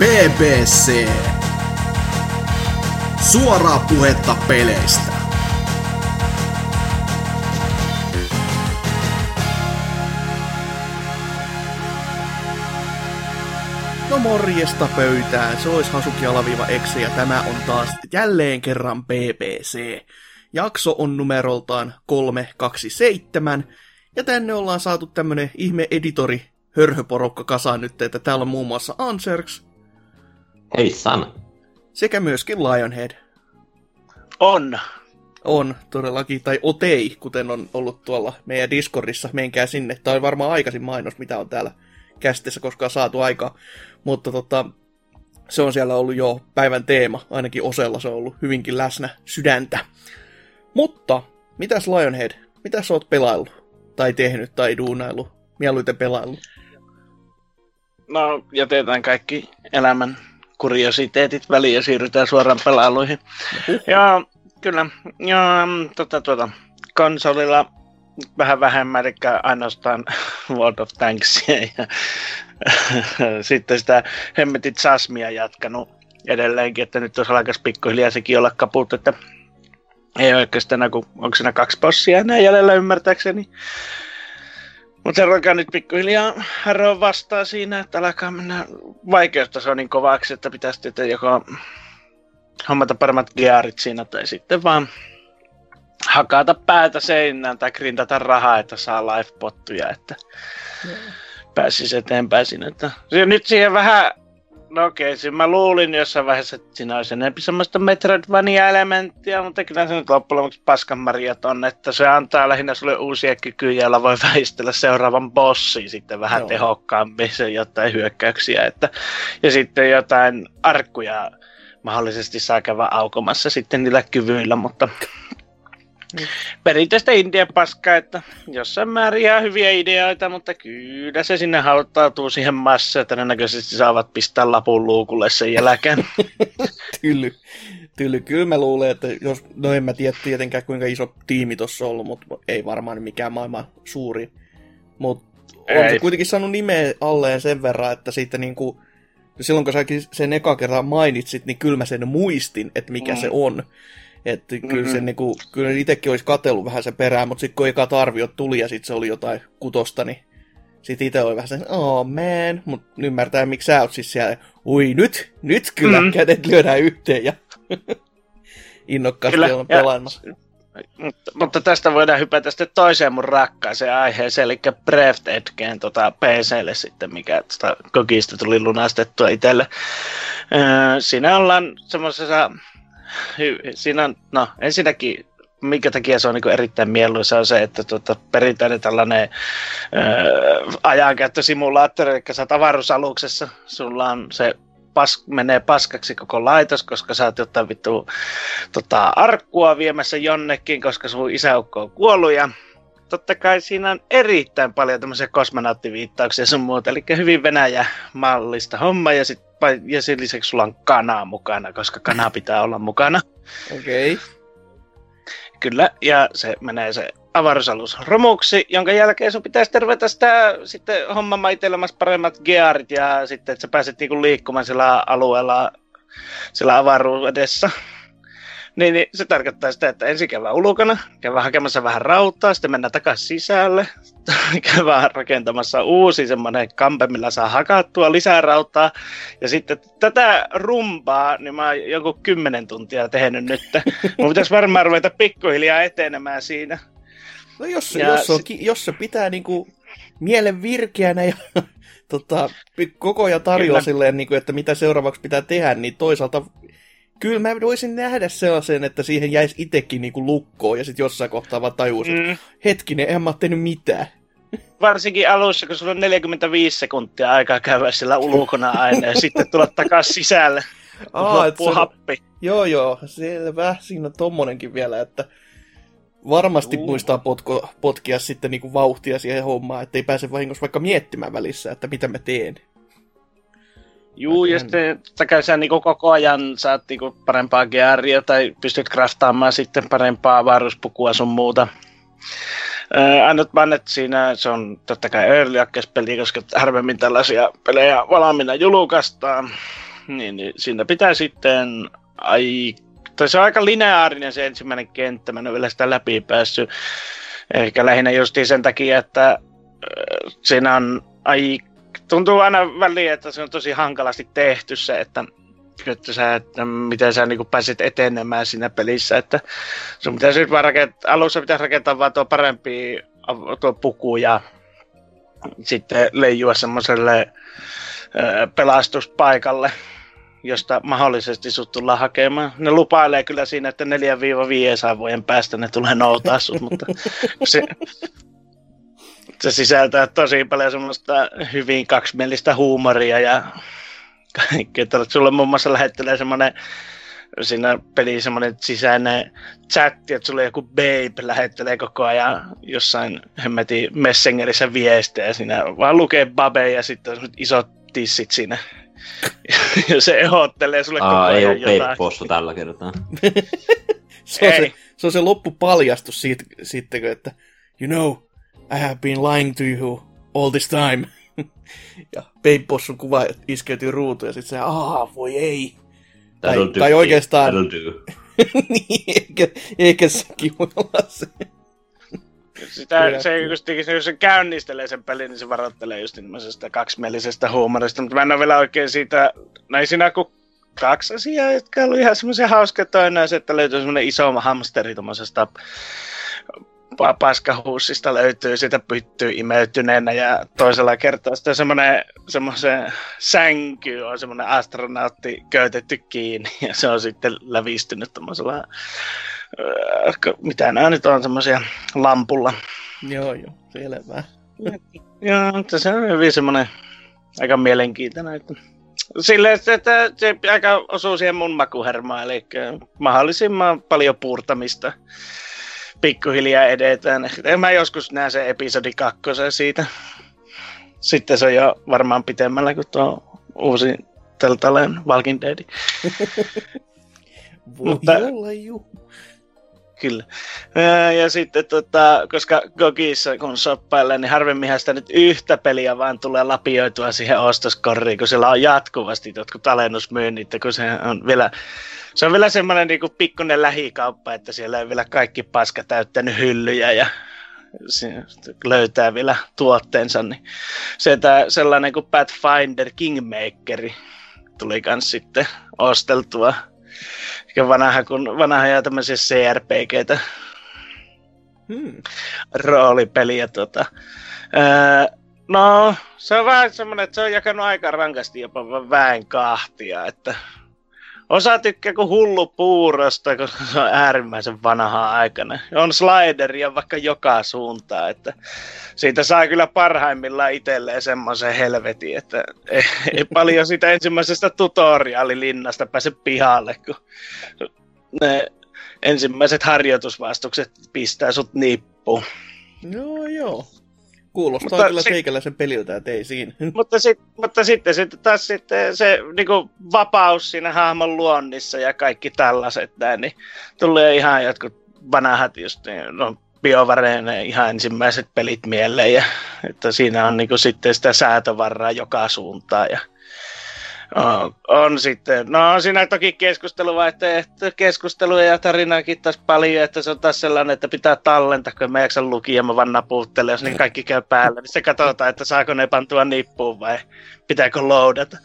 BBC. Suoraa puhetta peleistä. No morjesta pöytään, se olisi Hasuki alaviiva Exe ja tämä on taas jälleen kerran BBC. Jakso on numeroltaan 327 ja tänne ollaan saatu tämmönen ihme editori hörhöporokka kasaan nyt, että täällä on muun muassa Anserks. Hei San. Sekä myöskin Lionhead. On. On, todellakin. Tai Otei, kuten on ollut tuolla meidän Discordissa. Menkää sinne. Tämä on varmaan aikaisin mainos, mitä on täällä kästessä koskaan saatu aikaa. Mutta tota, se on siellä ollut jo päivän teema. Ainakin osella se on ollut hyvinkin läsnä sydäntä. Mutta, mitäs Lionhead? Mitä sä oot pelaillut? Tai tehnyt tai duunailu? Mieluiten pelaillut? No, jätetään kaikki elämän kuriositeetit väliin ja siirrytään suoraan pelailuihin. Ja kyllä, ja tota, tuota, konsolilla vähän vähemmän, eli ainoastaan World of Tanksia ja sitten sitä hemmetit Sasmia jatkanut edelleenkin, että nyt olisi alkaisi pikkuhiljaa sekin olla kaput, että ei oikeastaan, kun onko siinä kaksi bossia enää jäljellä ymmärtääkseni. Mutta se alkaa nyt pikkuhiljaa harroa vastaa siinä, että alkaa mennä vaikeustaso niin kovaksi, että pitäisi sitten joko hommata paremmat gearit siinä tai sitten vaan hakata päätä seinään tai grindata rahaa, että saa lifebottuja, että yeah. pääsisi eteenpäin siinä. Että... Nyt siihen vähän No okei, okay, mä luulin jossain vaiheessa, että siinä olisi enemmän semmoista Metroidvania-elementtiä, mutta kyllä se nyt loppujen lopuksi paskanmarjat on, että se antaa lähinnä sulle uusia kykyjä, joilla voi väistellä seuraavan bossin sitten vähän Joo. tehokkaammin, se jotain hyökkäyksiä, että, ja sitten jotain arkkuja mahdollisesti saa käydä aukomassa sitten niillä kyvyillä, mutta Mm. Perinteistä Indian paskaa, että jossain määrin ihan hyviä ideoita, mutta kyllä se sinne hauttautuu siihen massaan, että todennäköisesti saavat pistää lapun luukulle sen jälkeen. Tyly. Tyly. Kyllä mä luulen, että jos, no en mä tiedä tietenkään kuinka iso tiimi tuossa on ollut, mutta ei varmaan mikään maailman suuri. Mutta on se kuitenkin saanut nimeä alleen sen verran, että siitä niinku, silloin kun säkin sen eka kerran mainitsit, niin kyllä mä sen muistin, että mikä mm. se on. Että kyllä, mm-hmm. se, niinku, kyllä itsekin olisi katellut vähän sen perään, mutta sitten kun eka arviot tuli ja sitten se oli jotain kutosta, niin sitten itse oli vähän sen, oh man, mutta ymmärtää, miksi sä oot siis siellä, ui nyt, nyt kyllä mm. kädet lyödään yhteen ja innokkaasti kyllä, on pelaamassa. Mutta, mutta tästä voidaan hypätä sitten toiseen mun rakkaaseen aiheeseen, eli Breath Edgeen tota PClle sitten, mikä tota, kokista tuli lunastettua itselle. Öö, siinä ollaan semmoisessa siinä on, no ensinnäkin minkä takia se on niin erittäin mieluisa on se, että tuota, perinteinen tällainen öö, ajankäyttösimulaattori, eli sä avaruusaluksessa, sulla on se pas, menee paskaksi koko laitos, koska sä oot jotain vittu tota, arkkua viemässä jonnekin, koska sun isäukko on kuollut ja totta kai siinä on erittäin paljon tämmöisiä kosmonauttiviittauksia sun muuta, eli hyvin Venäjä-mallista homma ja sit ja sen lisäksi sulla on kanaa mukana, koska kana pitää olla mukana. Okei. Okay. Kyllä, ja se menee se avaruusalus romuksi, jonka jälkeen sun pitäisi tervetä sitä sitten homma itsellesi paremmat gearit ja sitten, että sä pääset niinku liikkumaan sillä alueella, sillä avaruudessa. Niin, niin se tarkoittaa sitä, että ensin käydään ulkona, käydään hakemassa vähän rautaa, sitten mennään takaisin sisälle, käydään rakentamassa uusi semmoinen kampe, millä saa hakattua lisää rautaa. Ja sitten tätä rumpaa, niin mä oon joku kymmenen tuntia tehnyt nyt. Mun pitäisi varmaan ruveta pikkuhiljaa etenemään siinä. No jos, ja jos, on, sit... jos se pitää niinku mielen virkeänä ja tota, koko ajan tarjoaa silleen, niin kuin, että mitä seuraavaksi pitää tehdä, niin toisaalta kyllä mä voisin nähdä sellaisen, että siihen jäisi itsekin niinku lukkoon ja sitten jossain kohtaa vaan tajuus, mm. hetkinen, en mä tehnyt mitään. Varsinkin alussa, kun sulla on 45 sekuntia aikaa käydä sillä ulkona aina ja sitten tulla takaisin sisälle. Aa, se, happi. Joo, joo, selvä. Siinä on tommonenkin vielä, että varmasti uh. muistaa potko, potkia sitten niinku vauhtia siihen hommaan, ettei pääse vahingossa vaikka miettimään välissä, että mitä mä teen. Juu, ja sitten kai sä niin koko ajan saat niin parempaa gearia tai pystyt kraftaamaan sitten parempaa varuspukua sun muuta. Ainut vaan, että siinä se on totta kai early peli, koska harvemmin tällaisia pelejä valmiina julkaistaan. niin, niin siinä pitää sitten ai, tai se on aika lineaarinen se ensimmäinen kenttä, mä en ole vielä sitä läpi päässyt. Ehkä lähinnä justiin sen takia, että siinä on ai, tuntuu aina väliin, että se on tosi hankalasti tehty se, että että, sä, että miten sä niin pääset etenemään siinä pelissä, että sun pitäisi nyt vaan rakentaa, alussa pitäisi rakentaa vaan tuo parempi tuo puku ja sitten leijua semmoiselle pelastuspaikalle, josta mahdollisesti sut tullaan hakemaan. Ne lupailee kyllä siinä, että 4-500 vuoden päästä ne tulee noutaa sut, mutta se, se sisältää tosi paljon semmoista hyvin kaksimielistä huumoria ja kaikkea. Sulle muun muassa lähettelee semmoinen siinä peli semmoinen sisäinen chatti, että sulle joku babe lähettelee koko ajan jossain hemmetin Messengerissä viestejä. Siinä vaan lukee babe ja sitten on isot tissit siinä. ja se ehdottelee sulle Aa, koko ajan ei ole jotain. tällä kertaa. se, on se, se, on se loppupaljastus siitä, sitten, että you know, I have been lying to you all this time. ja Babe kuva iskeytyy ruutuun ja sitten se, aah, voi ei. Tai, tai oikeastaan... niin, eikä, eikä sekin voi olla se. Sitä, se, just, jos se käynnistelee sen pelin, niin se varoittelee just tämmöisestä kaksimielisestä huumorista, mutta mä en ole vielä oikein siitä, näin siinä kuin kaksi asiaa, jotka oli ihan semmoisia hauskoja. Toinen se, että löytyy semmoinen iso hamsteri tuommoisesta paskahuussista löytyy, sitä pyttyy imeytyneenä ja toisella kertaa sitten semmoinen semmoisen sänky on semmoinen astronautti köytetty kiinni ja se on sitten lävistynyt tuommoisella, äh, mitä nämä nyt on, semmoisia lampulla. Joo, joo, selvä. joo, mutta se on hyvin semmoinen aika mielenkiintoinen, että Silleen, että se aika osuu siihen mun makuhermaan, eli mahdollisimman paljon puurtamista pikkuhiljaa edetään. En mä joskus näe se episodi kakkosen siitä. Sitten se on jo varmaan pitemmällä kuin tuo uusi Teltaleen Walking Dead. Voi Mutta, olla juu. Kyllä. Ja sitten, tota, koska Gogissa kun soppailee, niin harvemminhan sitä nyt yhtä peliä vaan tulee lapioitua siihen ostoskoriin, kun siellä on jatkuvasti jotkut alennusmyynnit, kun se on vielä se on vielä semmoinen niin kuin pikkuinen lähikauppa, että siellä ei vielä kaikki paska täyttänyt hyllyjä ja löytää vielä tuotteensa, niin sieltä sellainen kuin Pathfinder Kingmakeri tuli kans sitten osteltua. Ja vanha, kun, vanha ja tämmöisiä CRPGtä, hmm. roolipeliä. Tota. Öö, no, se on vähän semmoinen, että se on jakanut aika rankasti jopa väen kahtia, että Osa tykkää kuin hullu puurosta, koska se on äärimmäisen vanha aikana. On slideria vaikka joka suuntaan, että siitä saa kyllä parhaimmillaan itselleen semmoisen helvetin, että ei, ei paljon sitä ensimmäisestä tutoriaalilinnasta pääse pihalle, kun ne ensimmäiset harjoitusvastukset pistää sut nippuun. Joo, joo. Kuulostaa mutta kyllä sit, teikäläisen peliltä, että ei siinä. Mutta, sit, mutta sitten, sitten taas sitten se niin kuin vapaus siinä hahmon luonnissa ja kaikki tällaiset näin, niin tulee ihan jotkut vanhat just, no, BioVaren ihan ensimmäiset pelit mieleen, ja, että siinä on niin kuin, sitten sitä säätövarraa joka suuntaan ja on, on sitten. No on siinä toki keskusteluvaihtoehto, keskusteluja ja tarinaakin taas paljon, että se on taas sellainen, että pitää tallentaa, kun mä jaksan lukia, mä vaan napuuttelen, jos niin kaikki käy päällä, niin se katsotaan, että saako ne pantua nippuun vai pitääkö loadata.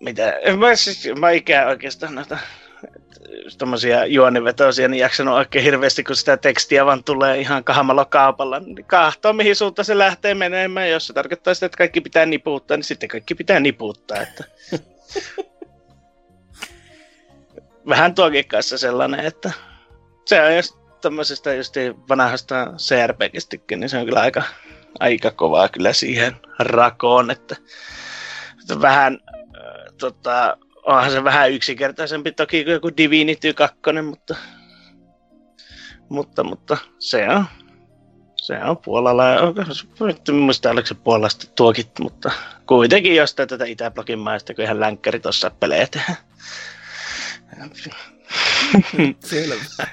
Mitä, mä, siis, mä ikään oikeastaan noita tommosia juonivetoisia, niin jaksanut oikein hirveästi, kun sitä tekstiä vaan tulee ihan kahmalla kaupalla. Niin kahtoo, mihin suuntaan se lähtee menemään. Jos se tarkoittaa sitä, että kaikki pitää niputtaa, niin sitten kaikki pitää niputtaa. Että... Vähän tuokin kanssa sellainen, että se on just tämmöisestä just vanhasta CRPGistikin, niin se on kyllä aika, aika kovaa kyllä siihen rakoon, että, että vähän äh, tota, onhan se vähän yksinkertaisempi toki kuin joku Divinity 2, mutta, mutta, mutta se on, se on Puolalla, en muista oliko se Puolasta tuokit, mutta kuitenkin jostain tätä Itäblogin maista, kun ihan länkkäri tuossa pelee tehdään. Selvä.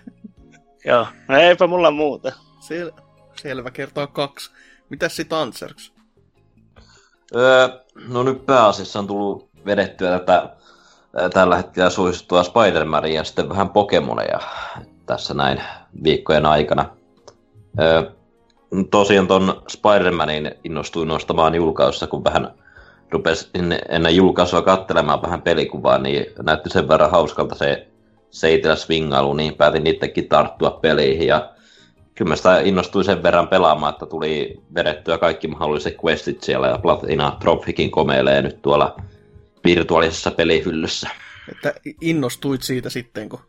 Joo, no eipä mulla muuta. Sel- selvä, kertaa kaksi. Mitäs sit Anserks? Öö, no nyt pääasiassa on tullut vedettyä tätä tällä hetkellä suosittua Spider-Mania ja sitten vähän Pokemoneja tässä näin viikkojen aikana. Tosiaan ton Spider-Manin innostuin nostamaan julkaisussa, kun vähän rupesin ennen julkaisua katselemaan vähän pelikuvaa, niin näytti sen verran hauskalta se seitellä swingailu, niin päätin itsekin tarttua peliin ja kyllä mä sitä innostuin sen verran pelaamaan, että tuli vedettyä kaikki mahdolliset questit siellä ja Platina Trophikin komeilee nyt tuolla virtuaalisessa pelihyllyssä. Että innostuit siitä sitten, kun,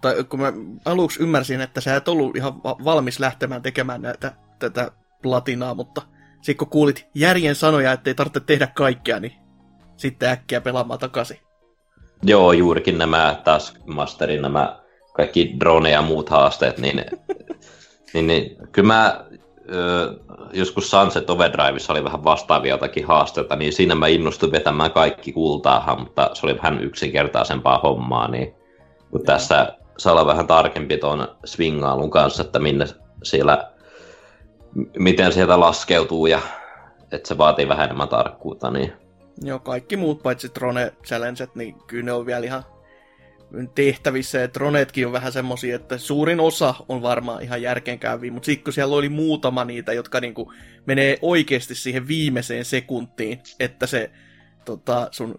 tai kun mä aluksi ymmärsin, että sä et ollut ihan valmis lähtemään tekemään näitä, tätä platinaa, mutta sitten kun kuulit järjen sanoja, että ei tarvitse tehdä kaikkea, niin sitten äkkiä pelaamaan takaisin. Joo, juurikin nämä Taskmasterin nämä kaikki drone ja muut haasteet, niin, niin, niin kyllä mä joskus Sunset Overdriveissa oli vähän vastaavia jotakin haasteita, niin siinä mä innostuin vetämään kaikki kultaahan, mutta se oli vähän yksinkertaisempaa hommaa, niin kun tässä saa olla vähän tarkempi tuon swingailun kanssa, että minne siellä, miten sieltä laskeutuu ja että se vaatii vähän enemmän tarkkuutta, niin Joo, kaikki muut paitsi Trone Challenget, niin kyllä ne on vielä ihan tehtävissä, että Ronetkin on vähän semmosia, että suurin osa on varmaan ihan järkeenkäyviä, mutta sitten kun siellä oli muutama niitä, jotka niinku menee oikeasti siihen viimeiseen sekuntiin, että se tota, sun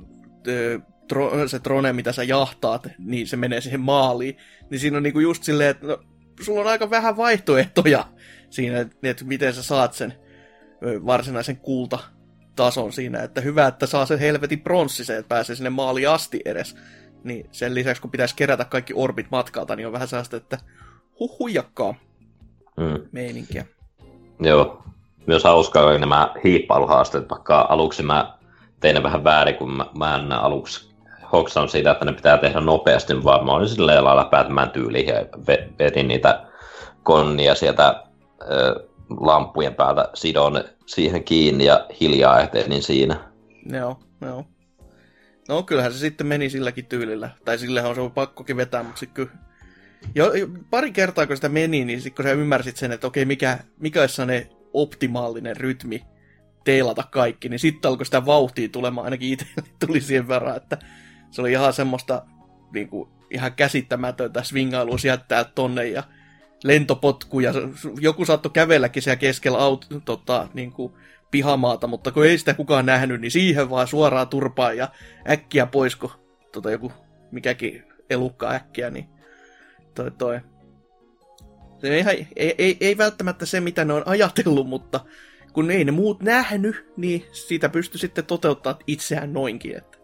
ö, tro, se Trone, mitä sä jahtaat, niin se menee siihen maaliin, niin siinä on niinku just silleen, että no, sulla on aika vähän vaihtoehtoja siinä, että miten sä saat sen varsinaisen kulta tason siinä, että hyvä, että saa sen helvetin pronssisen, että pääsee sinne maaliin asti edes. Niin sen lisäksi, kun pitäisi kerätä kaikki orbit matkalta, niin on vähän sellaista, että huh huijakkaa mm. meininkiä. Joo. Myös hauskaa oli nämä hiippailuhaasteet, vaikka aluksi mä tein ne vähän väärin, kun mä, mä en aluksi hoksannut siitä, että ne pitää tehdä nopeasti, vaan mä olin silleen lailla päätämään tyyliin ja vedin niitä konnia sieltä ö, lampujen päältä, sidon siihen kiinni ja hiljaa etenin siinä. Joo, joo. No kyllähän se sitten meni silläkin tyylillä. Tai sillähän on se pakkokin vetää, mutta sitten kyllä... Jo, pari kertaa kun sitä meni, niin sitten kun sä ymmärsit sen, että okei, mikä, mikä olisi ne optimaalinen rytmi teilata kaikki, niin sitten alkoi sitä vauhtia tulemaan, ainakin itselle tuli siihen verran, että se oli ihan semmoista niin kuin, ihan käsittämätöntä swingailua sieltä tonne ja lentopotku ja joku saattoi kävelläkin siellä keskellä aut, tota, niin kuin, pihamaata, mutta kun ei sitä kukaan nähnyt, niin siihen vaan suoraan turpaan ja äkkiä pois, kun tota, joku mikäkin elukka äkkiä, niin toi toi. Se ei, ei, ei, ei välttämättä se, mitä ne on ajatellut, mutta kun ei ne muut nähnyt, niin siitä pystyi sitten toteuttaa itseään noinkin. Että.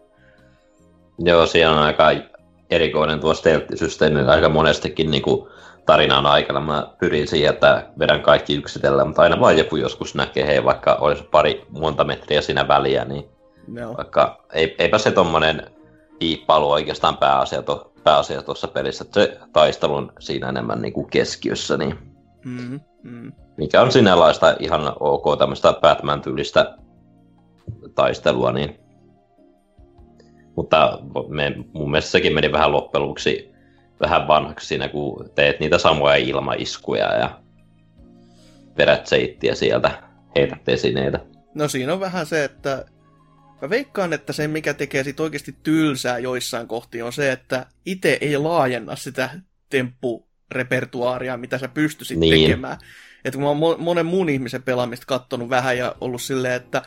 Joo, siellä on aika erikoinen tuo stealth-systeemi, aika monestikin niin kuin tarinan aikana mä pyrin siihen, että vedän kaikki yksitellen, mutta aina vaan joku joskus näkee, hei, vaikka olisi pari monta metriä siinä väliä, niin no. vaikka ei, eipä se tommonen hiippailu oikeastaan pääasia, to, pääasia tuossa pelissä, että se taistelu on siinä enemmän niin kuin keskiössä, niin mm-hmm. Mm. mikä on sinälaista ihan ok tämmöistä Batman-tyylistä taistelua, niin mutta me, mun mielestä sekin meni vähän loppujen vähän vanhaksi siinä, kun teet niitä samoja ilmaiskuja ja vedät seittiä sieltä, heität esineitä. No siinä on vähän se, että mä veikkaan, että se mikä tekee sit oikeasti tylsää joissain kohti on se, että itse ei laajenna sitä temppurepertuaaria, mitä sä pystyisit niin. tekemään. Että kun mä oon monen muun ihmisen pelaamista kattonut vähän ja ollut silleen, että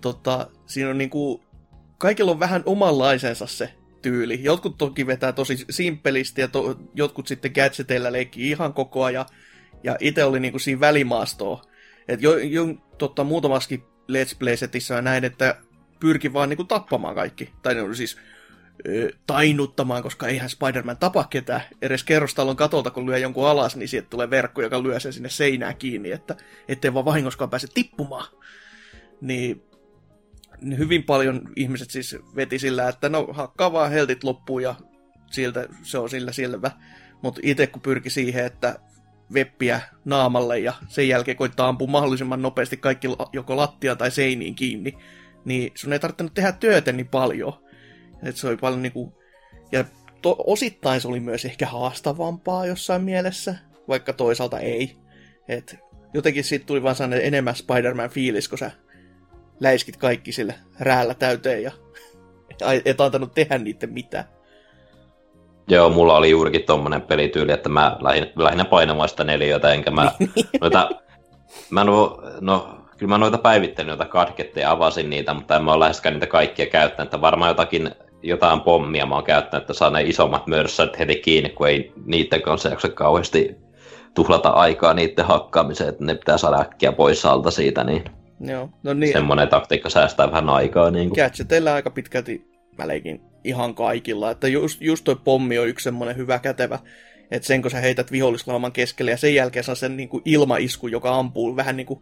tota, siinä on niinku, kaikilla on vähän omanlaisensa se tyyli. Jotkut toki vetää tosi simppelisti ja to, jotkut sitten gadgeteilla leikkii ihan koko ajan. Ja itse oli niinku siinä välimaastoa. Et jo, jo totta, muutamaskin Let's Play-setissä näin, että pyrki vaan niinku tappamaan kaikki. Tai ne siis ö, tainuttamaan, koska eihän Spider-Man tapa ketään. Edes kerrostalon katolta, kun lyö jonkun alas, niin sieltä tulee verkko, joka lyö sen sinne seinään kiinni, että ettei vaan vahingoskaan pääse tippumaan. Niin hyvin paljon ihmiset siis veti sillä, että no hakkaa vaan heltit loppuun ja siltä se on sillä selvä. Mutta itse kun pyrki siihen, että veppiä naamalle ja sen jälkeen koittaa ampua mahdollisimman nopeasti kaikki joko lattia tai seiniin kiinni, niin sun ei tarvinnut tehdä työtä niin paljon. Et se oli paljon niinku... Ja to, osittain se oli myös ehkä haastavampaa jossain mielessä, vaikka toisaalta ei. Et jotenkin siitä tuli vaan enemmän Spider-Man fiilis, kun sä läiskit kaikki sille räällä täyteen ja et antanut tehdä niiden mitään. Joo, mulla oli juurikin tommonen pelityyli, että mä lähdin, lähinnä painamaan sitä neliötä, enkä mä noita, mä no, no, kyllä mä noita päivittelin noita kadketteja, avasin niitä, mutta en mä ole läheskään niitä kaikkia käyttänyt, että varmaan jotakin, jotain pommia mä oon käyttänyt, että saa ne isommat mörssät heti kiinni, kun ei niiden kanssa jaksa kauheasti tuhlata aikaa niiden hakkaamiseen, että ne pitää saada äkkiä pois alta siitä, niin Joo, no niin. Semmoinen taktiikka säästää vähän aikaa. Niin Gadgeteilla aika pitkälti väleikin ihan kaikilla. Että just, just toi pommi on yksi semmoinen hyvä kätevä, että sen kun sä heität vihollislauman keskelle ja sen jälkeen saa sen niin kuin ilmaisku, joka ampuu vähän niin kuin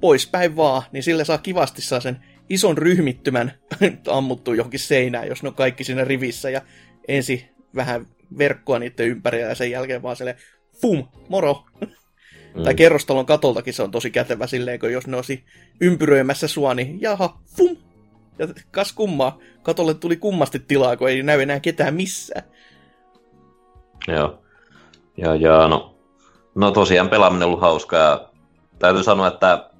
poispäin vaan, niin sille saa kivasti saa sen ison ryhmittymän ammuttua johonkin seinään, jos ne on kaikki siinä rivissä ja ensi vähän verkkoa niiden ympärillä ja sen jälkeen vaan sille fum, moro. Mm. Tai kerrostalon katoltakin se on tosi kätevä silleen, kun jos ne olisi ympyröimässä sua, niin jaha, fum, ja kas kummaa, katolle tuli kummasti tilaa, kun ei näy enää ketään missään. Joo. Ja, ja no, no tosiaan pelaaminen on ollut hauska ja täytyy sanoa, että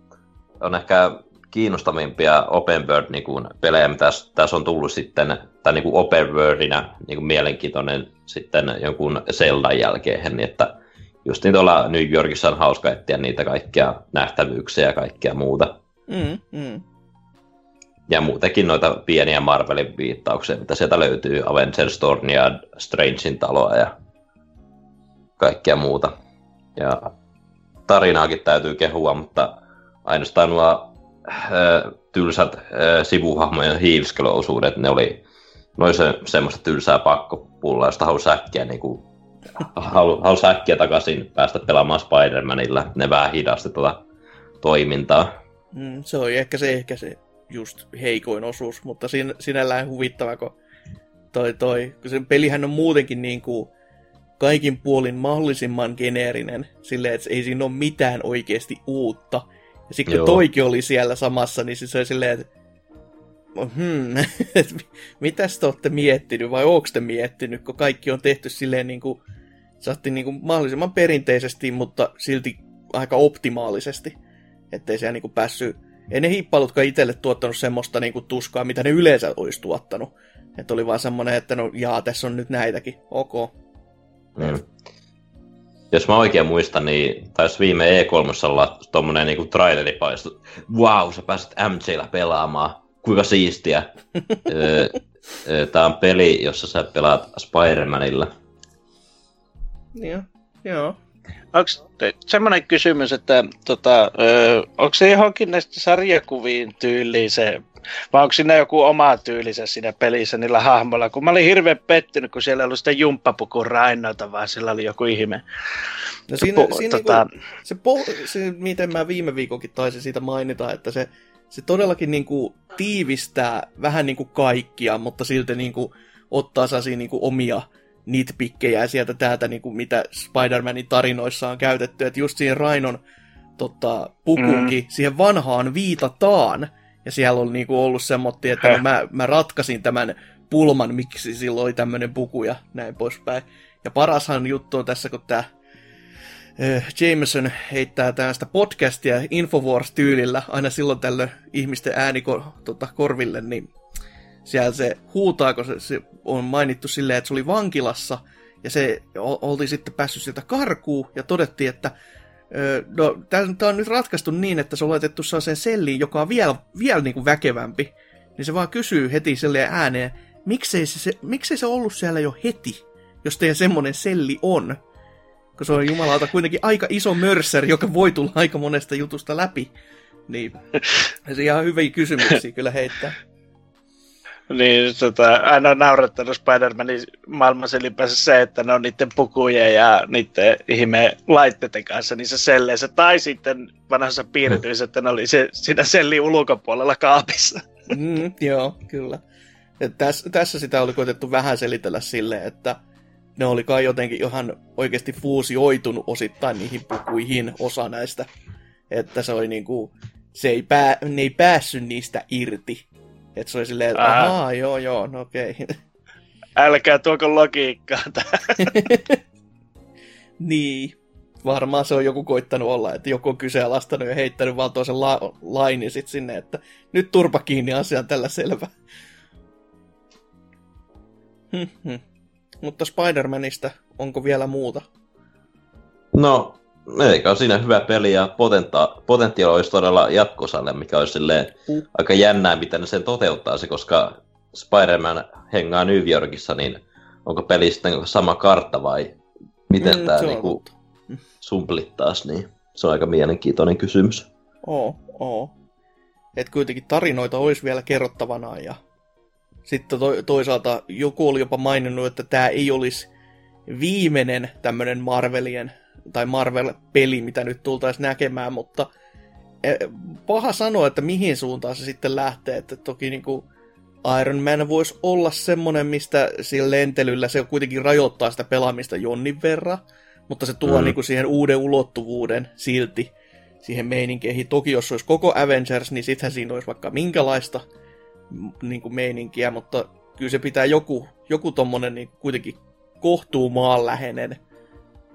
on ehkä kiinnostavimpia open world niin kuin, pelejä, mitä tässä on tullut sitten, tai niin kuin open worldina niin kuin mielenkiintoinen sitten jonkun Zeldan jälkeen, niin että just niin tuolla New Yorkissa on hauska etsiä niitä kaikkia nähtävyyksiä ja kaikkea muuta. Mm, mm. Ja muutenkin noita pieniä Marvelin viittauksia, mitä sieltä löytyy, Avengers Stornia, Strangein taloa ja kaikkea muuta. Ja tarinaakin täytyy kehua, mutta ainoastaan nuo äh, tylsät äh, sivuhahmojen hiiviskelyosuudet, ne oli noin se, semmoista tylsää pakkopullaa, josta halusi äkkiä niin kuin, halu, halusi äkkiä takaisin päästä pelaamaan Spider-Manilla. Ne vähän hidasti tuota toimintaa. Mm, se oli ehkä se, ehkä se just heikoin osuus, mutta sin, sinällään huvittava, kun toi, toi, kun se pelihän on muutenkin niin kuin kaikin puolin mahdollisimman geneerinen, silleen, että ei siinä ole mitään oikeasti uutta. Ja sitten kun toikin oli siellä samassa, niin se oli silleen, että hmm, mitäs te olette miettinyt, vai onko te miettinyt, kun kaikki on tehty silleen niin kuin, saatiin niin kuin mahdollisimman perinteisesti, mutta silti aika optimaalisesti, ettei se niin kuin päässyt ei ne hiippailutkaan itselle tuottanut semmoista niinku tuskaa, mitä ne yleensä olisi tuottanut. Että oli vaan semmoinen, että no jaa, tässä on nyt näitäkin. Ok. Mm. Jos mä oikein muistan, niin taisi viime E3 olla tommonen niinku traileri paistu. Wow, sä pääset MJllä pelaamaan. Kuinka siistiä. Tää on peli, jossa sä pelaat Spider-Manilla. Joo, joo. Onko semmoinen kysymys, että tota, ö, onko se johonkin näistä sarjakuviin tyyliin se, vai onko siinä joku oma tyylisä siinä pelissä niillä hahmoilla? Kun mä olin hirveän pettynyt, kun siellä oli sitä jumppapukun rainnoita, vaan sillä oli joku ihme. No siinä, po, siinä tota... niin kuin, se, po, se, miten mä viime viikonkin taisin siitä mainita, että se, se todellakin niin kuin tiivistää vähän niin kuin kaikkia, mutta silti niin kuin ottaa sellaisia niin kuin omia nitpikkejä sieltä täältä, niin kuin mitä Spider-Manin tarinoissa on käytetty, että just siihen Rainon tota, pukunkin, mm. siihen vanhaan viitataan, ja siellä on niin kuin ollut semmoinen, että no, mä, mä ratkasin tämän pulman, miksi silloin oli tämmöinen puku ja näin poispäin. Ja parashan juttu on tässä, kun tämä Jameson heittää tästä podcastia Infowars-tyylillä aina silloin tällöin ihmisten ääni tota, korville, niin siellä se huutaa, kun se, se on mainittu silleen, että se oli vankilassa, ja se oltiin sitten päässyt sieltä karkuun, ja todettiin, että no, tämä on nyt ratkaistu niin, että se on laitettu sellaiseen selliin, joka on vielä, vielä niin kuin väkevämpi. Niin se vaan kysyy heti silleen ääneen, miksei se, se, miksei se ollut siellä jo heti, jos teidän semmonen selli on. Kun se on jumalauta kuitenkin aika iso mörsser, joka voi tulla aika monesta jutusta läpi. Niin se ihan hyviä kysymyksiä kyllä heittää. Niin, tota, aina on naurattanut Spider-Manin maailmassa ylipäänsä se, että ne on niiden pukujen ja niiden ihme laitteiden kanssa niissä selleissä. Tai sitten vanhassa piirtyissä, että ne oli se, siinä sellin ulkopuolella kaapissa. Mm, joo, kyllä. tässä, tässä sitä oli koetettu vähän selitellä silleen, että ne oli kai jotenkin ihan oikeasti fuusioitunut osittain niihin pukuihin osa näistä. Että se oli niinku, se ei, pää, ne ei päässyt niistä irti. Että se oli silleen, että ahaa, joo, joo, no okei. Okay. Älkää tuoko logiikkaa tähän. niin. varmaan se on joku koittanut olla, että joku on kyseenalaistanut ja heittänyt vaan toisen la- lainin sit sinne, että nyt turpa kiinni asia tällä selvä. Mutta Spider-Manista, onko vielä muuta? No, eikä ole siinä hyvä peli ja potenta- potentiaali olisi todella jatkosalle, mikä olisi silleen uh. aika jännää, miten ne sen toteuttaisi, koska Spider-Man hengaa New Yorkissa, niin onko peli sitten sama kartta vai miten mm, tämä niinku sumplittaisi, niin se on aika mielenkiintoinen kysymys. Oo, oo. Et kuitenkin tarinoita olisi vielä kerrottavana ja sitten to- toisaalta joku oli jopa maininnut, että tämä ei olisi viimeinen tämmöinen Marvelien tai Marvel-peli, mitä nyt tultaisiin näkemään, mutta e, paha sanoa, että mihin suuntaan se sitten lähtee, että toki niin kuin Iron Man voisi olla semmonen, mistä sillä lentelyllä se kuitenkin rajoittaa sitä pelaamista jonnin verran, mutta se tuo mm. niin kuin siihen uuden ulottuvuuden silti siihen meininkeihin. Toki jos olisi koko Avengers, niin sittenhän siinä olisi vaikka minkälaista niin kuin meininkiä, mutta kyllä se pitää joku, joku tommonen niin kuitenkin kohtuu maanläheinen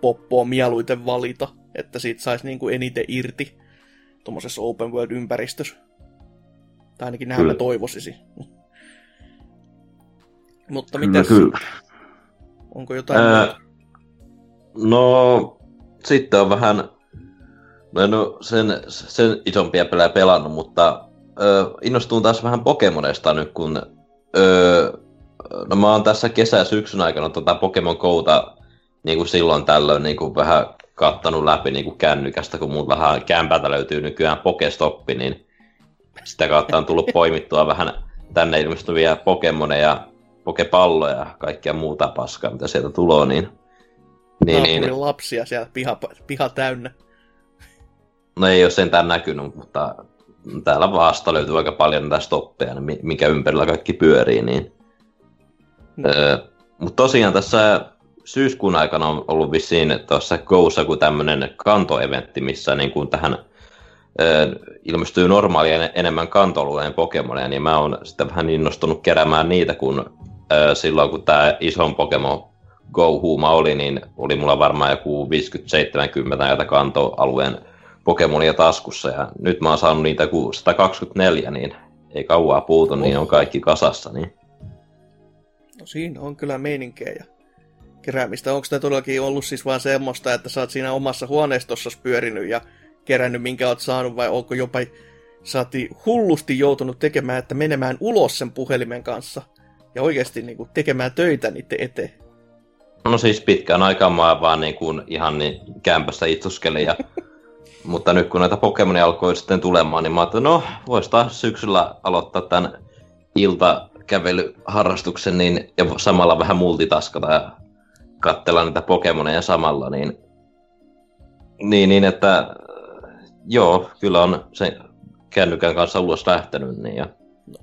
poppoa mieluiten valita, että siitä saisi niin kuin eniten irti tuommoisessa open world-ympäristössä. Tai ainakin näin mä toivoisin. Mutta mitä Onko jotain Ää, No, sitten on vähän... Mä en ole sen, sen isompia pelejä pelannut, mutta ö, innostuin taas vähän Pokemonesta nyt, kun ö, no mä oon tässä kesä-syksyn aikana tota Pokemon Gouta niin kuin silloin tällöin niin kuin vähän kattanut läpi niin kuin kännykästä, kun mulla vähän kämpältä löytyy nykyään Pokestoppi, niin sitä kautta on tullut poimittua vähän tänne ilmestyviä Pokemoneja, Pokepalloja ja kaikkia muuta paskaa, mitä sieltä tulee, niin... niin, niin lapsia siellä piha, piha täynnä. No ei ole sentään näkynyt, mutta täällä vasta löytyy aika paljon näitä stoppeja, mikä ympärillä kaikki pyörii, niin... No. Öö, mutta tosiaan tässä syyskuun aikana on ollut vissiin tuossa Goussa kuin tämmöinen kantoeventti, missä niin kuin tähän ö, ilmestyy normaalia enemmän kantolueen Pokemoneja, niin mä oon sitten vähän innostunut keräämään niitä, kun ö, silloin kun tämä ison Pokemon Go-huuma oli, niin oli mulla varmaan joku 50-70 näitä kantoalueen Pokemonia taskussa, ja nyt mä oon saanut niitä kuin 124, niin ei kauaa puutu, oh. niin on kaikki kasassa. Niin. No siinä on kyllä meininkejä keräämistä. Onko tämä todellakin ollut siis vaan semmoista, että sä oot siinä omassa huoneistossa pyörinyt ja kerännyt, minkä oot saanut, vai onko jopa saati hullusti joutunut tekemään, että menemään ulos sen puhelimen kanssa ja oikeasti niin kuin, tekemään töitä niiden eteen? No siis pitkään aikaan mä vaan niin kuin, ihan niin kämpässä itsuskelin ja mutta nyt kun näitä Pokemonia alkoi sitten tulemaan, niin mä ajattelin, no vois taas syksyllä aloittaa tämän iltakävelyharrastuksen niin, ja samalla vähän multitaskata ja katsella niitä Pokemoneja samalla, niin, niin, niin että joo, kyllä on se kännykän kanssa ulos lähtenyt, niin ja no,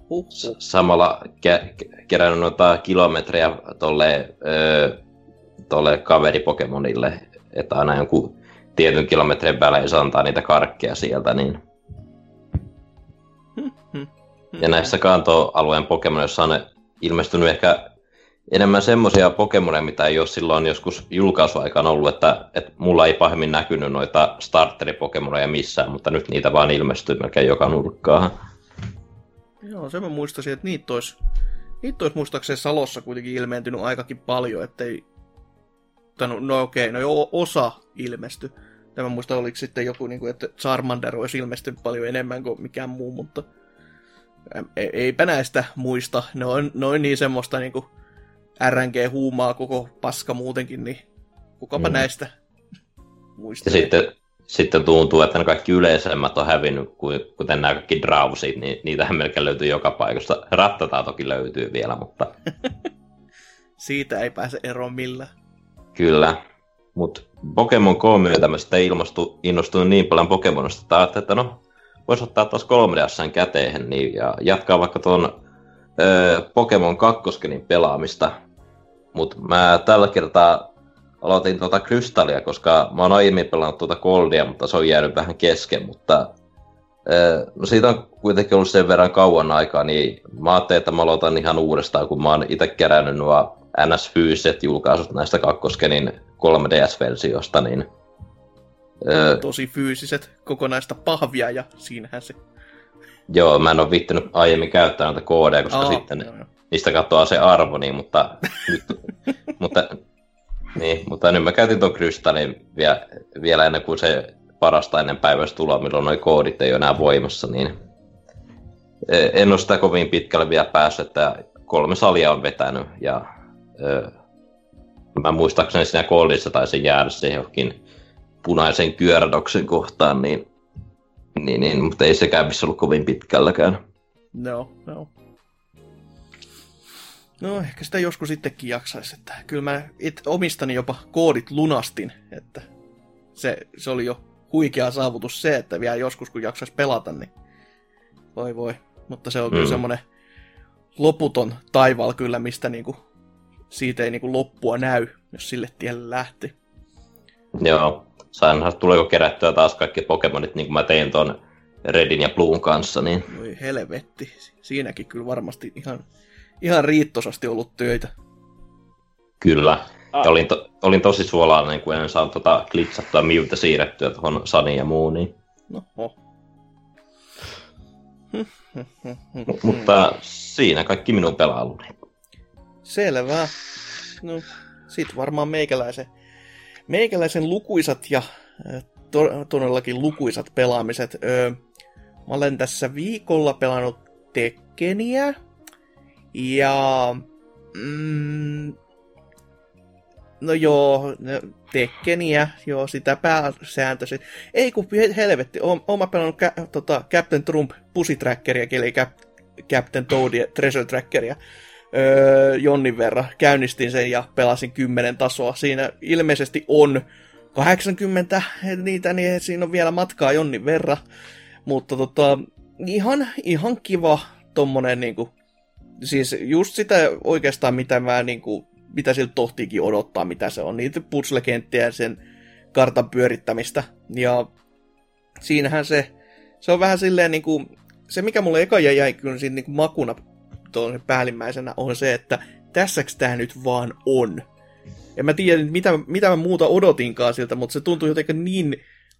samalla ke- kerännyt noita kilometrejä tolle, öö, tolle kaveri Pokemonille, että aina jonkun tietyn kilometrin välein se antaa niitä karkkeja sieltä, niin ja näissä kantoalueen Pokemonissa on ilmestynyt ehkä enemmän semmoisia Pokemoneja, mitä ei ole silloin joskus julkaisuaikaan ollut, että, että mulla ei pahemmin näkynyt noita starteri-Pokemoneja missään, mutta nyt niitä vaan ilmestyy melkein joka nurkkaan. Joo, se mä muistasin, että niitä olisi, niitä olisi muistaakseni Salossa kuitenkin ilmeentynyt aikakin paljon, ettei... No, no okei, no jo osa ilmesty. Tämä muista oliko sitten joku, niin kuin, että Charmander olisi ilmestynyt paljon enemmän kuin mikään muu, mutta eipä näistä muista. Ne on, ne on niin semmoista niin kuin RNG-huumaa koko paska muutenkin, niin kukapa mm. näistä muistaa. Ja sitten, sitten tuntuu, että ne kaikki yleisemmät on hävinnyt, kuten nämä kaikki drausit, niin niitähän melkein löytyy joka paikasta. Rattataa toki löytyy vielä, mutta... Siitä ei pääse eroon millään. Kyllä. Mutta Pokemon Go myötä mä sitten ilmastu, innostunut niin paljon Pokemonista, että ajattelin, että no, voisi ottaa taas 3 ds käteen niin, ja jatkaa vaikka tuon Pokemon 2 pelaamista. Mutta mä tällä kertaa aloitin tuota Krystallia, koska mä oon aiemmin pelannut tuota Goldia, mutta se on jäänyt vähän kesken, mutta no siitä on kuitenkin ollut sen verran kauan aikaa, niin mä ajattelin, että mä aloitan ihan uudestaan, kun mä oon itse kerännyt nuo NS fyysiset julkaisut näistä kakkoskenin 3DS-versiosta, niin öö, tosi fyysiset kokonaista pahvia ja siinähän se... Joo, mä en ole viittynyt aiemmin käyttää noita koodeja, koska oh, sitten joo, joo. niistä katoaa se arvo, niin, mutta, nyt, mutta, niin, mutta nyt mä käytin tuon krystallin vielä, vielä ennen kuin se parasta ennen päivästä tuloa, milloin nuo koodit ei ole enää voimassa, niin e, en ole sitä kovin pitkälle vielä päässyt, että kolme salia on vetänyt ja ö, mä muistaakseni siinä koodissa taisin jäädä se johonkin punaisen kyörädoksen kohtaan, niin, niin, niin, mutta ei sekään missä ollut kovin pitkälläkään. No, no. No, ehkä sitä joskus sittenkin jaksaisi, että kyllä mä it, omistani jopa koodit lunastin, että se, se oli jo huikea saavutus se, että vielä joskus kun jaksaisi pelata, niin voi voi. Mutta se on mm. kyllä semmoinen loputon taival kyllä, mistä niinku, siitä ei niinku loppua näy, jos sille tielle lähti. Joo, sainhan tuleeko kerättyä taas kaikki Pokemonit, niin kuin mä tein tuon Redin ja Bluun kanssa. Niin... Voi helvetti, siinäkin kyllä varmasti ihan, ihan riittosasti ollut töitä. Kyllä, Ah. Ja olin, to, olin tosi suolainen, kun en saanut tota klitsattua miuta siirrettyä tuohon Sani ja muun. Niin. No, oh. mutta siinä kaikki minun pelailuni. Selvä. No, sit varmaan meikäläisen, meikäläisen lukuisat ja to, todellakin lukuisat pelaamiset. Öö, mä olen tässä viikolla pelannut Tekkeniä ja mm, No joo, Tekkeniä, joo, sitä pääsääntöisesti. Ei kun helvetti, oon, mä pelannut kä, tota, Captain Trump Pussy Trackeria, eli Cap, Captain Toadia Treasure Trackeria öö, jonnin verran. Käynnistin sen ja pelasin 10 tasoa. Siinä ilmeisesti on 80 niitä, niin siinä on vielä matkaa jonnin verran. Mutta tota, ihan, ihan kiva tommonen niinku, siis just sitä oikeastaan mitä mä niinku mitä siltä tohtiikin odottaa, mitä se on. Niitä puzzle-kenttiä ja sen kartan pyörittämistä. Ja siinähän se, se on vähän silleen niin kuin, se mikä mulle eka jäi kyllä siinä niin kuin makuna tuon päällimmäisenä on se, että tässäks tämä nyt vaan on. En mä tiedä, mitä, mitä mä muuta odotinkaan siltä, mutta se tuntuu jotenkin niin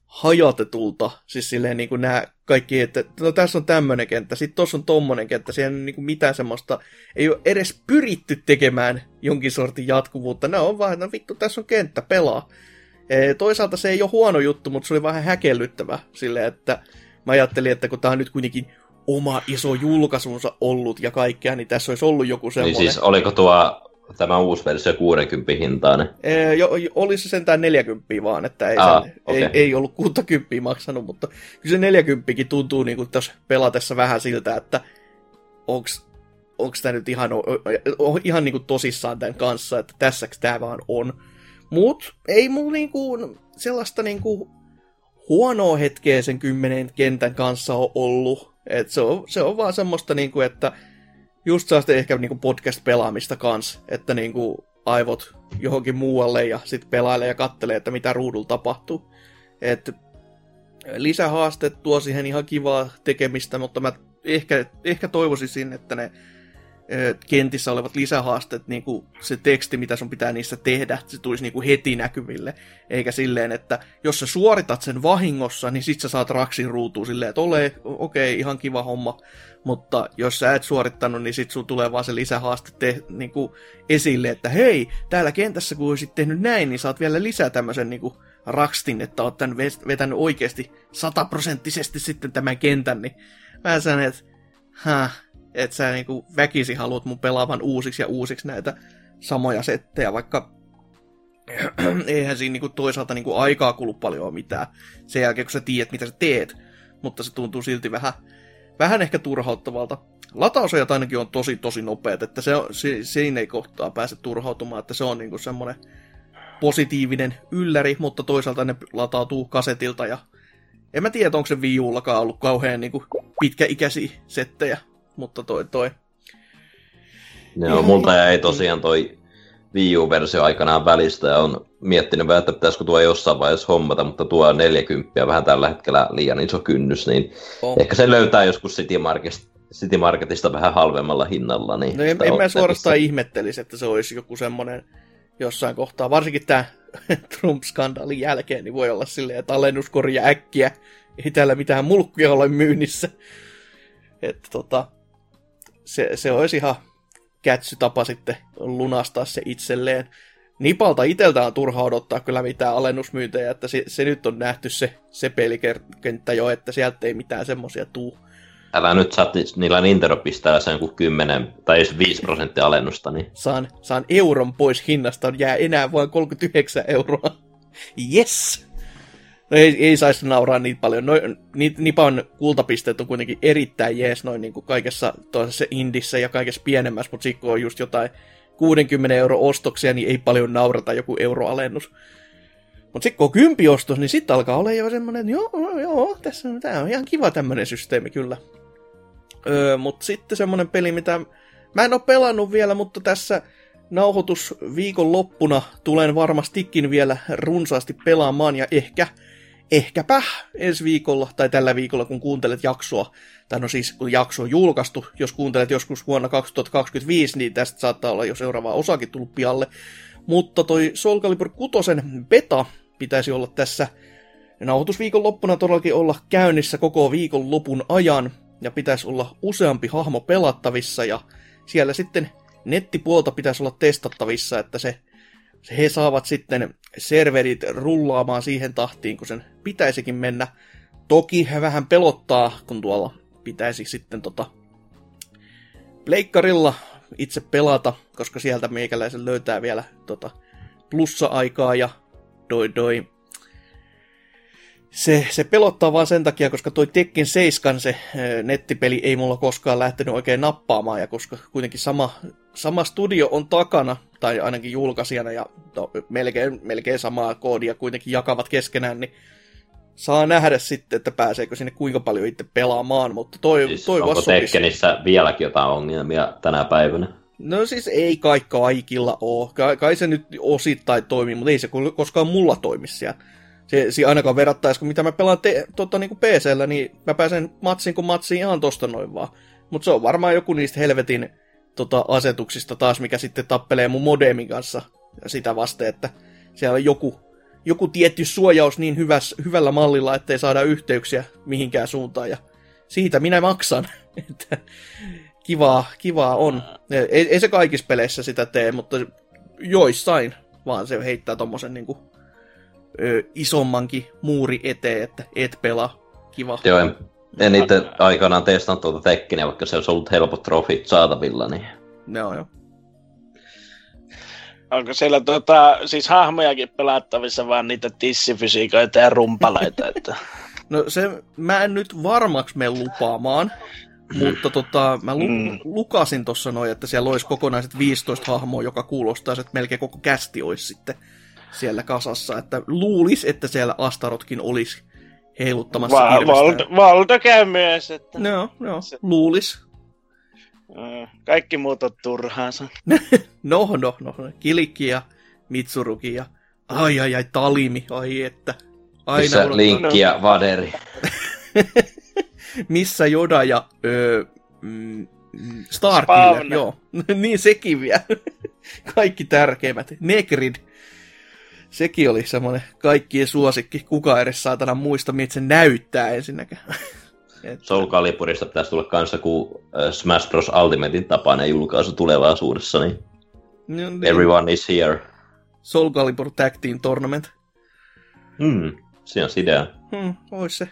hajotetulta, siis silleen niin kuin nämä kaikki, että no tässä on tämmöinen kenttä, sitten tuossa on tommonen kenttä, siellä ei niin kuin mitään semmoista, ei ole edes pyritty tekemään jonkin sortin jatkuvuutta, ne on vaan, no vittu, tässä on kenttä, pelaa. E, toisaalta se ei ole huono juttu, mutta se oli vähän häkellyttävä silleen, että mä ajattelin, että kun tämä on nyt kuitenkin oma iso julkaisunsa ollut ja kaikkea, niin tässä olisi ollut joku semmoinen. Niin siis oliko tuo tämä uusi versio 60 hintainen? Ee, jo, oli se sentään 40 vaan, että ei, Aa, sen, okay. ei, ei ollut 60 maksanut, mutta kyllä se 40 tuntuu niin kuin tässä pelatessa vähän siltä, että onks, onks tämä nyt ihan, ihan niin kuin tosissaan tämän kanssa, että tässäks tämä vaan on. Mut ei mulla niinku sellaista niinku huonoa hetkeä sen kymmenen kentän kanssa on ollut. Et se, on, se on vaan semmoista, niinku, että just saa ehkä niinku podcast-pelaamista kans, että niinku aivot johonkin muualle ja sitten pelailee ja kattelee, että mitä ruudulla tapahtuu. Et lisähaasteet tuo siihen ihan kivaa tekemistä, mutta mä ehkä, ehkä toivoisin, että ne kentissä olevat lisähaasteet, niin kuin se teksti, mitä sun pitää niissä tehdä, se tulisi niin kuin heti näkyville, eikä silleen, että jos sä suoritat sen vahingossa, niin sit sä saat raksin ruutuun silleen, että ole, okei, okay, ihan kiva homma, mutta jos sä et suorittanut, niin sit sun tulee vaan se lisähaaste te, niin kuin esille, että hei, täällä kentässä kun olisit tehnyt näin, niin saat vielä lisää tämmöisen niin kuin rakstin, että oot tän vetänyt oikeasti sataprosenttisesti sitten tämän kentän, niin mä sanon, että Häh, että sä niinku väkisi haluat mun pelaavan uusiksi ja uusiksi näitä samoja settejä, vaikka eihän siinä niinku toisaalta niinku aikaa kulu paljon mitään sen jälkeen, kun sä tiedät, mitä sä teet, mutta se tuntuu silti vähän, vähän ehkä turhauttavalta. Latausajat ainakin on tosi tosi nopeat, että se, on, se, siinä ei kohtaa pääse turhautumaan, että se on niinku semmoinen positiivinen ylläri, mutta toisaalta ne latautuu kasetilta ja en mä tiedä, onko se Wii ollut kauhean niinku pitkäikäisiä settejä, mutta toi toi. Joo, multa jäi tosiaan toi Wii U-versio aikanaan välistä ja on miettinyt vähän, että pitäisikö tuo jossain vaiheessa hommata, mutta tuo 40 vähän tällä hetkellä liian iso kynnys, niin oh. ehkä se löytää joskus City, Marketista, City Marketista vähän halvemmalla hinnalla. Niin no en, en mä suorastaan ihmettelisi, että se olisi joku semmoinen jossain kohtaa, varsinkin tämä Trump-skandaalin jälkeen, niin voi olla silleen, että alennuskorja äkkiä, ei täällä mitään mulkkuja ole myynnissä. Että tota, se, se olisi ihan kätsy tapa sitten lunastaa se itselleen. Nipalta itseltä on turha odottaa kyllä mitään alennusmyyntejä, että se, se nyt on nähty se, se pelikenttä jo, että sieltä ei mitään semmoisia tuu. Älä nyt saa niillä Nintendo pistää sen kuin 10 tai edes 5 prosenttia alennusta. Niin. Saan, saan euron pois hinnasta, jää enää vain 39 euroa. Yes! No ei, ei saisi nauraa niin paljon. Noin, Nipan kultapisteet on kuitenkin erittäin jees noin niin kuin kaikessa toisessa indissä ja kaikessa pienemmässä, mutta sitten kun on just jotain 60 euro ostoksia, niin ei paljon naurata joku euroalennus. Mutta sitten kun on kympiostos, niin sitten alkaa olla jo semmoinen, että joo, joo, tässä tää on ihan kiva tämmöinen systeemi kyllä. Öö, mutta sitten semmoinen peli, mitä mä en ole pelannut vielä, mutta tässä nauhoitus viikon loppuna tulen varmastikin vielä runsaasti pelaamaan ja ehkä ehkäpä ensi viikolla tai tällä viikolla, kun kuuntelet jaksoa, tai no siis kun jakso on julkaistu, jos kuuntelet joskus vuonna 2025, niin tästä saattaa olla jo seuraava osakin tullut pialle. Mutta toi Soul Calibur 6 beta pitäisi olla tässä nauhoitusviikon loppuna todellakin olla käynnissä koko viikon lopun ajan, ja pitäisi olla useampi hahmo pelattavissa, ja siellä sitten nettipuolta pitäisi olla testattavissa, että se he saavat sitten serverit rullaamaan siihen tahtiin, kun sen pitäisikin mennä. Toki he vähän pelottaa, kun tuolla pitäisi sitten tota pleikkarilla itse pelata, koska sieltä meikäläisen löytää vielä tota plussa-aikaa ja doi doi se, se pelottaa vaan sen takia, koska toi Tekken 7 se nettipeli ei mulla koskaan lähtenyt oikein nappaamaan, ja koska kuitenkin sama, sama studio on takana, tai ainakin julkaisijana, ja to, melkein, melkein samaa koodia kuitenkin jakavat keskenään, niin saa nähdä sitten, että pääseekö sinne kuinka paljon itse pelaamaan, mutta toi, siis toi onko Tekkenissä vieläkin jotain ongelmia tänä päivänä? No siis ei kai kaikilla ole. Kai, kai se nyt osittain toimii, mutta ei se koskaan mulla toimi siellä se, se ainakaan verrattaisi, kun mitä mä pelaan te, tota, niin PC-llä, niin mä pääsen matsiin kuin matsiin ihan tosta noin vaan. Mutta se on varmaan joku niistä helvetin tota, asetuksista taas, mikä sitten tappelee mun modemin kanssa sitä vasten, että siellä on joku, joku tietty suojaus niin hyväs, hyvällä mallilla, ettei saada yhteyksiä mihinkään suuntaan. Ja siitä minä maksan. että kivaa, kivaa on. Ei, ei se kaikissa peleissä sitä tee, mutta joissain vaan se heittää tommosen niinku ö, isommankin muuri eteen, että et pelaa. Kiva. Joo, en, en itse aikanaan testannut tuota Tekkeniä, vaikka se olisi ollut helpot trofit saatavilla. Niin... Joo, joo. Onko siellä tota, siis hahmojakin pelattavissa, vaan niitä tissifysiikoita ja rumpaleita? Että... No se, mä en nyt varmaksi mene lupaamaan, mutta tota, mä lu- mm. lukasin tuossa noin, että siellä olisi kokonaiset 15 hahmoa, joka kuulostaa, että melkein koko kästi olisi sitten siellä kasassa, että luulis, että siellä Astarotkin olisi heiluttamassa Va- valta, valta käy myös, että... Joo, joo, se... luulis. Kaikki muut on turhaansa. no, no, no, Kilikki ja Mitsuruki ja ai ai ai Talimi, ai että. Aina Missä. Linkki ja Vaderi. Missä Joda ja öö, mm, Starkiller, joo. niin sekin vielä. Kaikki tärkeimmät. Negrid sekin oli semmoinen kaikkien suosikki. Kuka edes saatana muista, miltä se näyttää ensinnäkään. Soul Caliburista pitäisi tulla kanssa kuin Smash Bros. Ultimatein tapainen julkaisu tulevaisuudessa, niin, no, niin. everyone is here. Soul Calibur Tag Team Tournament. Hmm, se on idea. Hmm, ois se,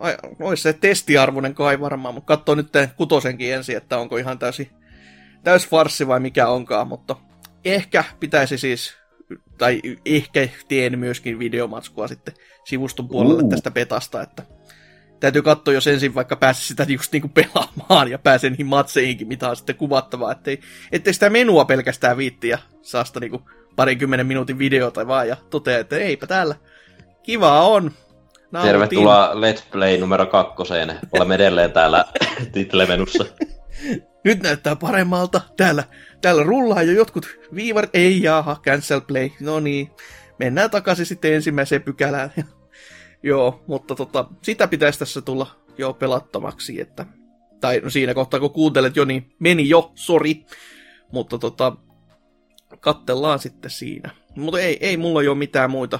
ai, ois se testiarvoinen kai varmaan, mutta katsoo nyt kutosenkin ensin, että onko ihan täysin täys farssi vai mikä onkaan, mutta ehkä pitäisi siis tai ehkä teen myöskin videomatskua sitten sivuston puolelle uh. tästä petasta, että täytyy katsoa, jos ensin vaikka pääse sitä just niinku pelaamaan ja pääse niihin matseihinkin, mitä on sitten kuvattavaa, ettei, ettei sitä menua pelkästään viittiä saa sitä niinku parinkymmenen minuutin videota vaan ja toteaa, että eipä täällä kivaa on. Nautin. Tervetuloa Let's Play numero kakkoseen. Olemme edelleen täällä titlemenussa. Nyt näyttää paremmalta. Täällä Täällä rullaa jo jotkut viivarit. Ei jaha, cancel play. No niin, mennään takaisin sitten ensimmäiseen pykälään. Joo, mutta tota, sitä pitäisi tässä tulla jo pelattavaksi, että... Tai no siinä kohtaa, kun kuuntelet jo, niin meni jo, sori. Mutta tota, kattellaan sitten siinä. Mutta ei, ei mulla ole mitään muita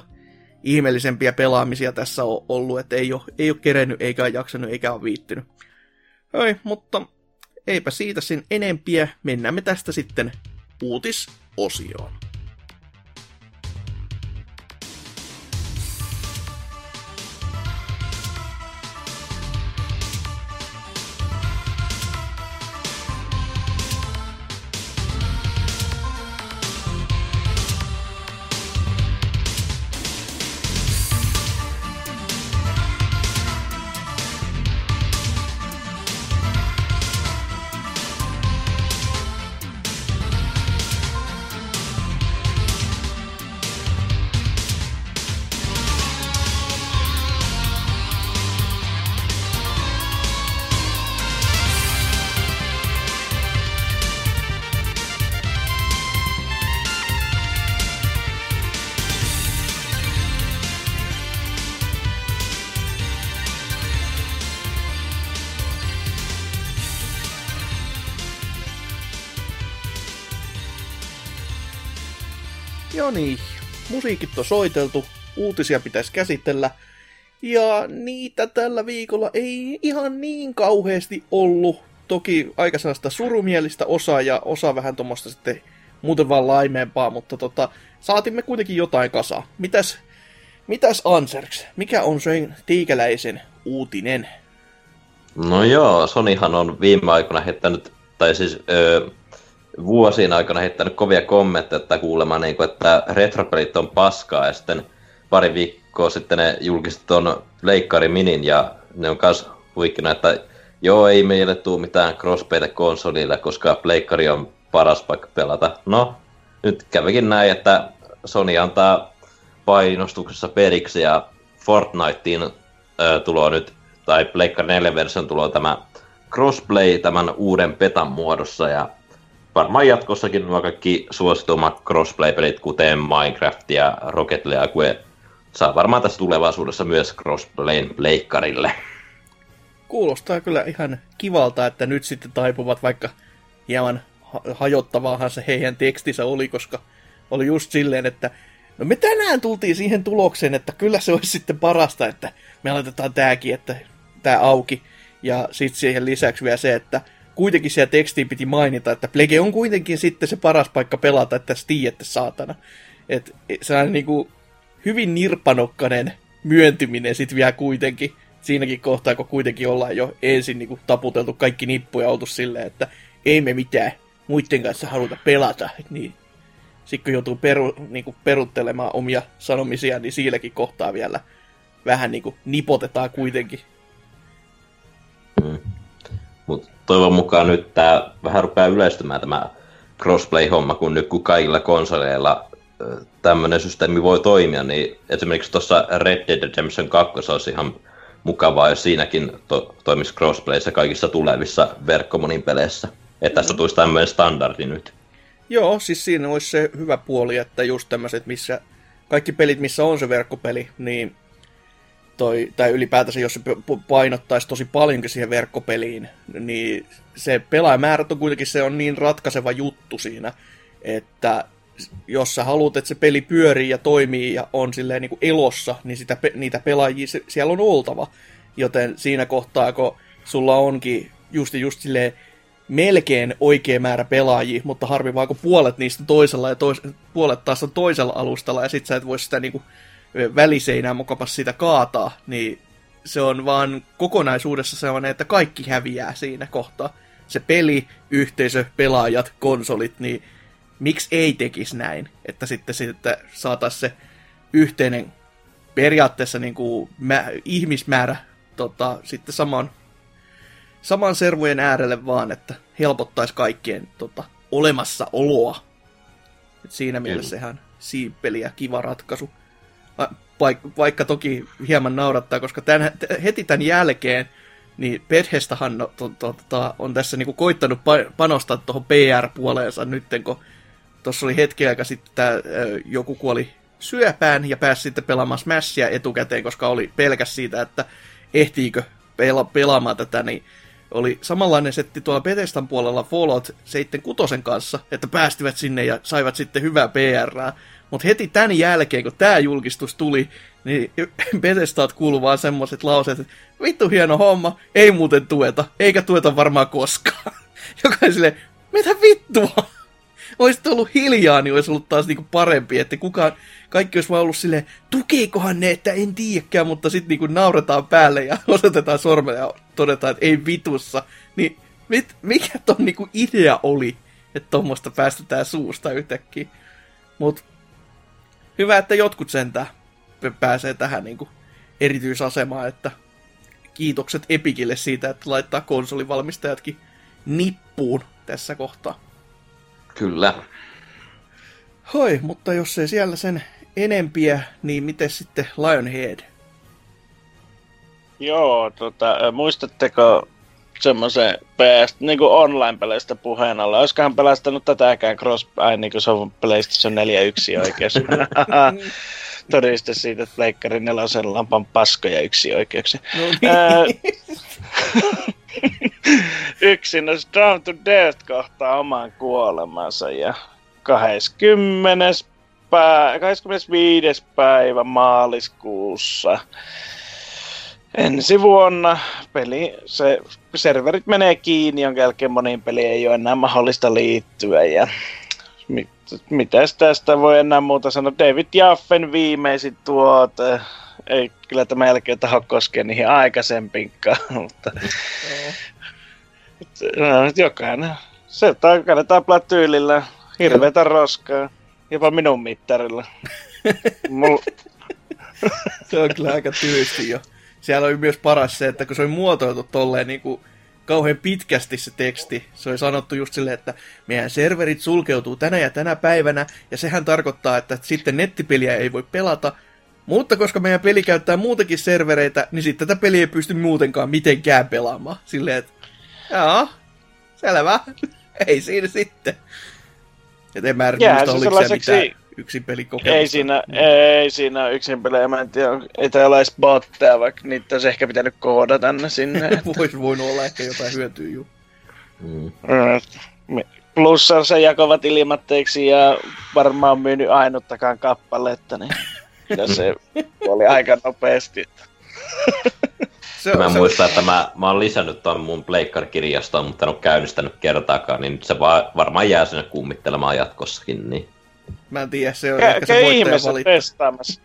ihmeellisempiä pelaamisia tässä on ollut, että ei ole, ei ole kerennyt, eikä ole jaksanut, eikä ole viittynyt. Oi, mutta eipä siitä sen enempiä, mennään me tästä sitten uutisosioon. Niin, musiikit on soiteltu, uutisia pitäisi käsitellä. Ja niitä tällä viikolla ei ihan niin kauheasti ollut. Toki aika sellaista surumielistä osaa ja osa vähän tuommoista sitten muuten vaan laimeempaa, mutta tota, saatimme kuitenkin jotain kasaa. Mitäs, mitäs Anserks, mikä on sen tiikäläisen uutinen? No joo, Sonihan on viime aikoina heittänyt, tai siis öö, vuosien aikana heittänyt kovia kommentteja, että kuulemma, niin kuin, että retropelit on paskaa, ja sitten pari viikkoa sitten ne julkisti tuon Leikkari Minin, ja ne on myös huikkina, että joo, ei meille tule mitään crosspeita konsolille, koska Pleikkari on paras paikka pelata. No, nyt kävikin näin, että Sony antaa painostuksessa periksi, ja Fortniteen äh, tulo nyt, tai Pleikkari 4 version tulo tämä crossplay tämän uuden petan muodossa, ja varmaan jatkossakin nuo kaikki suositummat crossplay-pelit, kuten Minecraft ja Rocket League, saa varmaan tässä tulevaisuudessa myös crossplayn pleikkarille. Kuulostaa kyllä ihan kivalta, että nyt sitten taipuvat, vaikka hieman hajottavaahan se heidän tekstissä oli, koska oli just silleen, että no me tänään tultiin siihen tulokseen, että kyllä se olisi sitten parasta, että me aloitetaan tääkin, että tää auki. Ja sitten siihen lisäksi vielä se, että kuitenkin siellä tekstiin piti mainita, että Plege on kuitenkin sitten se paras paikka pelata, että tiedätte saatana. Et sellainen niinku hyvin nirpanokkanen myöntyminen sitten vielä kuitenkin siinäkin kohtaa, kun kuitenkin ollaan jo ensin niinku taputeltu kaikki nippuja oltu silleen, että ei me mitään muiden kanssa haluta pelata, niin sitten kun joutuu peru, niinku peruttelemaan omia sanomisia, niin siinäkin kohtaa vielä vähän niinku nipotetaan kuitenkin. Mm. Mutta toivon mukaan nyt tämä vähän rupeaa yleistymään tämä crossplay-homma, kun nyt kun kaikilla konsoleilla tämmöinen systeemi voi toimia, niin esimerkiksi tuossa Red Dead Redemption 2 olisi ihan mukavaa, jos siinäkin to- toimisi crossplayissa kaikissa tulevissa verkkomonin peleissä. Että tästä tulisi tämmöinen standardi nyt. Joo, siis siinä olisi se hyvä puoli, että just tämmöiset, missä kaikki pelit, missä on se verkkopeli, niin toi, tai ylipäätänsä jos se painottaisi tosi paljonkin siihen verkkopeliin, niin se pelaajamäärät on kuitenkin se on niin ratkaiseva juttu siinä, että jos sä haluat, että se peli pyörii ja toimii ja on silleen niin kuin elossa, niin sitä, niitä pelaajia siellä on oltava. Joten siinä kohtaa, kun sulla onkin just, just silleen melkein oikea määrä pelaajia, mutta harvi vaan kun puolet niistä toisella ja tois, puolet taas on toisella alustalla, ja sit sä et voi sitä niinku väliseinää mukapas sitä kaataa, niin se on vaan kokonaisuudessa sellainen, että kaikki häviää siinä kohtaa. Se peli, yhteisö, pelaajat, konsolit, niin miksi ei tekisi näin? Että sitten, sitten saataisiin se yhteinen periaatteessa niin kuin mä, ihmismäärä tota, sitten saman, saman servujen äärelle vaan, että helpottaisi kaikkien tota, olemassaoloa. Et siinä mielessä ihan siippeli ja kiva ratkaisu vaikka toki hieman naurattaa, koska tämän, heti tämän jälkeen niin Bethesdahan no, to, to, to, on tässä niinku koittanut panostaa tuohon PR-puoleensa nyt, kun tuossa oli hetki aika sitten tää, joku kuoli syöpään ja pääsi sitten pelaamaan Smashia etukäteen, koska oli pelkäs siitä, että ehtiikö pela- pelaamaan tätä, niin oli samanlainen setti tuolla Bethesdan puolella Fallout 76 kanssa, että päästivät sinne ja saivat sitten hyvää PRää, Mutta heti tämän jälkeen, kun tämä julkistus tuli, niin Bethesdaat kuuluu vaan semmoiset lauseet, että vittu hieno homma, ei muuten tueta, eikä tueta varmaan koskaan. Joka sille, mitä vittua? Olisit ollut hiljaa, niin olisi ollut taas niinku parempi, että kukaan, kaikki olisi vaan ollut silleen, tukeekohan ne, että en tiedäkään, mutta sitten niinku nauretaan päälle ja osoitetaan sormella ja todetaan, että ei vitussa. Niin mit, mikä ton niinku idea oli, että tuommoista päästetään suusta yhtäkkiä. Mut hyvä, että jotkut sentään pääsee tähän niinku erityisasemaan, että kiitokset Epikille siitä, että laittaa konsolivalmistajatkin nippuun tässä kohtaa. Kyllä. Hoi, mutta jos ei siellä sen enempiä, niin miten sitten Lionhead? Joo, tota, muistatteko semmoisen PS, niin kuin online-peleistä puheen alla. Olisikohan pelastanut tätäkään cross, ai niin kuin se on PlayStation 4 yksi oikeus. Todiste siitä, että Pleikkari nelosella on paskoja yksi oikeuksia. No niin. Yksin olisi Down to Death kohtaa oman kuolemansa ja 20. Pää, 25. päivä maaliskuussa ensi vuonna peli, se serverit menee kiinni, jonka jälkeen moniin peliin ei ole enää mahdollista liittyä. Ja mit, mitäs tästä voi enää muuta sanoa? David Jaffen viimeisin tuote. Ei kyllä tämä jälkeen taho koskea niihin aikaisempiinkaan, mutta no, jokainen. Se kannetaan tyylillä. Hirveetä roskaa. Jopa minun mittarilla. Mul... se on kyllä aika tyysti jo siellä oli myös paras se, että kun se oli muotoiltu tolleen niin kuin kauhean pitkästi se teksti. Se oli sanottu just silleen, että meidän serverit sulkeutuu tänä ja tänä päivänä, ja sehän tarkoittaa, että sitten nettipeliä ei voi pelata, mutta koska meidän peli käyttää muutenkin servereitä, niin sitten tätä peliä ei pysty muutenkaan mitenkään pelaamaan. Silleen, että joo, selvä, ei siinä sitten. Et en mä muista, oliko se mitään yksin pelikokemusta. Ei siinä, ei siinä yksin pelejä, mä en tiedä, ei täällä edes botteja, vaikka niitä olisi ehkä pitänyt koodata tänne sinne. Voisi voinut olla ehkä jotain hyötyä, juu. Mm. Plussa se jakovat ilmatteeksi ja varmaan myynyt ainuttakaan kappaletta, niin kyllä se oli aika nopeasti. Se on, mä se muistan, että mä, mä oon lisännyt ton mun Pleikkar-kirjastoon, mutta en ole käynnistänyt kertaakaan, niin se va- varmaan jää sinne kummittelemaan jatkossakin. Niin. Mä en tiedä, se on Kä- ehkä se voittaja testaamassa.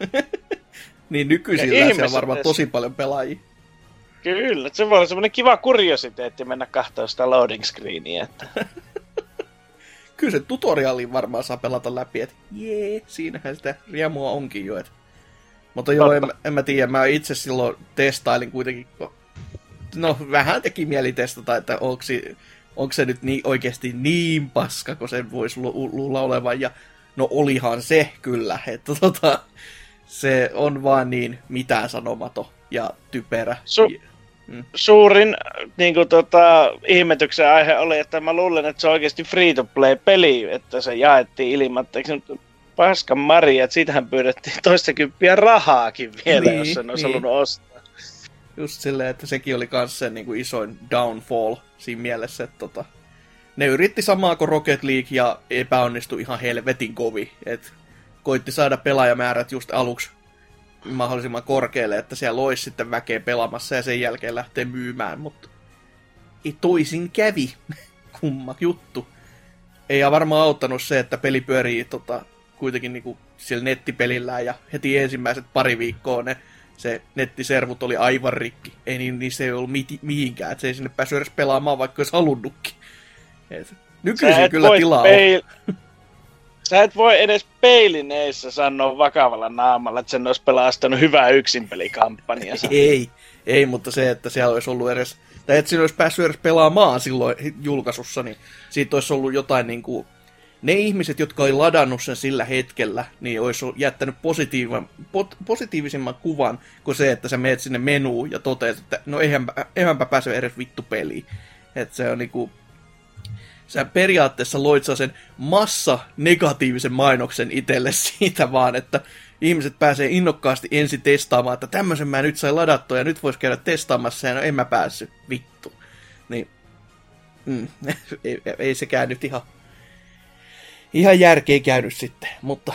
niin nykyisillä on varmaan tosi paljon pelaajia. Kyllä, se voi olla semmoinen kiva kuriositeetti mennä katsomaan sitä loading screeniä. Että... Kyllä se tutorialin varmaan saa pelata läpi, että jee, siinähän sitä riemua onkin jo. Että... Mutta joo, en, en mä tiedä, mä itse silloin testailin kuitenkin, no vähän teki mieli testata, että onko se, onko se nyt niin, oikeasti niin paska, kun se voisi lu- luulla olevan. Ja No olihan se kyllä, että tota, se on vaan niin mitään sanomato ja typerä. Su- mm. Suurin niin kuin, tota, ihmetyksen aihe oli, että mä luulen, että se on oikeasti free-to-play-peli, että se jaettiin ilmatteeksi. Paskan Maria, että siitähän pyydettiin toista kymppiä rahaakin vielä, niin, jos sen olisi niin. halunnut ostaa. Just silleen, että sekin oli myös se niin kuin isoin downfall siinä mielessä, että tota, ne yritti samaa kuin Rocket League ja epäonnistui ihan helvetin kovi. Et koitti saada pelaajamäärät just aluksi mahdollisimman korkealle, että siellä olisi sitten väkeä pelaamassa ja sen jälkeen lähtee myymään, mutta ei toisin kävi. Kumma juttu. Ei varmaan auttanut se, että peli pyörii tota, kuitenkin niinku siellä nettipelillä ja heti ensimmäiset pari viikkoa ne se nettiservut oli aivan rikki. Ei niin, niin se ei ollut mihinkään, että se ei sinne päässyt edes pelaamaan, vaikka olisi halunnutkin. Et nykyisin kyllä tilaa peil- on. Sä et voi edes peilineissä sanoa vakavalla naamalla, että sen olisi pelastanut hyvää yksinpelikampanja. ei, ei, mutta se, että siellä olisi ollut edes, tai että siinä olisi päässyt edes pelaamaan silloin julkaisussa, niin siitä olisi ollut jotain niin kuin, ne ihmiset, jotka oli ladannut sen sillä hetkellä, niin olisi jättänyt positiivan, pot, positiivisimman kuvan kuin se, että sä meet sinne menuun ja toteat, että no eihän, eihänpä pääse edes vittu peliin. Että se on niinku, sä periaatteessa loit sen massa negatiivisen mainoksen itselle siitä vaan, että ihmiset pääsee innokkaasti ensin testaamaan, että tämmöisen mä nyt sain ladattua ja nyt vois käydä testaamassa ja no en mä päässyt, vittu. Niin, mm, ei, ei sekään nyt ihan, ihan järkeä käynyt sitten, mutta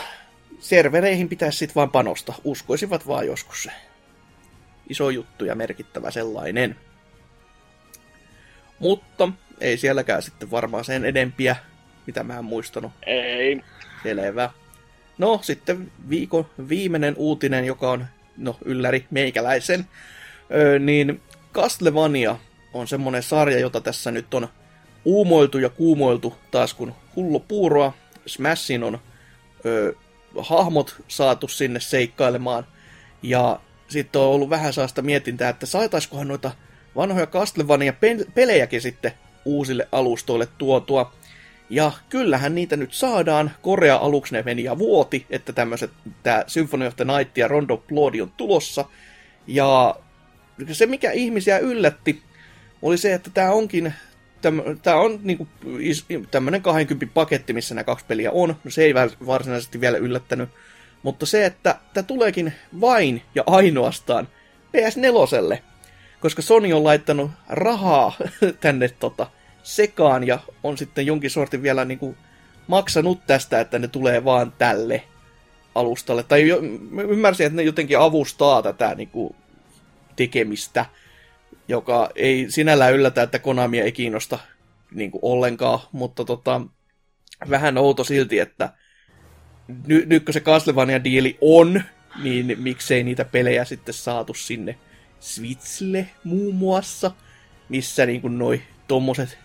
servereihin pitäisi sitten vaan panosta. Uskoisivat vaan joskus se. Iso juttu ja merkittävä sellainen. Mutta ei sielläkään sitten varmaan sen edempiä, mitä mä en muistanut. Ei. Selvä. No, sitten viikon viimeinen uutinen, joka on, no, ylläri meikäläisen, öö, niin Castlevania on semmonen sarja, jota tässä nyt on uumoiltu ja kuumoiltu taas kun hullu puuroa. Smashin on öö, hahmot saatu sinne seikkailemaan. Ja sitten on ollut vähän saasta mietintää, että saataisikohan noita vanhoja Castlevania-pelejäkin sitten uusille alustoille tuotua. Ja kyllähän niitä nyt saadaan. Korea aluksi ne meni ja vuoti, että tämmöiset, tämä Symphony of the Night ja Rondo Blood on tulossa. Ja se, mikä ihmisiä yllätti, oli se, että tämä onkin tämä on niinku tämmöinen 20 paketti, missä nämä kaksi peliä on. No se ei varsinaisesti vielä yllättänyt. Mutta se, että tämä tuleekin vain ja ainoastaan PS4, koska Sony on laittanut rahaa tänne tota, sekaan ja on sitten jonkin sortin vielä niinku maksanut tästä, että ne tulee vaan tälle alustalle. Tai jo, ymmärsin, että ne jotenkin avustaa tätä niinku, tekemistä joka ei sinällään yllätä, että Konami ei kiinnosta niin kuin ollenkaan, mutta tota, vähän outo silti, että ny, nyt kun se Castlevania-diili on, niin miksei niitä pelejä sitten saatu sinne Switchille muun muassa, missä niin kuin noi tommoset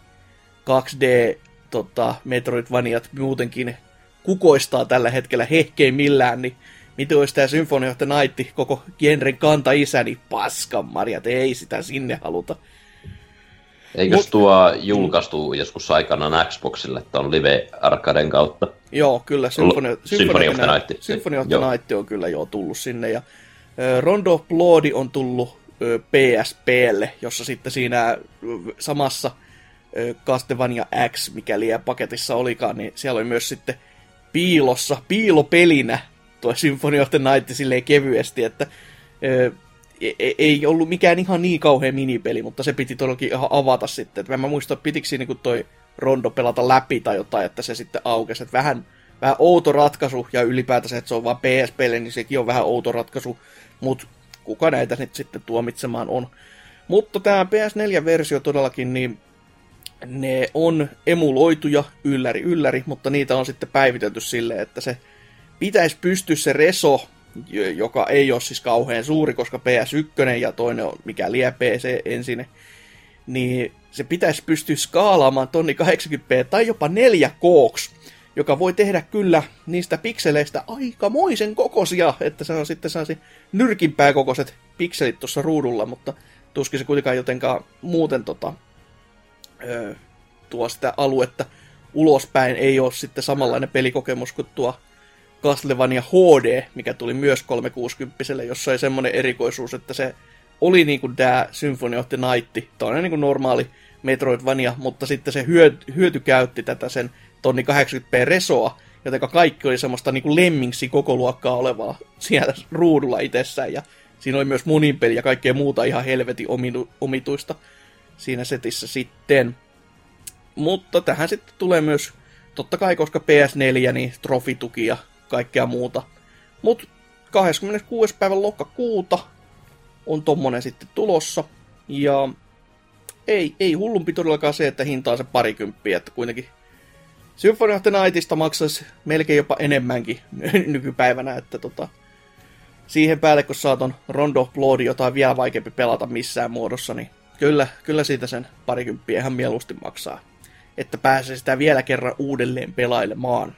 2D tota, Metroidvaniat muutenkin kukoistaa tällä hetkellä hehkeimmillään, niin miten olisi tämä Symphony of the Night, koko genren kanta-isä, niin paskan marjat, ei sitä sinne haluta. Eikös Mut, tuo julkaistu joskus aikanaan Xboxille on Live Arcaden kautta? Joo, kyllä. Symphony, Symphony, of the Night. Symphony of the Night on kyllä jo tullut sinne. Ja Rondo of Blood on tullut PSPlle, jossa sitten siinä samassa Castlevania X, mikä liian paketissa olikaan, niin siellä oli myös sitten piilossa, piilopelinä tuo Symphony of the Night silleen kevyesti, että e, e, ei ollut mikään ihan niin kauhean minipeli, mutta se piti todellakin ihan avata sitten. Että mä muistan, pitikö siinä niin toi rondo pelata läpi tai jotain, että se sitten aukesi. Että vähän, vähän outo ratkaisu, ja ylipäätänsä, että se on vaan PSPlle, niin sekin on vähän outo ratkaisu, mutta kuka näitä nyt sitten tuomitsemaan on. Mutta tämä PS4-versio todellakin, niin ne on emuloituja ylläri ylläri, mutta niitä on sitten päivitetty silleen, että se pitäisi pystyä se reso, joka ei ole siis kauhean suuri, koska PS1 ja toinen on mikä lie PC ensin, niin se pitäisi pystyä skaalaamaan tonni 80p tai jopa 4 k joka voi tehdä kyllä niistä pikseleistä aikamoisen kokoisia, että se on sitten saisi nyrkinpää kokoiset pikselit tuossa ruudulla, mutta tuskin se kuitenkaan jotenkaan muuten tota, öö, tuo sitä aluetta ulospäin. Ei ole sitten samanlainen pelikokemus kuin tuo Castlevania HD, mikä tuli myös 360 jossa oli semmoinen erikoisuus, että se oli niin kuin tämä Symphony of the Night, toinen niin kuin normaali Metroidvania, mutta sitten se hyöty, hyöty käytti tätä sen tonni 80p resoa, joten kaikki oli semmoista niin kuin lemmingsi koko luokkaa olevaa siellä ruudulla itsessään, ja siinä oli myös moninpeli ja kaikkea muuta ihan helvetin omituista siinä setissä sitten. Mutta tähän sitten tulee myös, totta kai koska PS4, niin trofituki ja kaikkea muuta. Mut 26. päivän lokakuuta on tommonen sitten tulossa. Ja ei, ei hullumpi todellakaan se, että hinta on se parikymppiä, että kuitenkin Symphony of the Nightista maksaisi melkein jopa enemmänkin nykypäivänä, että tota, siihen päälle kun saat on Rondo of Blood, jota on vielä vaikeampi pelata missään muodossa, niin kyllä, kyllä siitä sen parikymppiä ihan mieluusti maksaa, että pääsee sitä vielä kerran uudelleen pelailemaan.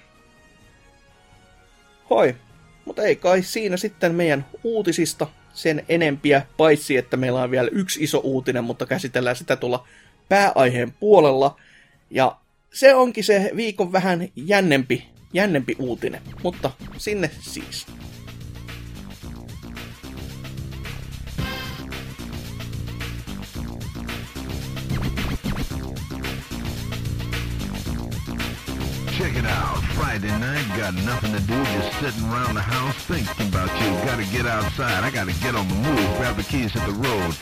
Hoi, mutta ei kai siinä sitten meidän uutisista sen enempiä, paitsi että meillä on vielä yksi iso uutinen, mutta käsitellään sitä tuolla pääaiheen puolella. Ja se onkin se viikon vähän jännempi, jännempi uutinen, mutta sinne siis. Friday night, got nothing to do, just sitting around the house thinking about you. Gotta get outside. I gotta get on the move, grab the keys, hit the road.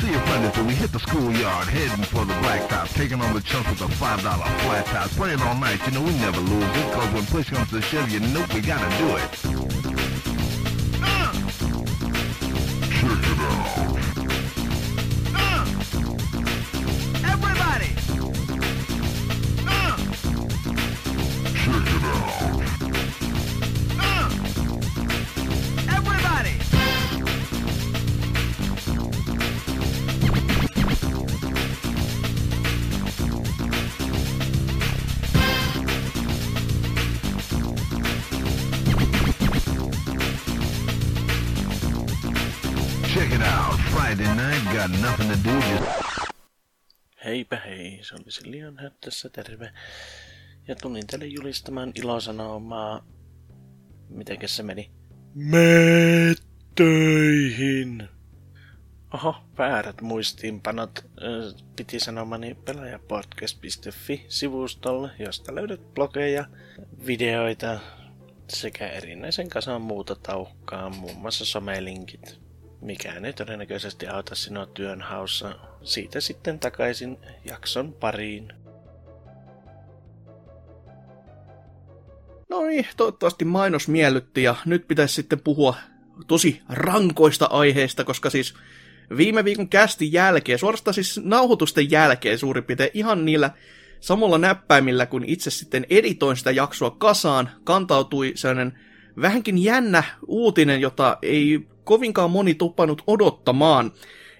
See a friend until we hit the schoolyard, heading for the blacktop, taking on the chunks with a $5 flat top. Playing all night, you know we never lose it, cause when push comes to shove, you know we gotta do it. Heipä hei, se olisi liian tässä terve. Ja tulin teille julistamaan ilosanomaa. Mitenkäs se meni? Me töihin! Oho, väärät muistiinpanot. Piti sanomani pelaajapodcast.fi-sivustolle, josta löydät blogeja, videoita sekä erinäisen kasan muuta taukkaa, muun muassa somelinkit. Mikään ei todennäköisesti auta sinua työnhaussa. Siitä sitten takaisin jakson pariin. No niin, toivottavasti mainos miellytti ja nyt pitäisi sitten puhua tosi rankoista aiheista, koska siis viime viikon kästin jälkeen, suorastaan siis nauhoitusten jälkeen suurin piirtein ihan niillä samalla näppäimillä, kun itse sitten editoin sitä jaksoa kasaan, kantautui sellainen vähänkin jännä uutinen, jota ei kovinkaan moni tuppanut odottamaan.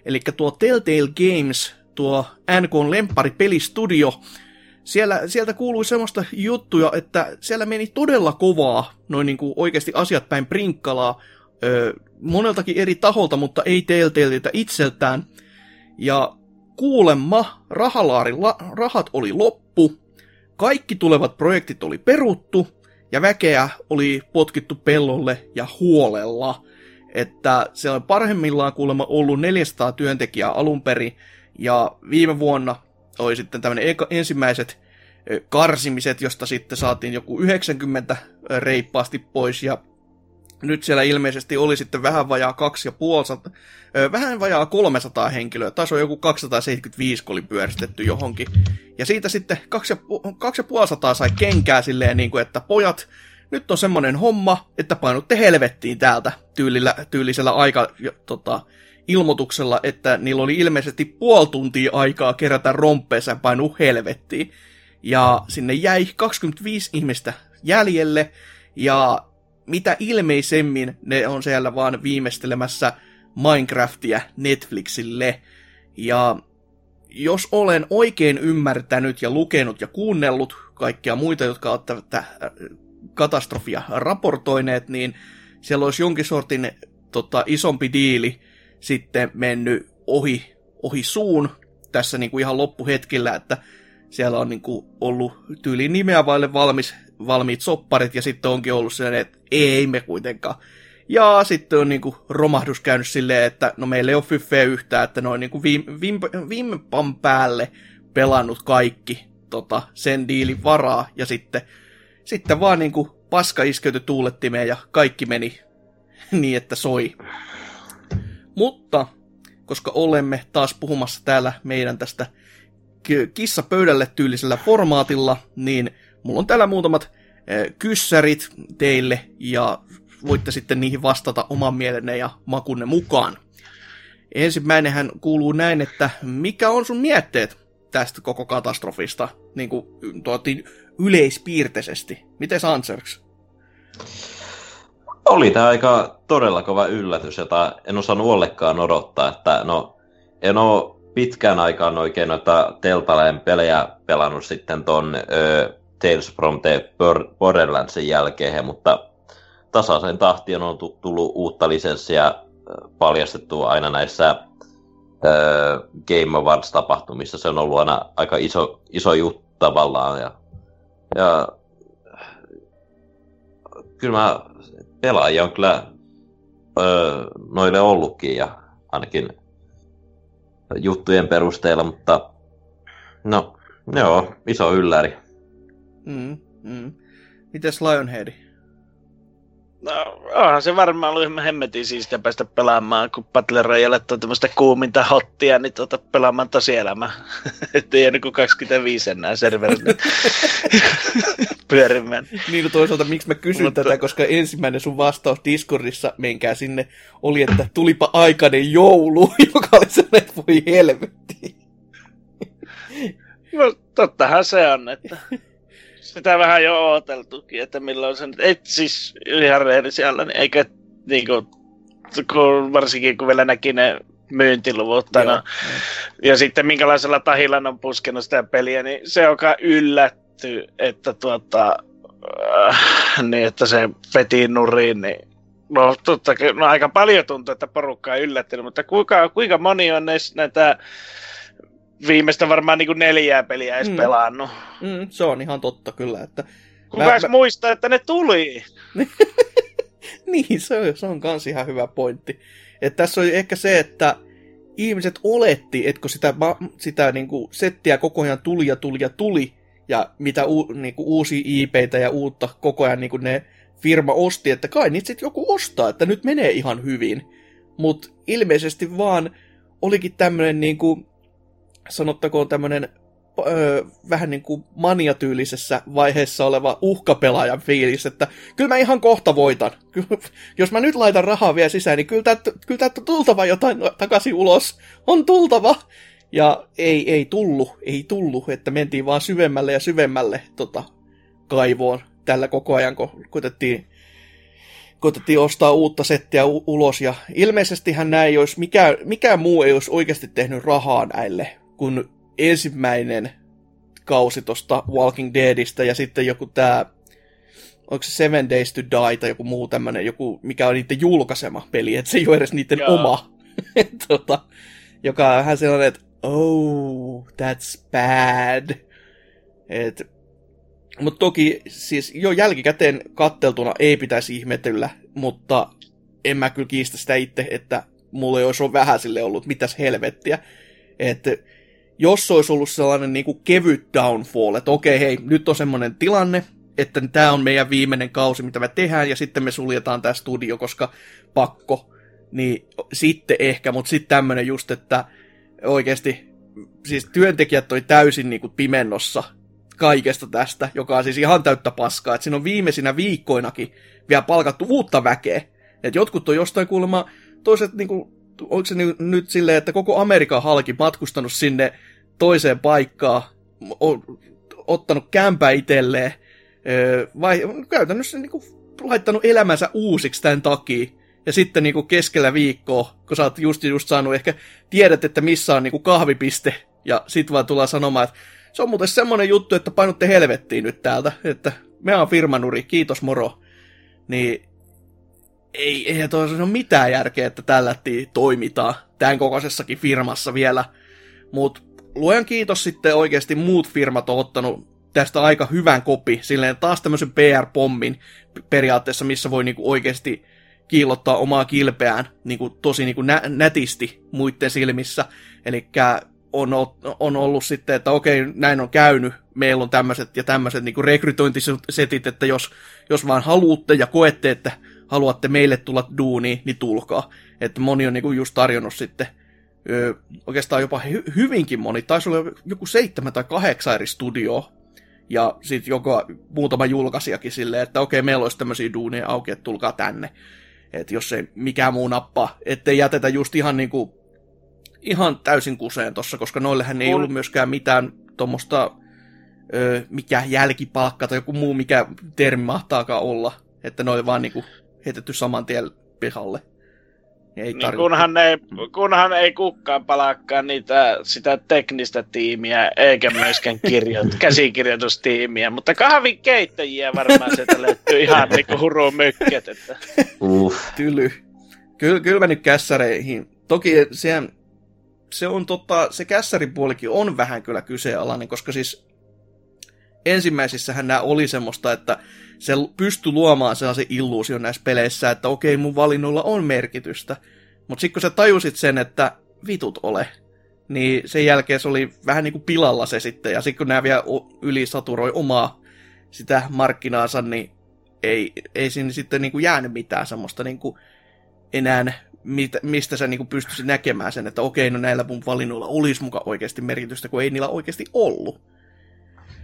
Eli tuo Telltale Games, tuo NKn lemppari pelistudio, siellä, sieltä kuului semmoista juttuja, että siellä meni todella kovaa, noin niin kuin oikeasti asiat päin prinkkalaa, öö, moneltakin eri taholta, mutta ei Telltaleiltä itseltään. Ja kuulemma rahalaarin la- rahat oli loppu, kaikki tulevat projektit oli peruttu, ja väkeä oli potkittu pellolle ja huolella. Että se on parhaimmillaan kuulemma ollut 400 työntekijää alun perin, ja viime vuonna oli sitten tämmöinen ensimmäiset karsimiset, josta sitten saatiin joku 90 reippaasti pois, ja nyt siellä ilmeisesti oli sitten vähän vajaa 2,5, vähän vajaa 300 henkilöä, taisi joku 275, kun oli pyöristetty johonkin. Ja siitä sitten 2,5 sai kenkää silleen, niin kuin, että pojat, nyt on semmonen homma, että painutte helvettiin täältä tyylillä, tyylisellä aika, tota, ilmoituksella, että niillä oli ilmeisesti puoli tuntia aikaa kerätä romppeessa painu helvettiin. Ja sinne jäi 25 ihmistä jäljelle, ja mitä ilmeisemmin ne on siellä vaan viimeistelemässä Minecraftia Netflixille. Ja jos olen oikein ymmärtänyt ja lukenut ja kuunnellut kaikkia muita, jotka ovat tätä katastrofia raportoineet, niin siellä olisi jonkin sortin tota, isompi diili sitten mennyt ohi, ohi suun tässä niin kuin ihan loppuhetkillä, että siellä on niin kuin ollut tyyliin nimeä vaille valmis, valmiit sopparit, ja sitten onkin ollut sellainen, että ei me kuitenkaan. Ja sitten on niinku romahdus käynyt silleen, että no meillä ei ole fyffeä yhtään, että noin niinku viime, viime, viime päälle pelannut kaikki tota, sen diilin varaa, ja sitten, sitten vaan niinku paska iskeytyi tuulettimeen ja kaikki meni niin, että soi. Mutta, koska olemme taas puhumassa täällä meidän tästä kissa pöydälle tyylisellä formaatilla, niin mulla on täällä muutamat eh, kyssärit teille ja voitte sitten niihin vastata oman mielenne ja makunne mukaan. Ensimmäinenhän kuuluu näin, että mikä on sun mietteet tästä koko katastrofista, niin kuin yleispiirteisesti. Miten Sanserks? Oli tämä aika todella kova yllätys, jota en osannut ollenkaan odottaa, että no, en ole pitkään aikaan oikein noita Teltaleen pelejä pelannut sitten ton ö, Tales from the Borderlandsin jälkeen, mutta tasaisen tahtiin on tullut uutta lisenssiä paljastettu aina näissä ö, Game Awards-tapahtumissa. Se on ollut aina aika iso, iso juttu tavallaan. Ja, ja kyllä mä pelaajia on kyllä ö, noille ollutkin ja ainakin juttujen perusteella, mutta no, joo, iso ylläri. Mm, mm. Mites Lionhead? No, onhan se varmaan ollut ihan hemmetin siistiä päästä pelaamaan, kun Battle Royale on tämmöistä kuuminta hottia, niin tuota, pelaamaan tosielämä. Että ei kuin 25 enää serverille pyörimään. Niin no toisaalta miksi mä kysyn Mutta... tätä, koska ensimmäinen sun vastaus Discordissa, menkää sinne, oli, että tulipa aikainen joulu, joka oli sellainen, että voi helvetti. No tottahan se on, että sitä vähän jo ooteltukin, että milloin se nyt, ei siis ihan rehellisiellä, niin eikä niinku, kun, varsinkin kun vielä näki ne myyntiluvut no, ja sitten minkälaisella tahilla on puskenut sitä peliä, niin se joka yllätty, että tuota, äh, niin että se veti nuriin, niin No totta, no aika paljon tuntuu, että porukka on yllättynyt, mutta kuinka, kuinka moni on näistä, näitä viimeistä varmaan niin kuin neljää peliä edes mm. pelannut? Mm, se on ihan totta kyllä. Että Kuka mä, muistaa, että ne tuli? niin, se on, se on kans ihan hyvä pointti. Että tässä oli ehkä se, että ihmiset oletti, että kun sitä, sitä niin kuin settiä koko ajan tuli ja tuli ja tuli, ja mitä u, niin kuin uusia IPitä ja uutta koko ajan niin kuin ne firma osti, että kai niitä sitten joku ostaa, että nyt menee ihan hyvin. Mutta ilmeisesti vaan olikin tämmöinen niin kuin, sanottakoon tämmöinen öö, vähän niin kuin maniatyylisessä vaiheessa oleva uhkapelaajan fiilis, että kyllä mä ihan kohta voitan. Jos mä nyt laitan rahaa vielä sisään, niin kyllä täältä, kyllä tultava jotain takaisin ulos. On tultava. Ja ei, ei tullu, ei tullu, että mentiin vaan syvemmälle ja syvemmälle tota, kaivoon tällä koko ajan, kun koitettiin, koitettiin ostaa uutta settiä u- ulos. Ja ilmeisestihän näin ei olisi, mikään, mikään muu ei olisi oikeasti tehnyt rahaa näille, kun ensimmäinen kausi tosta Walking Deadistä ja sitten joku tää, onko se Seven Days to Die tai joku muu tämmönen, joku, mikä on niiden julkaisema peli, että se ei ole edes niiden Jaa. oma. tota, joka on vähän sellainen, että oh, that's bad. Et, mutta toki siis jo jälkikäteen katteltuna ei pitäisi ihmetellä, mutta en mä kyllä kiistä sitä itse, että mulla ei olisi vähän sille ollut mitäs helvettiä. Että jos olisi ollut sellainen niin kuin kevyt downfall, että okei, hei, nyt on semmoinen tilanne, että tämä on meidän viimeinen kausi, mitä me tehdään, ja sitten me suljetaan tämä studio, koska pakko, niin sitten ehkä, mutta sitten tämmöinen just, että oikeasti siis työntekijät oli täysin niin kuin pimennossa kaikesta tästä, joka on siis ihan täyttä paskaa, että siinä on viimeisinä viikkoinakin vielä palkattu uutta väkeä, että jotkut on jostain kuulemma, toiset niin kuin, onko se nyt silleen, että koko Amerikan halki matkustanut sinne toiseen paikkaan, ottanut kämpä itselleen, vai käytännössä niin kuin, laittanut elämänsä uusiksi tämän takia. Ja sitten niin kuin keskellä viikkoa, kun sä oot just, just saanut ehkä, tiedät, että missä on niin kuin kahvipiste, ja sit vaan tullaan sanomaan, että se on muuten semmonen juttu, että painutte helvettiin nyt täältä, että me on firmanuri, kiitos moro. Niin ei, ei ole mitään järkeä, että tällä toimitaan tämän kokoisessakin firmassa vielä. Mutta luojan kiitos sitten oikeasti muut firmat on ottanut tästä aika hyvän kopi, silleen taas tämmöisen PR-pommin periaatteessa, missä voi niinku oikeasti kiillottaa omaa kilpeään niinku tosi niinku nä- nätisti muiden silmissä. Eli on, on ollut sitten, että okei, näin on käynyt, meillä on tämmöiset ja tämmöiset niinku rekrytointisetit, että jos, jos vaan haluatte ja koette, että haluatte meille tulla duuniin, niin tulkaa. Että moni on niinku just tarjonnut sitten ö, oikeastaan jopa hy- hyvinkin moni, taisi olla joku seitsemän tai kahdeksan eri studioa, ja sitten joka muutama julkaisijakin silleen, että okei, meillä olisi tämmöisiä duuneja auki, että tulkaa tänne. Että jos ei mikään muu nappaa, ettei jätetä just ihan niinku, ihan täysin kuseen tossa, koska noillehän ei ollut myöskään mitään tuommoista, mikä jälkipalkka tai joku muu, mikä termi mahtaakaan olla. Että ne oli vaan niinku heitetty saman tien pihalle. Ei niin kunhan, ei, kunhan ei kukaan palakkaa niitä, sitä teknistä tiimiä, eikä myöskään kirjoit, käsikirjoitustiimiä, mutta kahvikeittäjiä varmaan sieltä löytyy ihan niinku hurumykket. Että. Uh. Tyly. Kyllä, kyllä mä nyt kässäreihin. Toki se, se on tota, se kässäripuolikin on vähän kyllä kyseenalainen, koska siis ensimmäisissähän nämä oli semmoista, että se pystyi luomaan sellaisen illuusion näissä peleissä, että okei, mun valinnoilla on merkitystä. Mutta sitten kun sä tajusit sen, että vitut ole, niin sen jälkeen se oli vähän niin kuin pilalla se sitten. Ja sitten kun nämä vielä ylisaturoi omaa sitä markkinaansa, niin ei, ei siinä sitten niin kuin jäänyt mitään semmoista niin kuin enää, mit, mistä sä niin kuin pystyisit näkemään sen, että okei, no näillä mun valinnoilla olisi muka oikeasti merkitystä, kun ei niillä oikeasti ollut.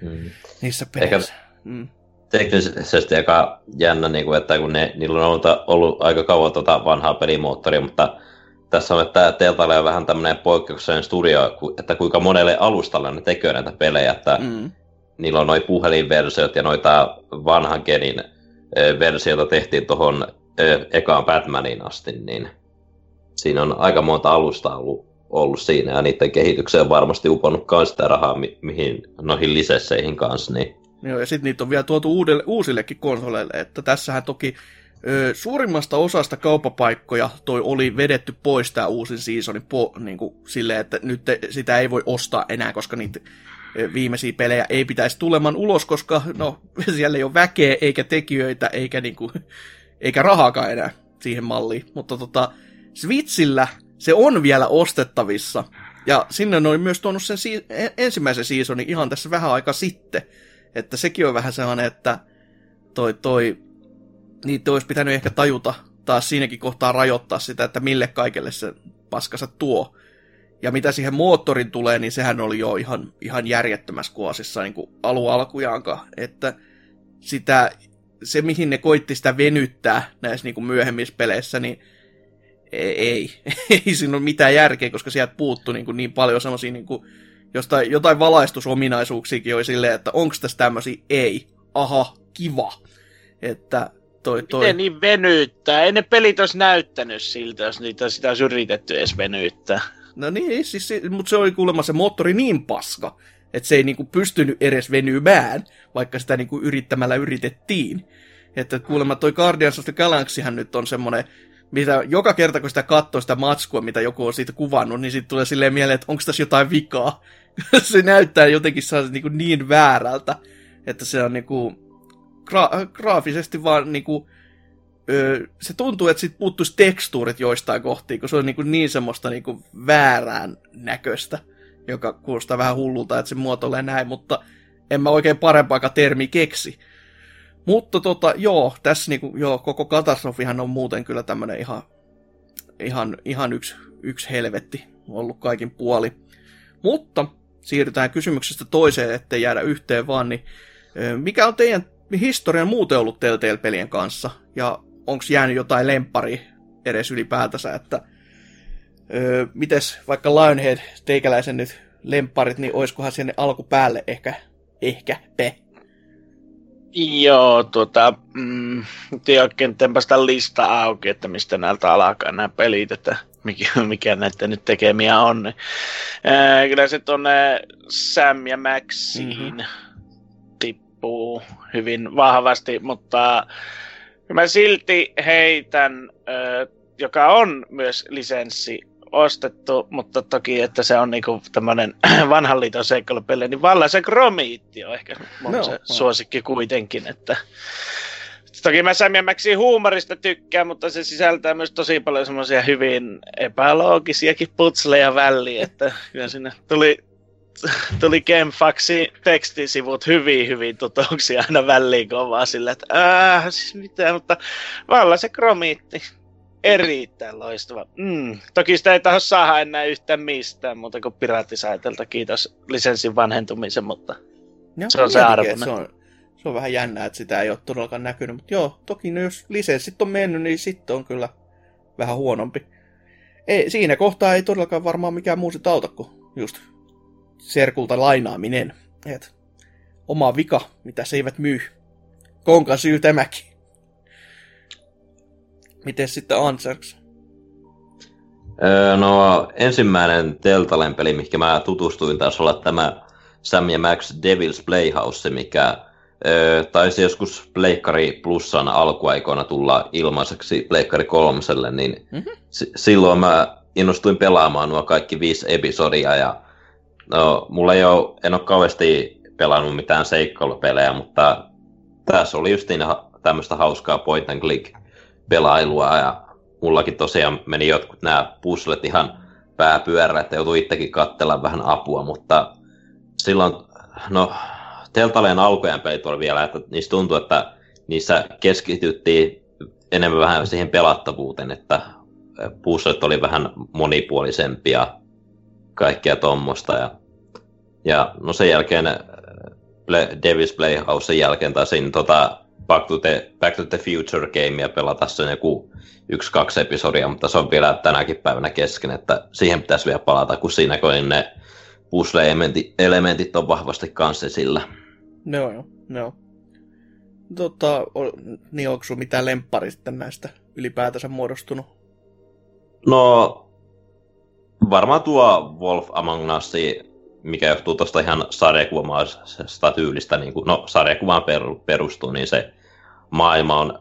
Hmm. Niissä peleissä. Ehkä, mm teknisesti aika jännä, niin kuin, että kun ne, niillä on ollut, ollut aika kauan tuota vanhaa pelimoottoria, mutta tässä on, että Teltailla on vähän tämmöinen poikkeuksellinen studio, että kuinka monelle alustalle ne tekee näitä pelejä, että mm. niillä on noin puhelinversiot ja noita vanhan genin versioita tehtiin tuohon ekaan Batmanin asti, niin siinä on aika monta alusta ollut, ollut siinä, ja niiden kehitykseen on varmasti uponnut myös sitä rahaa, mi- mihin noihin lisesseihin kanssa, niin Joo, ja sitten niitä on vielä tuotu uudelle, uusillekin konsoleille, että tässähän toki ö, suurimmasta osasta kauppapaikkoja toi oli vedetty pois tämä uusin seasoni po, niin kuin, silleen, että nyt te, sitä ei voi ostaa enää, koska niitä viimeisiä pelejä ei pitäisi tulemaan ulos, koska no, siellä ei ole väkeä, eikä tekijöitä, eikä, niin kuin, eikä rahaakaan enää siihen malliin. Mutta tota, Switchillä se on vielä ostettavissa. Ja sinne ne oli myös tuonut sen si- ensimmäisen seasonin ihan tässä vähän aika sitten. Että sekin on vähän sellainen, että toi, toi, niitä olisi pitänyt ehkä tajuta taas siinäkin kohtaa rajoittaa sitä, että mille kaikelle se paskansa tuo. Ja mitä siihen moottorin tulee, niin sehän oli jo ihan, ihan järjettömässä kuosissa niin alu alkujaankaan. Että sitä, se mihin ne koitti sitä venyttää näissä niin kuin myöhemmissä peleissä, niin ei, ei siinä ole mitään järkeä, koska sieltä puuttuu niin, kuin niin paljon semmoisia niin kuin, jostain, jotain valaistusominaisuuksiakin oli silleen, että onko tässä tämmöisiä, ei, aha, kiva. Että toi, toi... Miten niin venyttää? Ei ne pelit olisi näyttänyt siltä, jos niitä sitä olisi yritetty edes venyttää. No niin, siis, mutta se oli kuulemma se moottori niin paska, että se ei niinku pystynyt edes venymään, vaikka sitä niinku yrittämällä yritettiin. Että kuulemma toi Guardians of the Galaxyhän nyt on semmonen, mitä joka kerta kun sitä katsoo sitä matskua, mitä joku on siitä kuvannut, niin sitten tulee silleen mieleen, että onko tässä jotain vikaa. se näyttää jotenkin niinku niin väärältä, että se on niinku gra- graafisesti vaan niinku, öö, se tuntuu, että sit puuttuisi tekstuurit joistain kohtiin, kun se on niinku niin semmoista niinku väärään näköistä, joka kuulostaa vähän hullulta, että se muotoilee näin, mutta en mä oikein parempaa termi keksi. Mutta tota, joo, tässä niinku, joo, koko katastrofihan on muuten kyllä tämmönen ihan, ihan, ihan yksi, yksi helvetti ollut kaikin puoli. Mutta siirrytään kysymyksestä toiseen, ettei jäädä yhteen vaan, niin mikä on teidän historian muuten ollut Telltale-pelien kanssa? Ja onko jäänyt jotain lempari edes ylipäätänsä, että öö, mites vaikka Lionhead teikäläisen nyt lemparit, niin oiskohan sinne alkupäälle ehkä, ehkä pe? Joo, tuota, mm, ei oikein tempaista lista auki, että mistä näiltä alkaa nämä pelit, että mikä, mikä näiden nyt tekemiä on. Ää, kyllä se tuonne Sam ja Maxiin mm-hmm. tippuu hyvin vahvasti, mutta mä silti heitän, joka on myös lisenssi ostettu, mutta toki, että se on niinku tämmönen vanhan liiton seikkailupeli, niin Valla se Gromiitti on ehkä mun no, se no. suosikki kuitenkin, että Toki mä Sam huumorista tykkään, mutta se sisältää myös tosi paljon semmoisia hyvin epäloogisiakin putsleja väliin, että kyllä sinne tuli tuli Genfaxi tekstisivut hyvin, hyvin tutuksia aina väliin, kun vaan sillä, että äh, siis mitä, mutta valla se kromiitti. Erittäin loistava. Mm. Toki sitä ei taho saada enää yhtään mistään muuta kuin piraattisaitelta. Kiitos lisenssin vanhentumisen, mutta no, se on se arvo. Se on, se on vähän jännää, että sitä ei ole todellakaan näkynyt. Mutta joo, toki no jos lisenssit on mennyt, niin sitten on kyllä vähän huonompi. Ei, siinä kohtaa ei todellakaan varmaan mikään muu sitä auta kuin just serkulta lainaaminen. Et oma vika, mitä se eivät myy. Konka syy tämäkin. Miten sitten Ansarks? Öö, no ensimmäinen Teltalen peli, mikä mä tutustuin, taisi olla tämä Sam ja Max Devil's Playhouse, mikä öö, taisi joskus Pleikkari Plussan alkuaikoina tulla ilmaiseksi Pleikkari kolmoselle, niin mm-hmm. s- silloin mä innostuin pelaamaan nuo kaikki viisi episodia ja No, mulla ei ole, en ole kauheasti pelannut mitään seikkailupelejä, mutta tässä oli just niin tämmöistä hauskaa point and click pelailua ja mullakin tosiaan meni jotkut nämä puzzlet ihan pääpyörä, että joutui itsekin katsella vähän apua, mutta silloin, no, Teltaleen alkujen pelit oli vielä, että niistä tuntui, että niissä keskityttiin enemmän vähän siihen pelattavuuteen, että puzzlet oli vähän monipuolisempia kaikkea tuommoista. Ja, ja no sen jälkeen Davis Playhousen jälkeen taisin tota Back to, the, Back to the Future Gamea pelata sen joku yksi-kaksi episodia, mutta se on vielä tänäkin päivänä kesken, että siihen pitäisi vielä palata, kun siinä kun ne puzzle-elementit on vahvasti kanssa sillä. No joo, no. Tota, niin onko sinulla mitään lemppari sitten näistä ylipäätänsä muodostunut? No, varmaan tuo Wolf Among Us, mikä johtuu tuosta ihan sarjakuvaisesta tyylistä, niin kuin, no sarjakuvaan perustuu, niin se maailma on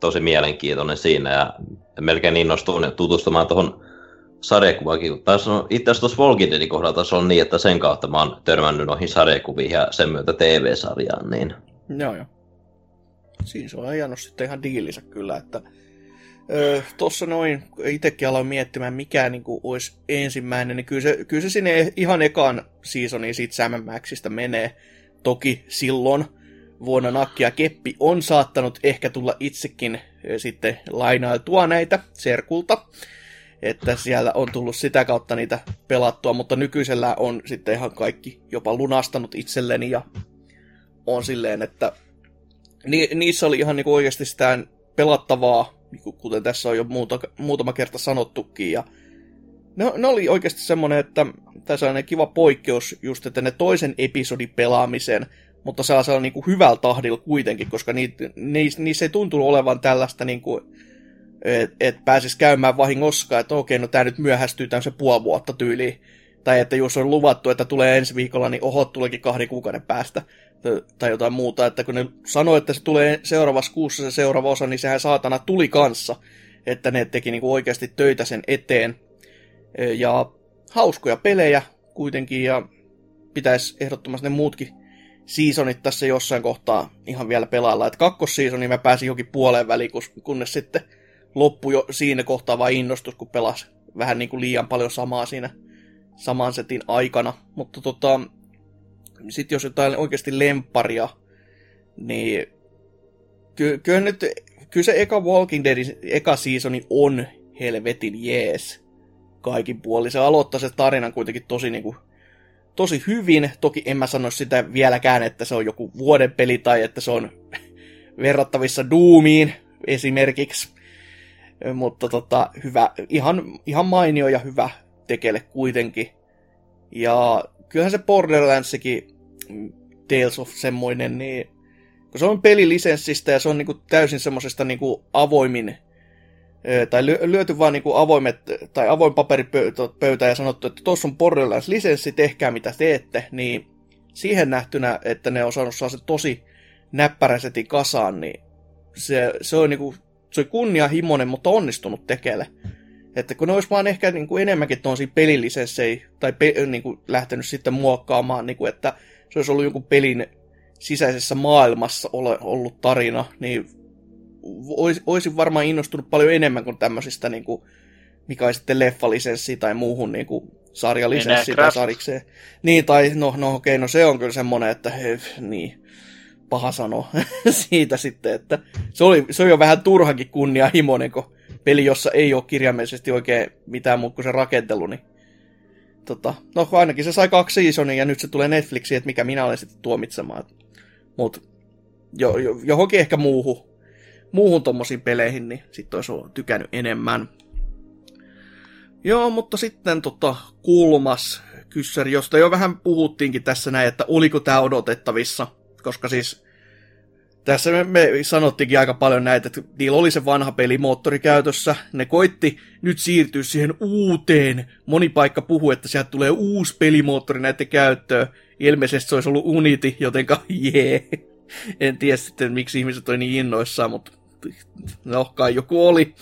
tosi mielenkiintoinen siinä ja melkein innostuin tutustumaan tuohon on, itse asiassa tuossa Walking Deadin kohdalla on niin, että sen kautta mä oon törmännyt noihin sarjakuviin ja sen myötä TV-sarjaan. Niin... Joo, joo. Siis on ajanut sitten ihan diilissä kyllä, että öö, tuossa noin, itsekin aloin miettimään, mikä niin kuin, olisi ensimmäinen, niin kyllä se, kyllä se sinne ihan ekaan seasoniin siitä Sam Maxista menee. Toki silloin vuonna Nakkia Keppi on saattanut ehkä tulla itsekin sitten lainailtua näitä Serkulta että siellä on tullut sitä kautta niitä pelattua, mutta nykyisellä on sitten ihan kaikki jopa lunastanut itselleni ja on silleen, että ni, niissä oli ihan niinku oikeasti sitä pelattavaa, niinku kuten tässä on jo muuta, muutama kerta sanottukin, ja ne, ne oli oikeasti semmoinen, että tässä on kiva poikkeus just, että ne toisen episodin pelaamisen, mutta saa olla niinku hyvällä tahdilla kuitenkin, koska niissä, niissä ei tuntunut olevan tällaista niinku, että et pääsis käymään vahingossa, että okei, no tämä nyt myöhästyy tämmöisen puoli vuotta tyyliin. Tai että jos on luvattu, että tulee ensi viikolla, niin oho, tuleekin kahden kuukauden päästä. Tai jotain muuta, että kun ne sanoi, että se tulee seuraavassa kuussa se seuraava osa, niin sehän saatana tuli kanssa. Että ne teki niinku oikeasti töitä sen eteen. Ja hauskoja pelejä kuitenkin, ja pitäisi ehdottomasti ne muutkin seasonit tässä jossain kohtaa ihan vielä pelailla. Että kakkossiisoni mä pääsin jokin puoleen väliin, kunnes sitten loppu jo siinä kohtaa vain innostus, kun pelasi vähän niin kuin liian paljon samaa siinä saman setin aikana. Mutta tota, sitten jos jotain oikeasti lemparia, niin ky- kyllä nyt, kyllä se eka Walking Deadin eka seasoni on helvetin jees kaikin puolin. Se aloittaa se tarinan kuitenkin tosi niin kuin, tosi hyvin. Toki en mä sano sitä vieläkään, että se on joku vuoden peli tai että se on verrattavissa Doomiin esimerkiksi. Mutta tota, hyvä, ihan, ihan mainio ja hyvä tekele kuitenkin. Ja kyllähän se Borderlandsikin, mm, Tales of semmoinen, niin kun se on pelilisenssistä ja se on niinku täysin semmoisesta niinku avoimin, tai lyöty vaan niinku avoimet, tai avoin paperipöytä ja sanottu, että tuossa on Borderlands-lisenssi, tehkää mitä teette, niin siihen nähtynä, että ne on saanut saa se tosi näppäräsetin kasaan, niin se, se on niinku se oli kunnianhimoinen, mutta onnistunut tekele. Että kun ne olisi vaan ehkä niin kuin enemmänkin tuollaisia pelillisessei, tai pe, niin kuin lähtenyt sitten muokkaamaan, niin kuin, että se olisi ollut jonkun pelin sisäisessä maailmassa ole, ollut tarina, niin olisi, olisin varmaan innostunut paljon enemmän kuin tämmöisistä, niin kuin, mikä olisi sitten leffalisenssi tai muuhun niin kuin sarjalisenssi tai sarikseen. Niin, tai no, no okei, okay, no se on kyllä semmoinen, että he, niin paha sanoa siitä sitten, että se, oli, se on jo vähän turhankin kunnianhimoinen, kun peli, jossa ei ole kirjaimellisesti oikein mitään muuta kuin se rakentelu, niin tota, no ainakin se sai kaksi seasonia ja nyt se tulee Netflixiin, että mikä minä olen sitten tuomitsemaan. Mutta jo, jo, johonkin ehkä muuhun, muuhun tommosiin peleihin, niin sitten olisi tykännyt enemmän. Joo, mutta sitten tota, kulmas kyssäri, josta jo vähän puhuttiinkin tässä näin, että oliko tämä odotettavissa – koska siis tässä me, me sanottiinkin aika paljon näitä, että niillä oli se vanha pelimoottori käytössä, ne koitti nyt siirtyä siihen uuteen, moni paikka puhuu, että sieltä tulee uusi pelimoottori näiden käyttöön, ilmeisesti se olisi ollut Unity, jotenka jee, en tiedä sitten miksi ihmiset oli niin innoissaan, mutta no kai joku oli,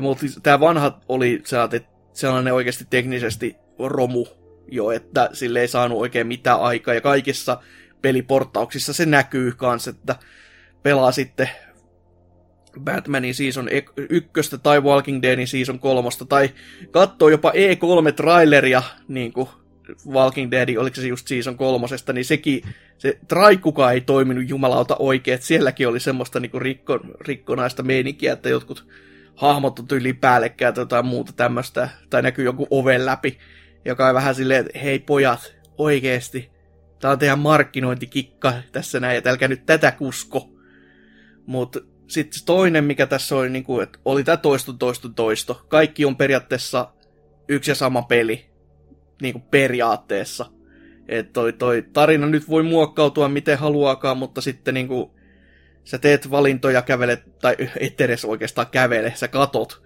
mutta tämä vanha oli sellainen oikeasti teknisesti romu jo, että sille ei saanut oikein mitään aikaa, ja kaikissa peliporttauksissa se näkyy kans, että pelaa sitten Batmanin season ykköstä tai Walking Deadin season kolmosta, tai katsoo jopa E3-traileria, niin kuin Walking Dead, oliko se just season kolmosesta, niin sekin, se traikkukaan ei toiminut jumalauta oikein, että sielläkin oli semmoista niin rikko, rikkonaista meininkiä, että jotkut hahmot on yli päällekkäin tai jotain muuta tämmöistä, tai näkyy joku oven läpi, joka on vähän silleen, että hei pojat, oikeesti, Tää on teidän markkinointikikka tässä näin, että älkää nyt tätä kusko. Mutta sitten toinen, mikä tässä oli, niin kuin, että oli tämä toisto, toisto, toisto. Kaikki on periaatteessa yksi ja sama peli. Niin kuin periaatteessa. Että toi, toi tarina nyt voi muokkautua miten haluaakaan, mutta sitten niin kuin, sä teet valintoja, kävelet, tai et edes oikeastaan kävele, sä katot,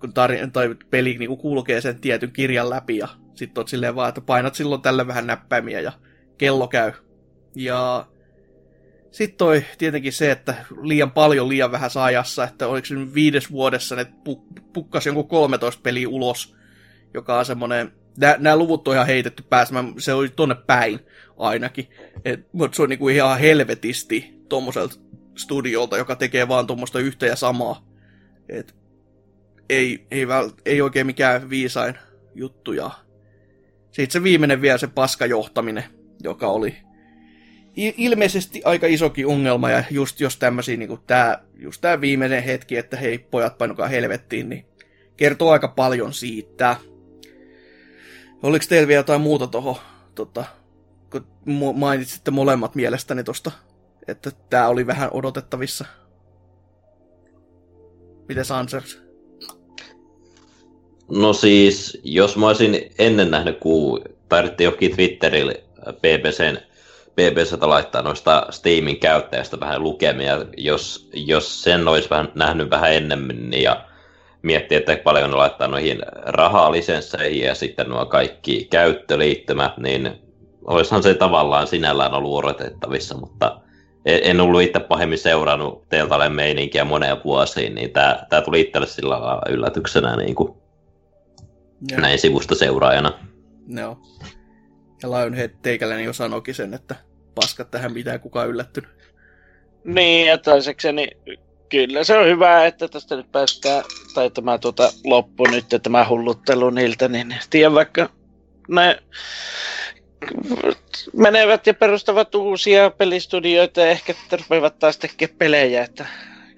kun tarina, tai peli niin kuin kulkee sen tietyn kirjan läpi ja sitten oot silleen vaan, että painat silloin tällä vähän näppäimiä ja kello käy. Ja sitten toi tietenkin se, että liian paljon liian vähän ajassa, että oliko se nyt viides vuodessa pu- pukkasi jonkun 13 peliä ulos, joka on semmoinen, nämä luvut on ihan heitetty pääsemään, se oli tonne päin ainakin, mutta se on niinku ihan helvetisti tuommoiselta studiolta, joka tekee vaan tuommoista yhtä ja samaa. Et ei, ei, väl, ei oikein mikään viisain juttu. Ja sitten se viimeinen vielä se paskajohtaminen, joka oli ilmeisesti aika isokin ongelma, ja just jos tämmöisiä, niin kuin tää, just tää viimeinen hetki, että hei, pojat painukaa helvettiin, niin kertoo aika paljon siitä. Oliko teillä vielä jotain muuta tuohon, tota, kun mainitsitte molemmat mielestäni tosta, että tämä oli vähän odotettavissa? Miten Ansers? No siis, jos mä olisin ennen nähnyt, kun tarvittiin jokin Twitterille BBCn BBCtä laittaa noista Steamin käyttäjistä vähän lukemia, jos, jos sen olisi vähän nähnyt vähän ennemmin niin ja miettii, että paljon ne laittaa noihin rahalisensseihin ja sitten nuo kaikki käyttöliittymät, niin olisihan se tavallaan sinällään ollut odotettavissa, mutta en ollut itse pahemmin seurannut teiltä meininkiä moneen vuosiin, niin tämä, tämä tuli itselle sillä yllätyksenä niin kuin näin sivusta seuraajana. Joo. Ja Lionhead teikäläinen jo sanoikin sen, että paskat tähän mitään kukaan yllättynyt. Niin, ja toiseksi niin kyllä se on hyvä, että tästä nyt päästään, tai tämä tuota, loppu nyt, tämä hulluttelu niiltä, niin tiedän vaikka ne menevät ja perustavat uusia pelistudioita ja ehkä rupeavat taas tekemään pelejä, että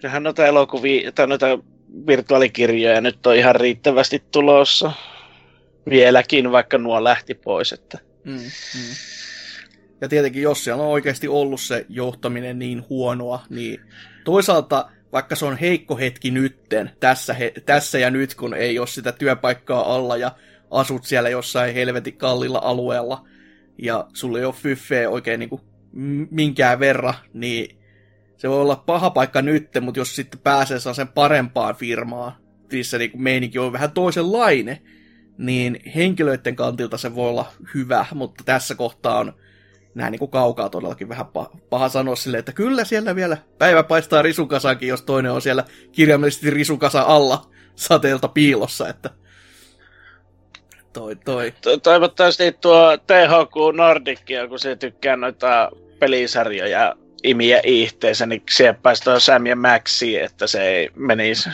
kyllähän noita elokuvia tai noita virtuaalikirjoja nyt on ihan riittävästi tulossa vieläkin, vaikka nuo lähti pois, että mm, mm. Ja tietenkin, jos siellä on oikeasti ollut se johtaminen niin huonoa, niin toisaalta vaikka se on heikko hetki nytten, tässä, he, tässä ja nyt, kun ei ole sitä työpaikkaa alla ja asut siellä jossain helvetin kallilla alueella, ja sulla ei ole fyffeä oikein niin kuin minkään verran, niin se voi olla paha paikka nyt, mutta jos sitten pääsee sen parempaan firmaan, missä niin kuin meininki on vähän toisenlainen, niin henkilöiden kantilta se voi olla hyvä, mutta tässä kohtaa on näin niin kuin kaukaa todellakin vähän paha, paha sanoa sille, että kyllä siellä vielä päivä paistaa risukasakin, jos toinen on siellä kirjaimellisesti risukasa alla sateelta piilossa, että toi toi. Toivottavasti tuo THQ Nordicia, kun se tykkää noita pelisarjoja imiä ihteensä, niin sieppaisi tuo Sam ja Maxi, että se ei menisi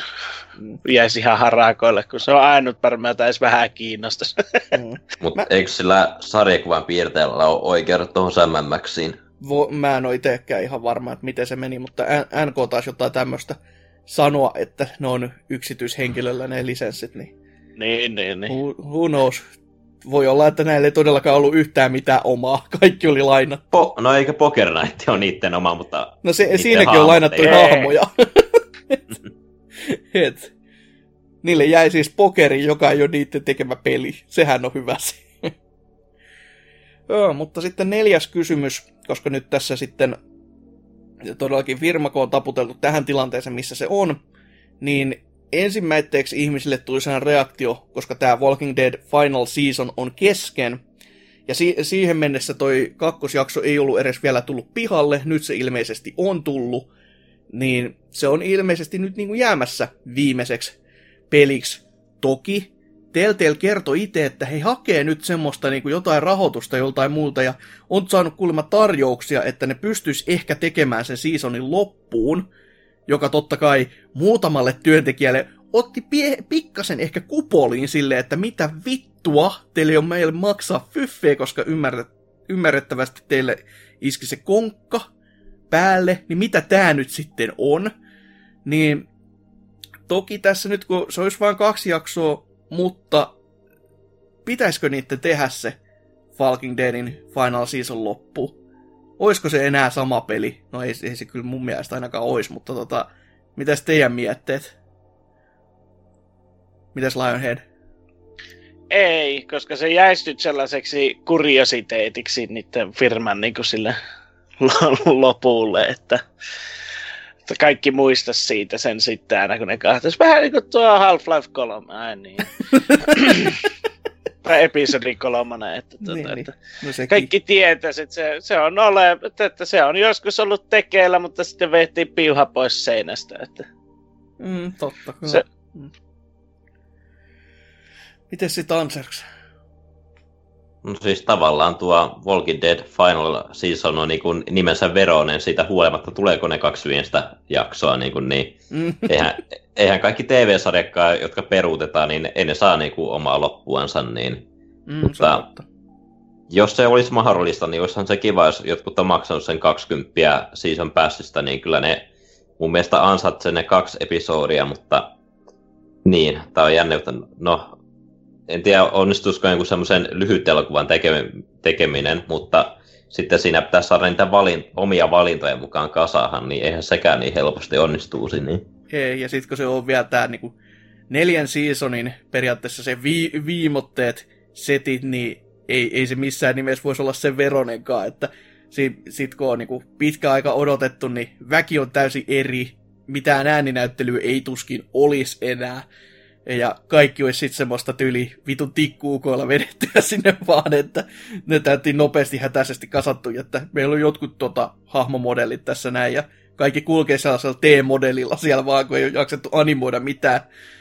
jäisi ihan harakoille, kun se on ainut varmaan, että edes vähän kiinnostaisi. Mm. Mutta Mä... eikö sillä sarjakuvan piirteellä ole oikeudet tuohon Sam Maxiin? Vo, mä en ole itsekään ihan varma, että miten se meni, mutta NK taisi jotain tämmöistä sanoa, että ne on yksityishenkilöllä ne lisenssit, niin... Niin, niin, niin. Who, who knows? Voi olla, että näillä ei todellakaan ollut yhtään mitään omaa. Kaikki oli lainattu. Po- no eikä Poker Night ole niiden oma, mutta... No se, siinäkin on lainattu hahmoja. Et, niille jäi siis pokeri, joka ei ole niiden tekemä peli. Sehän on hyvä se. Joo, mutta sitten neljäs kysymys, koska nyt tässä sitten todellakin firma, kun on taputeltu tähän tilanteeseen, missä se on, niin ensimmäiseksi ihmisille tuli sehän reaktio, koska tämä Walking Dead Final Season on kesken, ja si- siihen mennessä toi kakkosjakso ei ollut edes vielä tullut pihalle, nyt se ilmeisesti on tullut, niin se on ilmeisesti nyt niin jäämässä viimeiseksi peliksi. Toki Telltale kertoi itse, että he hakee nyt semmoista niin kuin jotain rahoitusta joltain muulta ja on saanut kuulemma tarjouksia, että ne pystyisi ehkä tekemään sen seasonin loppuun, joka totta kai muutamalle työntekijälle otti pie- pikkasen ehkä kupoliin silleen, että mitä vittua teille on meille maksaa fyffeä, koska ymmärret, ymmärrettävästi teille iski se konkka päälle, niin mitä tämä nyt sitten on? Niin toki tässä nyt, kun se olisi vain kaksi jaksoa, mutta pitäisikö niiden tehdä se Falking Deadin Final Season loppu? Oisko se enää sama peli? No ei, ei se kyllä mun mielestä ainakaan ois, mutta tota, mitäs teidän mietteet? Mitäs Lionhead? Ei, koska se jäisi nyt sellaiseksi kuriositeetiksi niiden firman niin kuin sille lopulle, että, että kaikki muista siitä sen sitten aina, kun ne kahtaisi. Vähän niin kuin tuo Half-Life 3, ai niin. tai episodi kolmonen, että, tuota, Niin, niin. että No sekin. kaikki tietäisi, että se, se on ole, että se on joskus ollut tekeillä, mutta sitten vehtiin piuha pois seinästä. Että. Mm, totta, kyllä. Se- Mm. Miten sit Anserks? No siis tavallaan tuo Walking Dead Final Season on niin kuin nimensä veronen siitä huolimatta, tuleeko ne kaksi viimeistä jaksoa, niin, kuin niin Mm. eihän, eihän kaikki TV-sarjakkaan, jotka peruutetaan, niin ei ne saa niin kuin omaa loppuansa, niin Mm, se Mutta- totta. jos se olisi mahdollista, niin olisihan se kiva, jos jotkut on maksanut sen 20 season passista, niin kyllä ne mun mielestä ansaitsee ne kaksi episodia, mutta niin, tää on jännä, no, en tiedä onnistuisiko jonkun semmoisen lyhyt elokuvan tekemi- tekeminen, mutta sitten siinä pitäisi saada niitä valin- omia valintoja mukaan kasaahan, niin eihän sekään niin helposti onnistuisi. Niin. Ei, ja sitten kun se on vielä tää niinku neljän seasonin periaatteessa se vi- viimotteet setit, niin ei, ei se missään nimessä voisi olla sen veronenkaan, että sit, sit kun on niinku pitkä aika odotettu, niin väki on täysin eri, mitään ääninäyttelyä ei tuskin olisi enää, ja kaikki olisi sitten semmoista tyli vitun tikkuukoilla vedettyä sinne vaan, että ne täytiin nopeasti hätäisesti kasattu, että meillä on jotkut tota, hahmomodellit tässä näin, ja kaikki kulkee sellaisella T-modellilla siellä vaan, kun ei ole jaksettu animoida mitään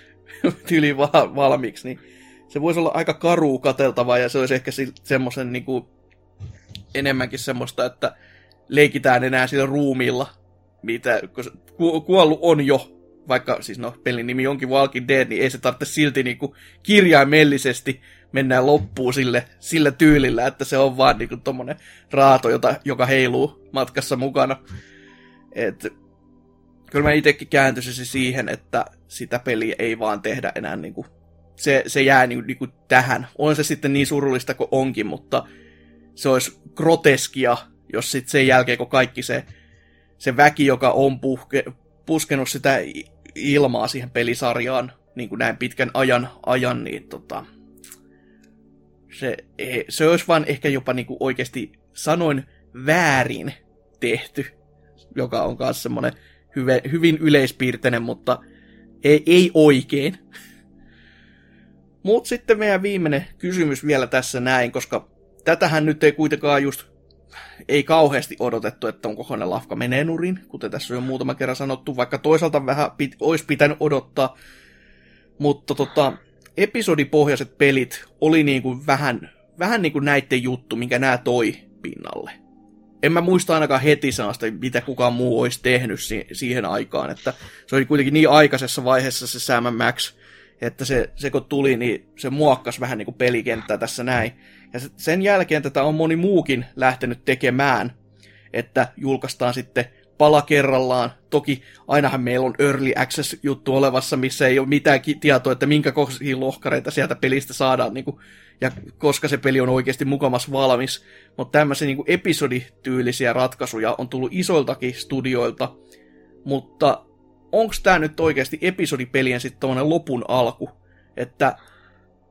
tyli va- valmiiksi, niin se voisi olla aika karu kateltavaa, ja se olisi ehkä semmoisen niinku, enemmänkin semmoista, että leikitään enää sillä ruumiilla, mitä, kun kuollut on jo, vaikka siis no, pelin nimi onkin Walking Dead, niin ei se tarvitse silti niinku kirjaimellisesti mennään loppuun sille, sillä tyylillä, että se on vaan niinku tommonen raato, jota, joka heiluu matkassa mukana. Et, kyllä mä itsekin kääntyisin siihen, että sitä peliä ei vaan tehdä enää niinku, se, se jää niinku, niinku tähän. On se sitten niin surullista kuin onkin, mutta se olisi groteskia, jos sitten sen jälkeen, kun kaikki se, se väki, joka on puhke, puskenut sitä ilmaa siihen pelisarjaan niin kuin näin pitkän ajan, ajan niin tota, se, e- se olisi vaan ehkä jopa niin kuin oikeasti sanoin väärin tehty, joka on myös semmoinen hyve, hyvin yleispiirteinen, mutta ei, ei oikein. Mutta sitten meidän viimeinen kysymys vielä tässä näin, koska tätähän nyt ei kuitenkaan just ei kauheasti odotettu, että onko kokoinen lafka menee nurin, kuten tässä on jo muutama kerran sanottu, vaikka toisaalta vähän pit, olisi pitänyt odottaa. Mutta tota, episodipohjaiset pelit oli niin kuin vähän, vähän niin kuin näiden juttu, minkä nämä toi pinnalle. En mä muista ainakaan heti sellaista, mitä kukaan muu olisi tehnyt si- siihen aikaan, että se oli kuitenkin niin aikaisessa vaiheessa se Sam Max, että se, se kun tuli, niin se muokkas vähän niin kuin pelikenttää tässä näin. Ja se- sen jälkeen tätä on moni muukin lähtenyt tekemään, että julkaistaan sitten pala kerrallaan. Toki ainahan meillä on Early Access-juttu olevassa, missä ei ole mitään tietoa, että minkä kokoisia lohkareita sieltä pelistä saadaan, niin kuin, ja koska se peli on oikeasti mukamas valmis. Mutta tämmöisiä niin episodityylisiä ratkaisuja on tullut isoiltakin studioilta, mutta onko tämä nyt oikeasti episodipelien sitten lopun alku? Että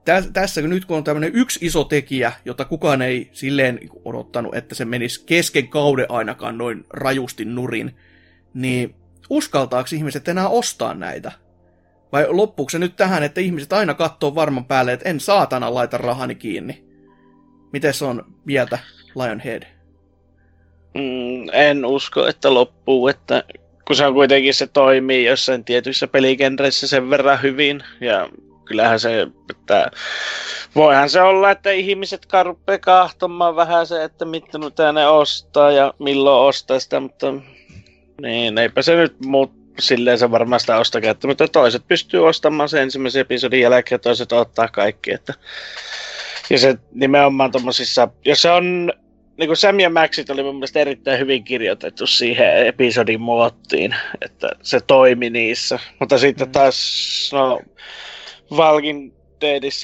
tä, tässä nyt kun on tämmöinen yksi iso tekijä, jota kukaan ei silleen odottanut, että se menisi kesken kauden ainakaan noin rajusti nurin, niin uskaltaako ihmiset enää ostaa näitä? Vai loppuuko se nyt tähän, että ihmiset aina katsoo varman päälle, että en saatana laita rahani kiinni? Miten se on mieltä Lionhead? Mm, en usko, että loppuu, että kun se on kuitenkin se toimii jossain tietyissä peligenreissä sen verran hyvin, ja kyllähän se, että voihan se olla, että ihmiset rupeaa kahtomaan vähän se, että mitä mitä ne ostaa ja milloin ostaa sitä, mutta niin, eipä se nyt muut silleen se varmaan sitä ostakaan, että, mutta toiset pystyy ostamaan sen ensimmäisen episodin jälkeen ja toiset ottaa kaikki, että ja se nimenomaan tommosissa, jos se on niin kuin Sam ja Maxit oli mun mielestä erittäin hyvin kirjoitettu siihen episodin muottiin, että se toimi niissä. Mutta sitten taas, no, Valkin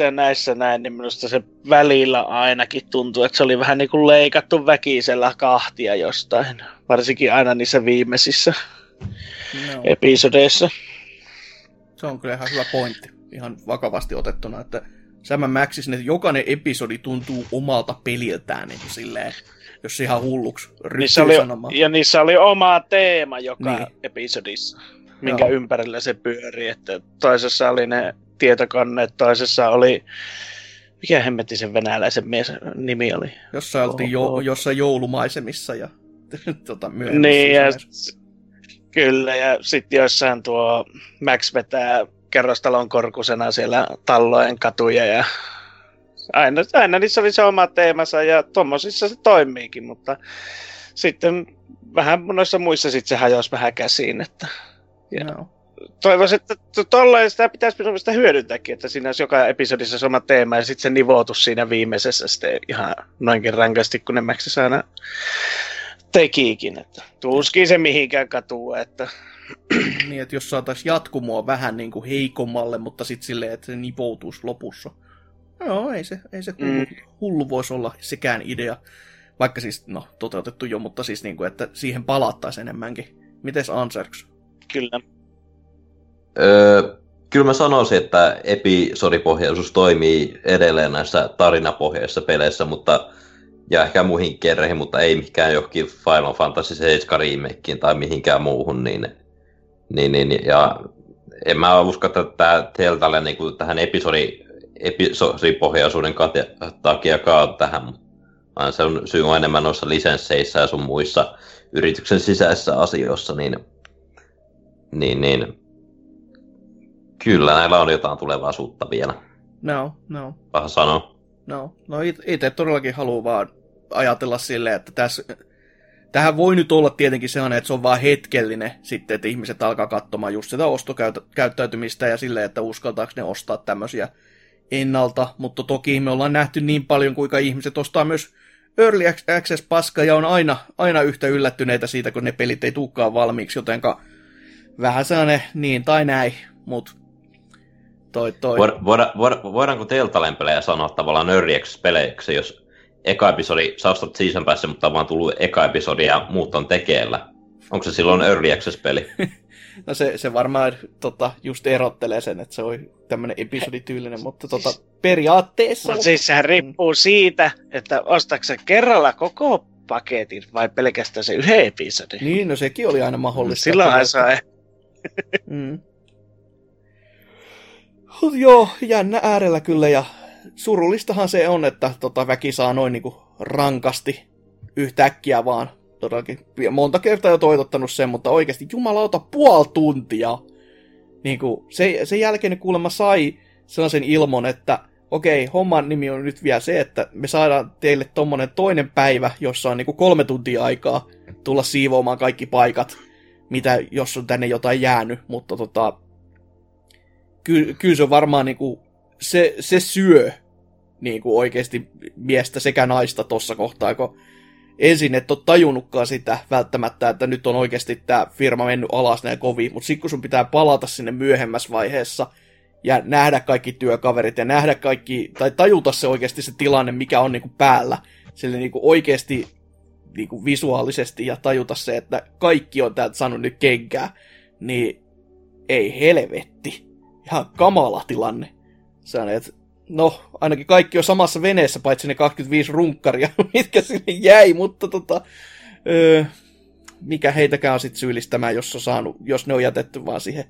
ja näissä näin, niin minusta se välillä ainakin tuntuu, että se oli vähän niin kuin leikattu väkisellä kahtia jostain. Varsinkin aina niissä viimeisissä No, episodeissa. se on kyllä ihan hyvä pointti, ihan vakavasti otettuna, että Sam Maxis, että jokainen episodi tuntuu omalta peliltään niin kuin silleen, jos ihan hulluksi Niissä oli, sanomaan. ja niissä oli oma teema joka Niin. episodissa, minkä Joo. ympärillä se pyöri. Että toisessa oli ne tietokoneet, toisessa oli mikä hemmetti sen venäläisen mies nimi oli? Jossa oltiin jo, jossain joulumaisemissa ja tota, Niin, ja, kyllä, ja sitten jossain tuo Max vetää kerrostalon korkusena siellä tallojen katuja ja aina, aina niissä oli se oma teemansa ja tuommoisissa se toimiikin, mutta sitten vähän noissa muissa sitten se hajosi vähän käsiin, että ja no. toivoisin, että tolleen sitä pitäisi sitä hyödyntääkin, että siinä olisi joka episodissa sama teema ja sitten se nivoutus siinä viimeisessä sitten ihan noinkin rankasti, kun ne aina tekiikin, että tuskin se mihinkään katuu, että niin, että jos saataisiin jatkumoa vähän niin kuin heikommalle, mutta sitten silleen, että se nipoutuisi lopussa. Joo, ei se, ei se hullu, mm. hullu voisi olla sekään idea. Vaikka siis, no, toteutettu jo, mutta siis niin kuin, että siihen palattaisiin enemmänkin. Mites Anserks? Kyllä. Öö, kyllä mä sanoisin, että episodipohjaisuus toimii edelleen näissä tarinapohjaisissa peleissä, mutta ja ehkä muihin kerreihin, mutta ei mikään johonkin Final Fantasy 7 remakeen tai mihinkään muuhun, niin, niin, niin ja en mä usko, että tämä Teltalle niin kuin tähän episodi, episodipohjaisuuden takia kaadu tähän, vaan se on syy on enemmän noissa lisensseissä ja sun muissa yrityksen sisäisissä asioissa, niin, niin, niin kyllä näillä on jotain tulevaisuutta vielä. No, no. Vähän sanoa. No, no itse todellakin haluan vaan ajatella silleen, että tässä, tähän voi nyt olla tietenkin sellainen, että se on vaan hetkellinen sitten, että ihmiset alkaa katsomaan just sitä ostokäyttäytymistä ja silleen, että uskaltaako ne ostaa tämmöisiä ennalta, mutta toki me ollaan nähty niin paljon, kuinka ihmiset ostaa myös Early Access paska ja on aina, aina yhtä yllättyneitä siitä, kun ne pelit ei tulekaan valmiiksi, jotenka vähän sellainen niin tai näin, mutta toi toi. Voida, voida, voidaanko Teltalen pelejä sanoa tavallaan Early Access-peleiksi, jos eka episodi, sä ostat season päässä, mutta on vaan tullut eka episodi ja muut on tekeellä? Onko se silloin Early Access-peli? no se, se varmaan tota, just erottelee sen, että se on tämmöinen episodityylinen, mutta tota, periaatteessa... No siis sehän riippuu siitä, että ostatko kerralla koko paketin vai pelkästään se yhden episodin. Niin, no sekin oli aina mahdollista. Silloin sai. mm. Joo, jännä äärellä kyllä ja surullistahan se on, että tota, väki saa noin niinku rankasti yhtäkkiä vaan todellakin monta kertaa jo toitottanut sen, mutta oikeasti jumalauta puoli tuntia. Niin kuin, se, sen jälkeen kuulemma sai sellaisen ilmon, että okei, homman nimi on nyt vielä se, että me saadaan teille tommonen toinen päivä, jossa on niinku kolme tuntia aikaa tulla siivoamaan kaikki paikat, mitä jos on tänne jotain jäänyt, mutta tota, ky, kyllä se on varmaan niinku, se, se syö niinku oikeasti miestä sekä naista tossa kohtaa, kun ensin et ole tajunnutkaan sitä välttämättä, että nyt on oikeasti tämä firma mennyt alas näin kovin, mutta sitten kun sun pitää palata sinne myöhemmässä vaiheessa ja nähdä kaikki työkaverit ja nähdä kaikki, tai tajuta se oikeasti se tilanne, mikä on niinku päällä, sille niinku oikeasti niinku visuaalisesti ja tajuta se, että kaikki on täältä saanut nyt kenkää, niin ei helvetti. Ihan kamala tilanne. Että no, ainakin kaikki on samassa veneessä, paitsi ne 25 runkkaria, mitkä sinne jäi, mutta tota, öö, mikä heitäkään sitten syyllistämään, jos, on saanut, jos ne on jätetty vaan siihen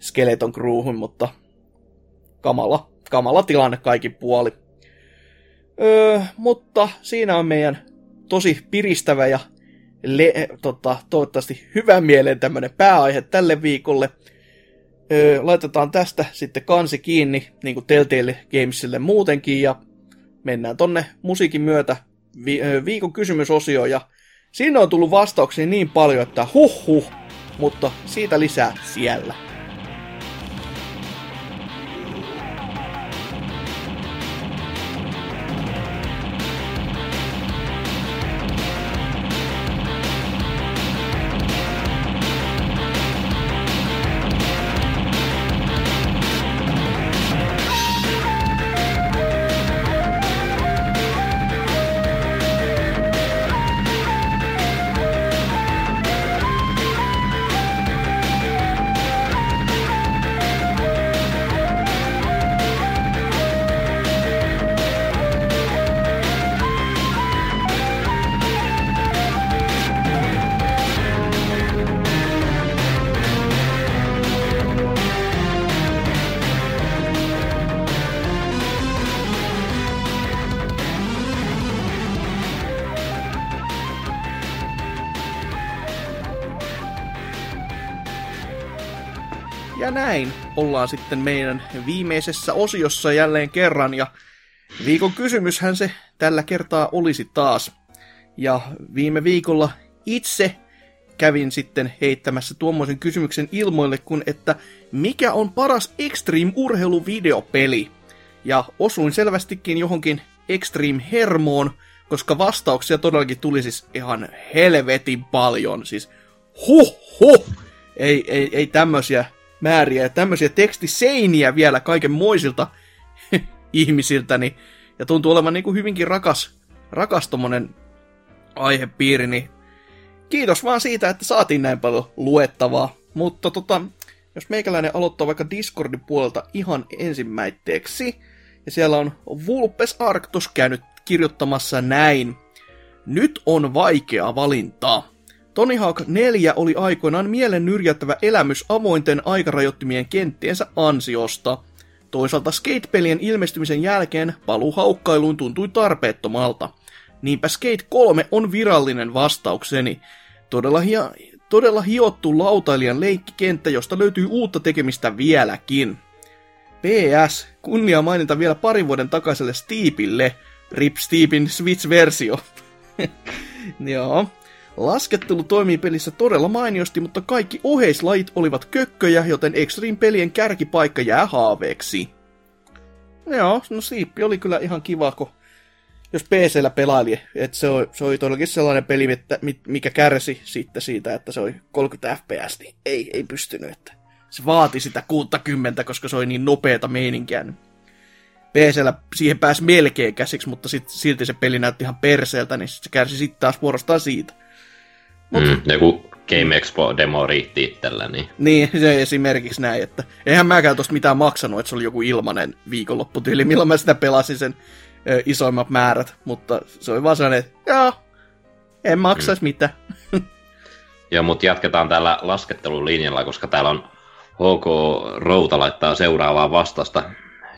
Skeleton Crewhun, mutta kamala, kamala tilanne kaikki puoli. Öö, mutta siinä on meidän tosi piristävä ja le, tota, toivottavasti hyvän mieleen tämmönen pääaihe tälle viikolle – öö, laitetaan tästä sitten kansi kiinni, niin kuin Telltale Gamesille muutenkin, ja mennään tonne musiikin myötä vi- öö, viikon kysymysosioon, ja siinä on tullut vastauksia niin paljon, että huh huh, mutta siitä lisää siellä. Ollaan sitten meidän viimeisessä osiossa jälleen kerran. Ja viikon kysymyshän se tällä kertaa olisi taas. Ja viime viikolla itse kävin sitten heittämässä tuommoisen kysymyksen ilmoille, kun että mikä on paras Extreme-urheiluvideopeli? Ja osuin selvästikin johonkin Extreme Hermoon, koska vastauksia todellakin tuli siis ihan helvetin paljon. Siis huh huh! Ei, ei, ei tämmöisiä määriä ja tämmöisiä tekstiseiniä vielä kaiken moisilta ihmisiltä, ja tuntuu olevan niin kuin hyvinkin rakas, rakas tommonen aihepiiri, niin kiitos vaan siitä, että saatiin näin paljon luettavaa. Mutta tota, jos meikäläinen aloittaa vaikka Discordin puolelta ihan ensimmäitteeksi, ja siellä on Vulpes Arctos käynyt kirjoittamassa näin. Nyt on vaikea valintaa. Tony Hawk 4 oli aikoinaan mielen nyrjättävä elämys avointen aikarajoittimien kenttiensä ansiosta. Toisaalta skate-pelien ilmestymisen jälkeen paluu haukkailuun tuntui tarpeettomalta. Niinpä Skate 3 on virallinen vastaukseni. Todella, hia, todella hiottu lautailijan leikkikenttä, josta löytyy uutta tekemistä vieläkin. PS, kunnia mainita vielä parin vuoden takaiselle Steepille, Rip Steepin Switch-versio. Joo. Laskettelu toimii pelissä todella mainiosti, mutta kaikki oheislajit olivat kökköjä, joten Extreme-pelien kärkipaikka jää haaveeksi. Joo, no Siippi oli kyllä ihan kiva, kun jos PCllä pelaili, että se, oli, se oli todellakin sellainen peli, että, mikä kärsi sitten siitä, että se oli 30 fps, niin ei, ei pystynyt, että se vaati sitä 60, koska se oli niin nopeata meininkiä. Niin PCllä siihen pääsi melkein käsiksi, mutta sit, silti se peli näytti ihan perseeltä, niin sit se kärsi sitten taas vuorostaan siitä. Mut... Mm, joku Game Expo-demo riitti itsellä, niin... Niin, se esimerkiksi näin, että eihän mäkään tosta mitään maksanut, että se oli joku ilmanen viikonlopputyyli, milloin mä sitä pelasin sen ö, isoimmat määrät, mutta se oli vaan sellainen, että joo, en maksaisi mm. mitään. Joo, mutta jatketaan tällä laskettelulinjalla, koska täällä on HK Routa laittaa seuraavaa vastasta.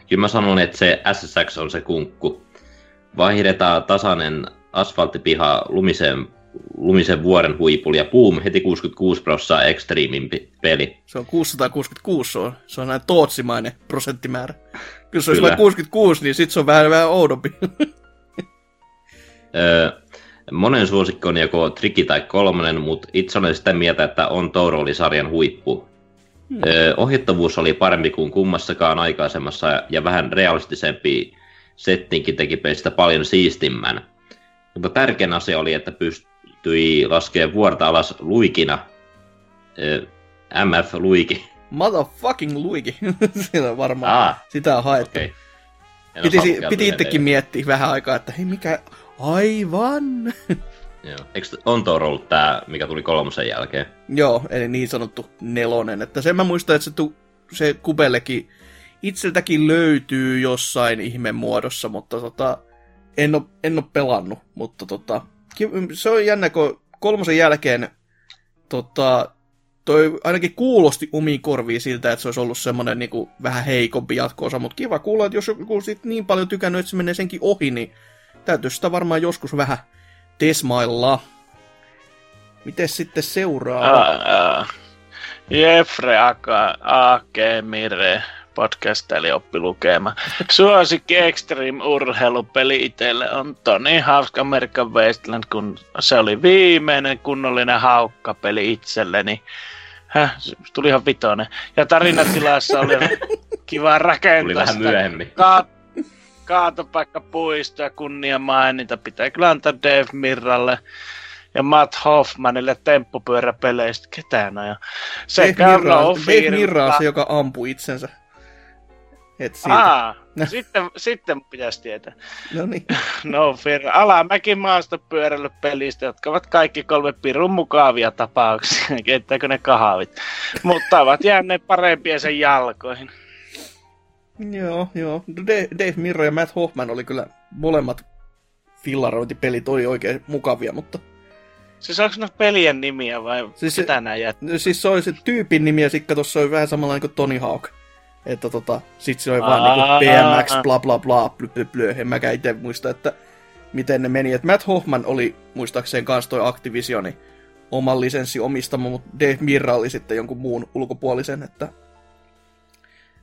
Kyllä mä sanon, että se SSX on se kunkku. Vaihdetaan tasainen asfalttipiha lumisen lumisen vuoren huipulla ja boom, heti 66 prosenttia Extremein peli. Se on 666, se on, se on näin tootsimainen prosenttimäärä. Jos se olisi vain 66, niin sitten se on vähän, vähän oudompi. öö, monen suosikko on joko Triki tai kolmonen, mutta itse olen sitä mieltä, että on Touroli-sarjan huippu. Hmm. Öö, ohjattavuus oli parempi kuin kummassakaan aikaisemmassa ja vähän realistisempi settinkin teki peistä paljon siistimmän. Mutta tärkein asia oli, että pyst- pystyi laskemaan vuorta alas luikina. MF Luiki. Motherfucking Luiki. Siinä on varmaan. Ah, sitä on haettu. Okay. Piti, piti itsekin miettiä vähän aikaa, että hei mikä... Aivan! Joo. Eikö Ontoor ollut tämä, mikä tuli kolmosen jälkeen? Joo, eli niin sanottu nelonen. Että sen mä muistan, että se, tu, se Kubellekin itseltäkin löytyy jossain ihme muodossa, mutta tota, en ole, en ole pelannut, mutta tota, se on jännä, kun kolmosen jälkeen tota, toi ainakin kuulosti omiin korviin siltä, että se olisi ollut semmoinen niin vähän heikompi jatkoosa, mutta kiva kuulla, että jos joku sit niin paljon tykännyt, että se menee senkin ohi, niin täytyy sitä varmaan joskus vähän tesmailla. Miten sitten seuraa? Jeffre Aka, Ake Mire podcast eli oppi lukemaan. Suosikki Extreme urheilupeli itselle on Tony Hawk American Wasteland, kun se oli viimeinen kunnollinen haukkapeli itselleni. Häh, tuli ihan vitonen. Ja tarinatilassa oli kiva rakentaa Tuli vähän myöhemmin. Ka- kaatopaikka puisto ja kunnia mainita. Pitää kyllä antaa Dave Mirralle ja Matt Hoffmanille temppupyöräpeleistä ketään aja. Sekä Dave Mirra, Dave Mirra on se, joka ampui itsensä. Et siitä. Aa, sitten, sitten pitäisi tietää. No niin. No fear. Alamäki maastopyöräilypelistä, jotka ovat kaikki kolme pirun mukavia tapauksia. Keittääkö ne kahvit? Mutta ovat jääneet parempia sen jalkoihin. Joo, joo. Dave Mirro ja Matt Hoffman oli kyllä molemmat fillarointipelit oli oikein mukavia, mutta... Siis onko ne pelien nimiä vai siis mitä se, nämä jättää? Siis se oli se tyypin nimi ja sitten tuossa oli vähän samanlainen kuin Tony Hawk. Että tota, sit se oli vaan niinku BMX, bla bla bla, blö, blö, blö. En mäkään itse muista, että miten ne meni. Et Matt Hoffman oli muistaakseen kanssa toi Activisioni oman lisenssi omistama, mutta Dave Mirra oli sitten jonkun muun ulkopuolisen, että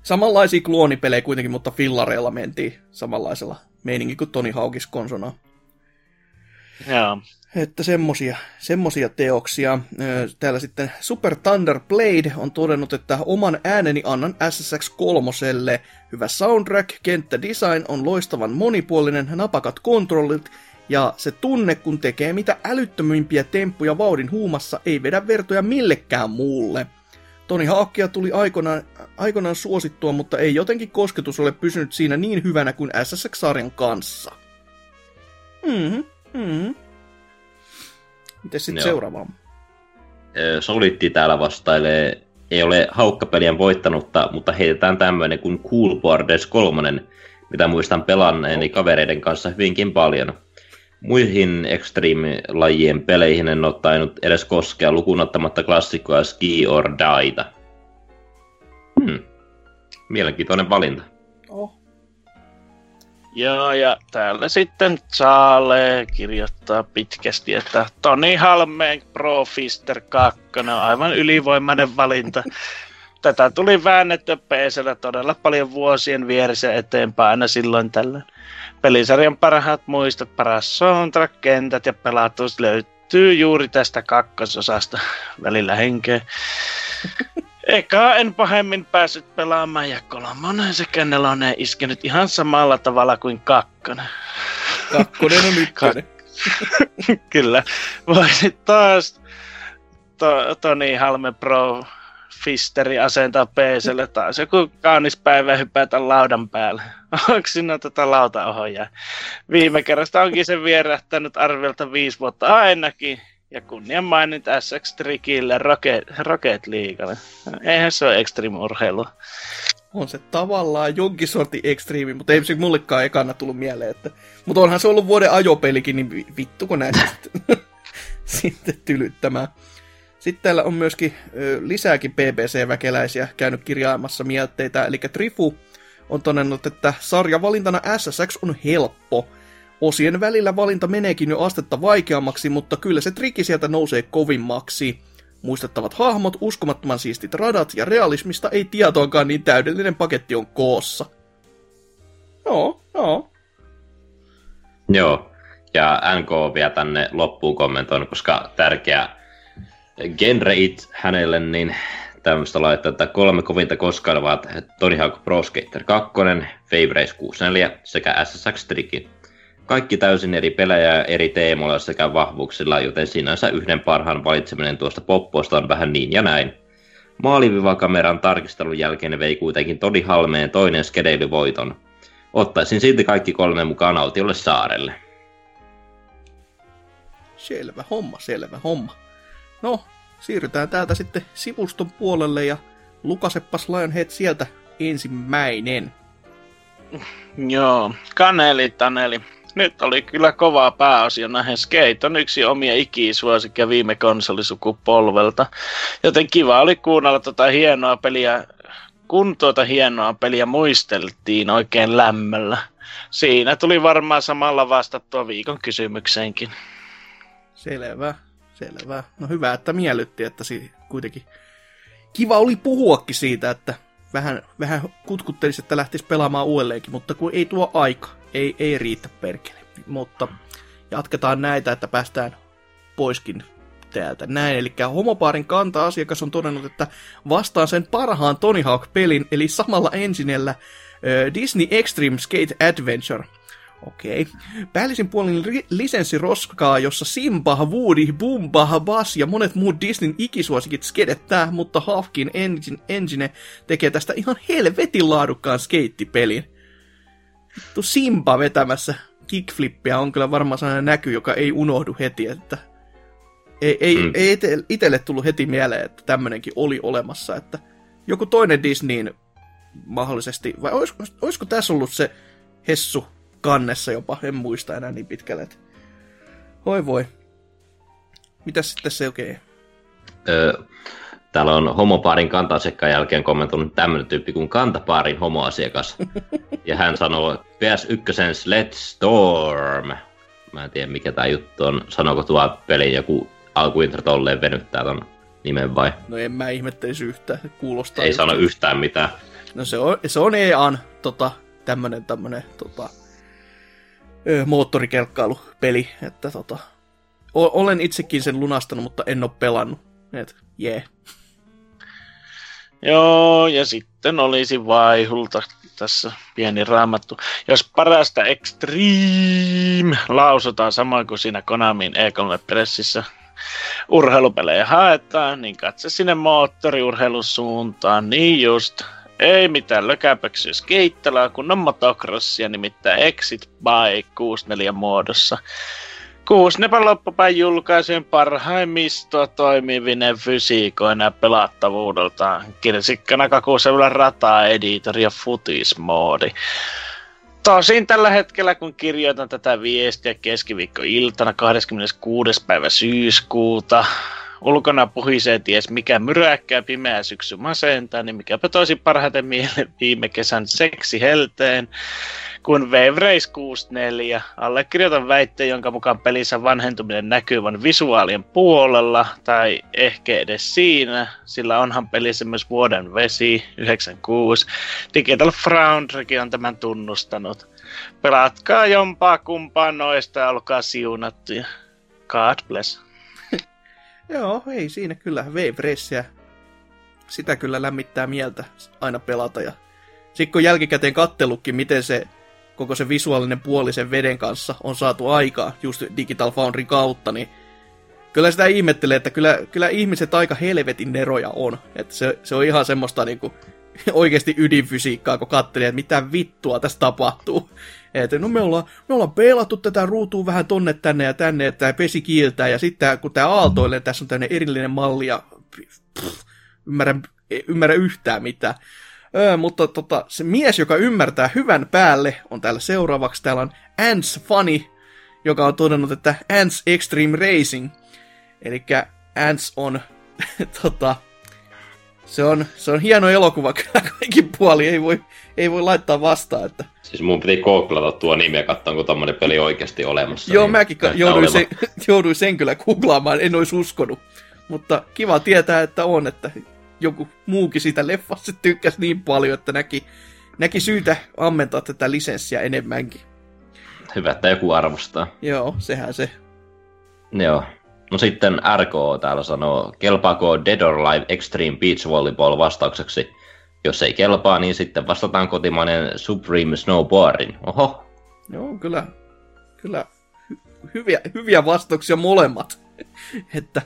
samanlaisia kloonipelejä kuitenkin, mutta fillareilla mentiin samanlaisella meininkin kuin Tony Hawkis konsona. Joo. Että semmosia, semmosia teoksia. Täällä sitten Super Thunder Blade on todennut, että oman ääneni annan SSX3. Hyvä soundtrack, kenttädesign on loistavan monipuolinen, napakat kontrollit ja se tunne, kun tekee mitä älyttömimpiä temppuja vauhdin huumassa, ei vedä vertoja millekään muulle. Toni Haakkia tuli aikoinaan, aikoinaan suosittua, mutta ei jotenkin kosketus ole pysynyt siinä niin hyvänä kuin SSX-sarjan kanssa. Mhm, mhm. Miten sitten seuraava? Solitti täällä vastailee, ei ole haukkapelien voittanutta, mutta heitetään tämmöinen kuin Cool Borders 3, mitä muistan pelanneeni kavereiden kanssa hyvinkin paljon. Muihin extreme-lajien peleihin en ole tainnut edes koskea lukunottamatta klassikkoa Ski or Daita. Hmm. Mielenkiintoinen valinta. Oh. Joo, ja täällä sitten Saale kirjoittaa pitkästi, että Toni Halmeen Pro Fister 2 on aivan ylivoimainen valinta. Tätä tuli väännetty PCllä todella paljon vuosien vieressä eteenpäin aina silloin tällä. Pelisarjan parhaat muistot, paras soundtrack, kentät ja pelatuus löytyy juuri tästä kakkososasta välillä henkeä. Eka en pahemmin päässyt pelaamaan ja kolmonen sekä nelonen iskenyt ihan samalla tavalla kuin kakkonen. Kakkonen on ykkönen. Kyllä. Voisit taas to, Toni Halme Pro Fisteri asentaa PClle taas joku kaunis päivä hypätä laudan päälle. Onko sinä tätä lautaohjaa? Viime kerrasta onkin se vierähtänyt arviolta viisi vuotta ainakin. Ja kunnian mainit SX Trikille Rocket, Rocket Leaguelle. Eihän se ole extreme-urheilua. On se tavallaan jonkin sortin ekstriimi, mutta ei se mullekaan ekana tullut mieleen. Että... Mutta onhan se ollut vuoden ajopelikin, niin vittuko näistä sitten, sitten tylyttämään. Sitten täällä on myöskin ö, lisääkin BBC-väkeläisiä käynyt kirjaamassa mielteitä, eli Trifu on todennut, että sarjavalintana SSX on helppo. Osien välillä valinta meneekin jo astetta vaikeammaksi, mutta kyllä se trikki sieltä nousee kovimmaksi. Muistettavat hahmot, uskomattoman siistit radat ja realismista ei tietoakaan niin täydellinen paketti on koossa. Joo, joo. Joo, ja NK vielä tänne loppuun kommentoinut, koska tärkeä genre it hänelle, niin tämmöistä laittaa, että kolme kovinta koskaan ovat Tony Hawk Pro Skater 2, Fave Race 64 sekä SSX Tricky. Kaikki täysin eri pelejä eri teemoilla sekä vahvuuksilla, joten sinänsä yhden parhaan valitseminen tuosta poppoista on vähän niin ja näin. Maalivivakameran tarkistelun jälkeen vei kuitenkin Todi Halmeen toinen skedeilyvoiton. Ottaisin silti kaikki kolme mukaan autiolle saarelle. Selvä homma, selvä homma. No, siirrytään täältä sitten sivuston puolelle ja lukaseppas Lionhead sieltä ensimmäinen. Joo, kaneli taneli. Nyt oli kyllä kovaa pääosio näihin Skate on yksi omia ikisuosikkia viime konsolisukupolvelta. Joten kiva oli kuunnella tuota hienoa peliä, kun tuota hienoa peliä muisteltiin oikein lämmöllä. Siinä tuli varmaan samalla vastattua viikon kysymykseenkin. Selvä. Selvä. No hyvä, että miellytti, että si- kuitenkin kiva oli puhuakin siitä, että vähän, vähän kutkuttelisi, että lähtisi pelaamaan uudelleenkin, mutta kun ei tuo aika, ei, ei riitä perkele. Mutta jatketaan näitä, että päästään poiskin täältä. Näin, eli homopaarin kanta-asiakas on todennut, että vastaan sen parhaan Tony Hawk-pelin, eli samalla ensinellä Disney Extreme Skate Adventure – Okei. Okay. Päällisin puolin ri- lisenssiroskaa, jossa Simba, Woody, Bumba, Bas ja monet muut Disneyn ikisuosikit skedettää, mutta Hafkin Engine, Engine tekee tästä ihan helvetin laadukkaan skeittipelin. Vittu Simba vetämässä kickflippiä on kyllä varmaan sellainen näky, joka ei unohdu heti, että ei, ei, mm. ei itselle tullut heti mieleen, että tämmönenkin oli olemassa, että joku toinen Disneyn mahdollisesti, vai olisiko, olisiko tässä ollut se Hessu kannessa jopa, en muista enää niin pitkälle. Että... Oi voi. Mitäs sitten se oikein? Öö, täällä on homopaarin kanta jälkeen kommentoinut tämmöinen tyyppi kuin kantapaarin homoasiakas. ja hän sanoo PS1 Let's Storm. Mä en tiedä mikä tämä juttu on. Sanooko tuo peli joku alkuintro tolleen venyttää ton nimen vai? No en mä ihmettelisi yhtään, kuulostaa. Ei sano yhtään mitään. No se on, se on EAN tota, tämmönen, tämmönen tota, moottorikelkkailupeli, että tota, olen itsekin sen lunastanut, mutta en ole pelannut. Et, yeah. Joo, ja sitten olisi vaihulta tässä pieni raamattu. Jos parasta Extreme lausutaan samoin kuin siinä Konamin E3-pressissä urheilupelejä haetaan, niin katse sinne moottoriurheilusuuntaan, niin just. Ei mitään lökäpöksyä skeittelaa, kun on motocrossia, nimittäin Exit Bike 64 muodossa. Kuusnepan loppupäin julkaisujen parhaimmistoa toimivinen fysiikoina pelattavuudeltaan. Kirsikkana kakuseulla rata editori ja futismoodi. Tosin tällä hetkellä, kun kirjoitan tätä viestiä keskiviikkoiltana 26. päivä syyskuuta, ulkona puhisee ties mikä myräkkää pimeä syksy masentaa, niin mikäpä toisi parhaiten mieleen viime kesän seksihelteen kun Wave Race 64 allekirjoitan väitteen, jonka mukaan pelissä vanhentuminen näkyy vain visuaalien puolella, tai ehkä edes siinä, sillä onhan pelissä myös vuoden vesi 96. Digital Foundry on tämän tunnustanut. Pelatkaa jompaa kumpaa noista ja olkaa siunattuja. God bless. Joo, ei siinä kyllä. Wave Racea, sitä kyllä lämmittää mieltä aina pelata. Ja sitten kun jälkikäteen kattelutkin, miten se koko se visuaalinen puoli sen veden kanssa on saatu aikaa just Digital Foundry kautta, niin kyllä sitä ihmettelee, että kyllä, kyllä ihmiset aika helvetin neroja on. Että se, se on ihan semmoista niinku, oikeasti ydinfysiikkaa, kun katselee, että mitä vittua tässä tapahtuu. Että no me ollaan, me ollaan pelattu tätä ruutua vähän tonne tänne ja tänne, että tämä pesi kiiltää, ja sitten kun tämä aaltoilee, tässä on tämmöinen erillinen malli, ja pff, ymmärrä, ymmärrä yhtään mitään. Öö, mutta tota, se mies, joka ymmärtää hyvän päälle, on täällä seuraavaksi. Täällä on Ants Funny, joka on todennut, että Ants Extreme Racing. Eli Ants on, tota, se on, se on hieno elokuva kyllä kaikki puoli, ei voi, ei voi laittaa vastaan. Että... Siis mun piti googlata tuo nimi ja katsoa, onko tämmöinen peli oikeasti olemassa. Joo, niin mäkin jouduin sen, jouduin sen kyllä googlaamaan, en olisi uskonut. Mutta kiva tietää, että on, että joku muukin siitä leffasta tykkäsi niin paljon, että näki, näki syytä ammentaa tätä lisenssiä enemmänkin. Hyvä, että joku arvostaa. Joo, sehän se. Joo. No sitten RK täällä sanoo, kelpaako Dead or Alive Extreme Beach Volleyball vastaukseksi? Jos ei kelpaa, niin sitten vastataan kotimainen Supreme Snowboardin. Oho. Joo, kyllä, kyllä hy- hyviä, hyviä vastauksia molemmat. että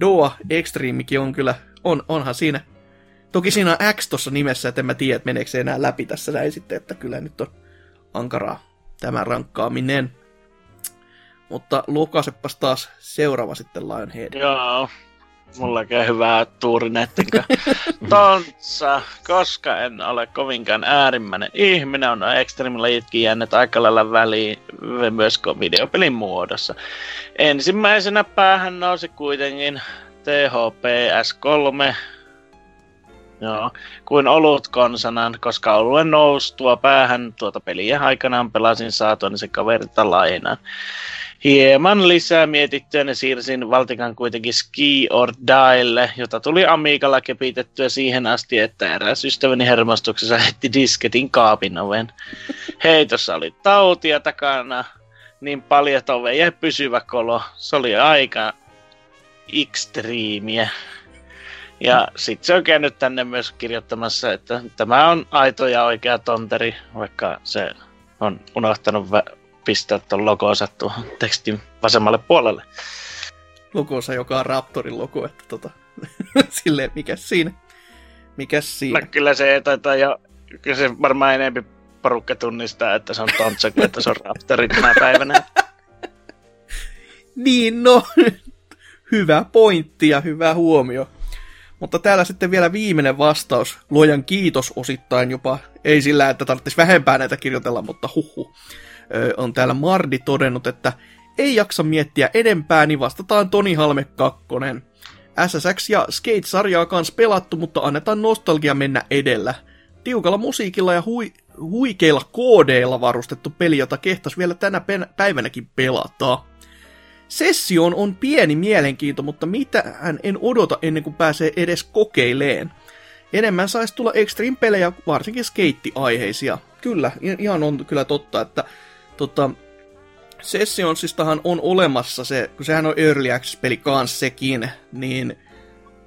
Doa Extremekin on kyllä on, onhan siinä. Toki siinä on X tuossa nimessä, että en mä tiedä, että meneekö se enää läpi tässä näin sitten, että kyllä nyt on ankaraa tämä rankkaaminen. Mutta lukasepas taas seuraava sitten Lionhead. Joo, mulla käy hyvää tuuri Tontsa, koska en ole kovinkaan äärimmäinen ihminen, on Extreme lajitkin jäänyt aika lailla väliin myös videopelin muodossa. Ensimmäisenä päähän nousi kuitenkin THP S3, Joo, kuin olut konsanan, koska oluen noustua päähän tuota peliä aikanaan pelasin saatuani se kaverita lainaan. Hieman lisää mietittyä ne siirsin Valtikan kuitenkin Ski or Dielle, jota tuli Amigalla kepitettyä siihen asti, että eräs ystäväni hermostuksessa heitti disketin kaapin oven. Heitossa oli tautia takana, niin paljon ove jäi pysyvä kolo. Se oli aika Extremeä. Ja sitten se on käynyt tänne myös kirjoittamassa, että tämä on aito ja oikea tonteri, vaikka se on unohtanut vä- pistää tuon logonsa tuohon tekstin vasemmalle puolelle. Logonsa, joka on Raptorin logo, että tota, silleen, mikä siinä? Mikä siinä? No, kyllä se taitaa jo, kyllä se varmaan enempi porukka tunnistaa, että se on Tontsa, kuin että se on Raptori tänä päivänä. niin, no, hyvä pointti ja hyvä huomio. Mutta täällä sitten vielä viimeinen vastaus. Luojan kiitos osittain jopa. Ei sillä, että tarvitsisi vähempää näitä kirjoitella, mutta huhu. On täällä Mardi todennut, että ei jaksa miettiä enempää, niin vastataan Toni Halme 2. SSX ja Skate-sarjaa kans pelattu, mutta annetaan nostalgia mennä edellä. Tiukalla musiikilla ja hui, huikeilla koodeilla varustettu peli, jota kehtas vielä tänä päivänäkin pelata. Sessioon on pieni mielenkiinto, mutta mitään en odota ennen kuin pääsee edes kokeileen. enemmän saisi tulla Extreme-pelejä, varsinkin skeitti-aiheisia. Kyllä, ihan on kyllä totta, että tota, Sessionsistahan on olemassa se, kun sehän on Early Access-peli kanssa sekin, niin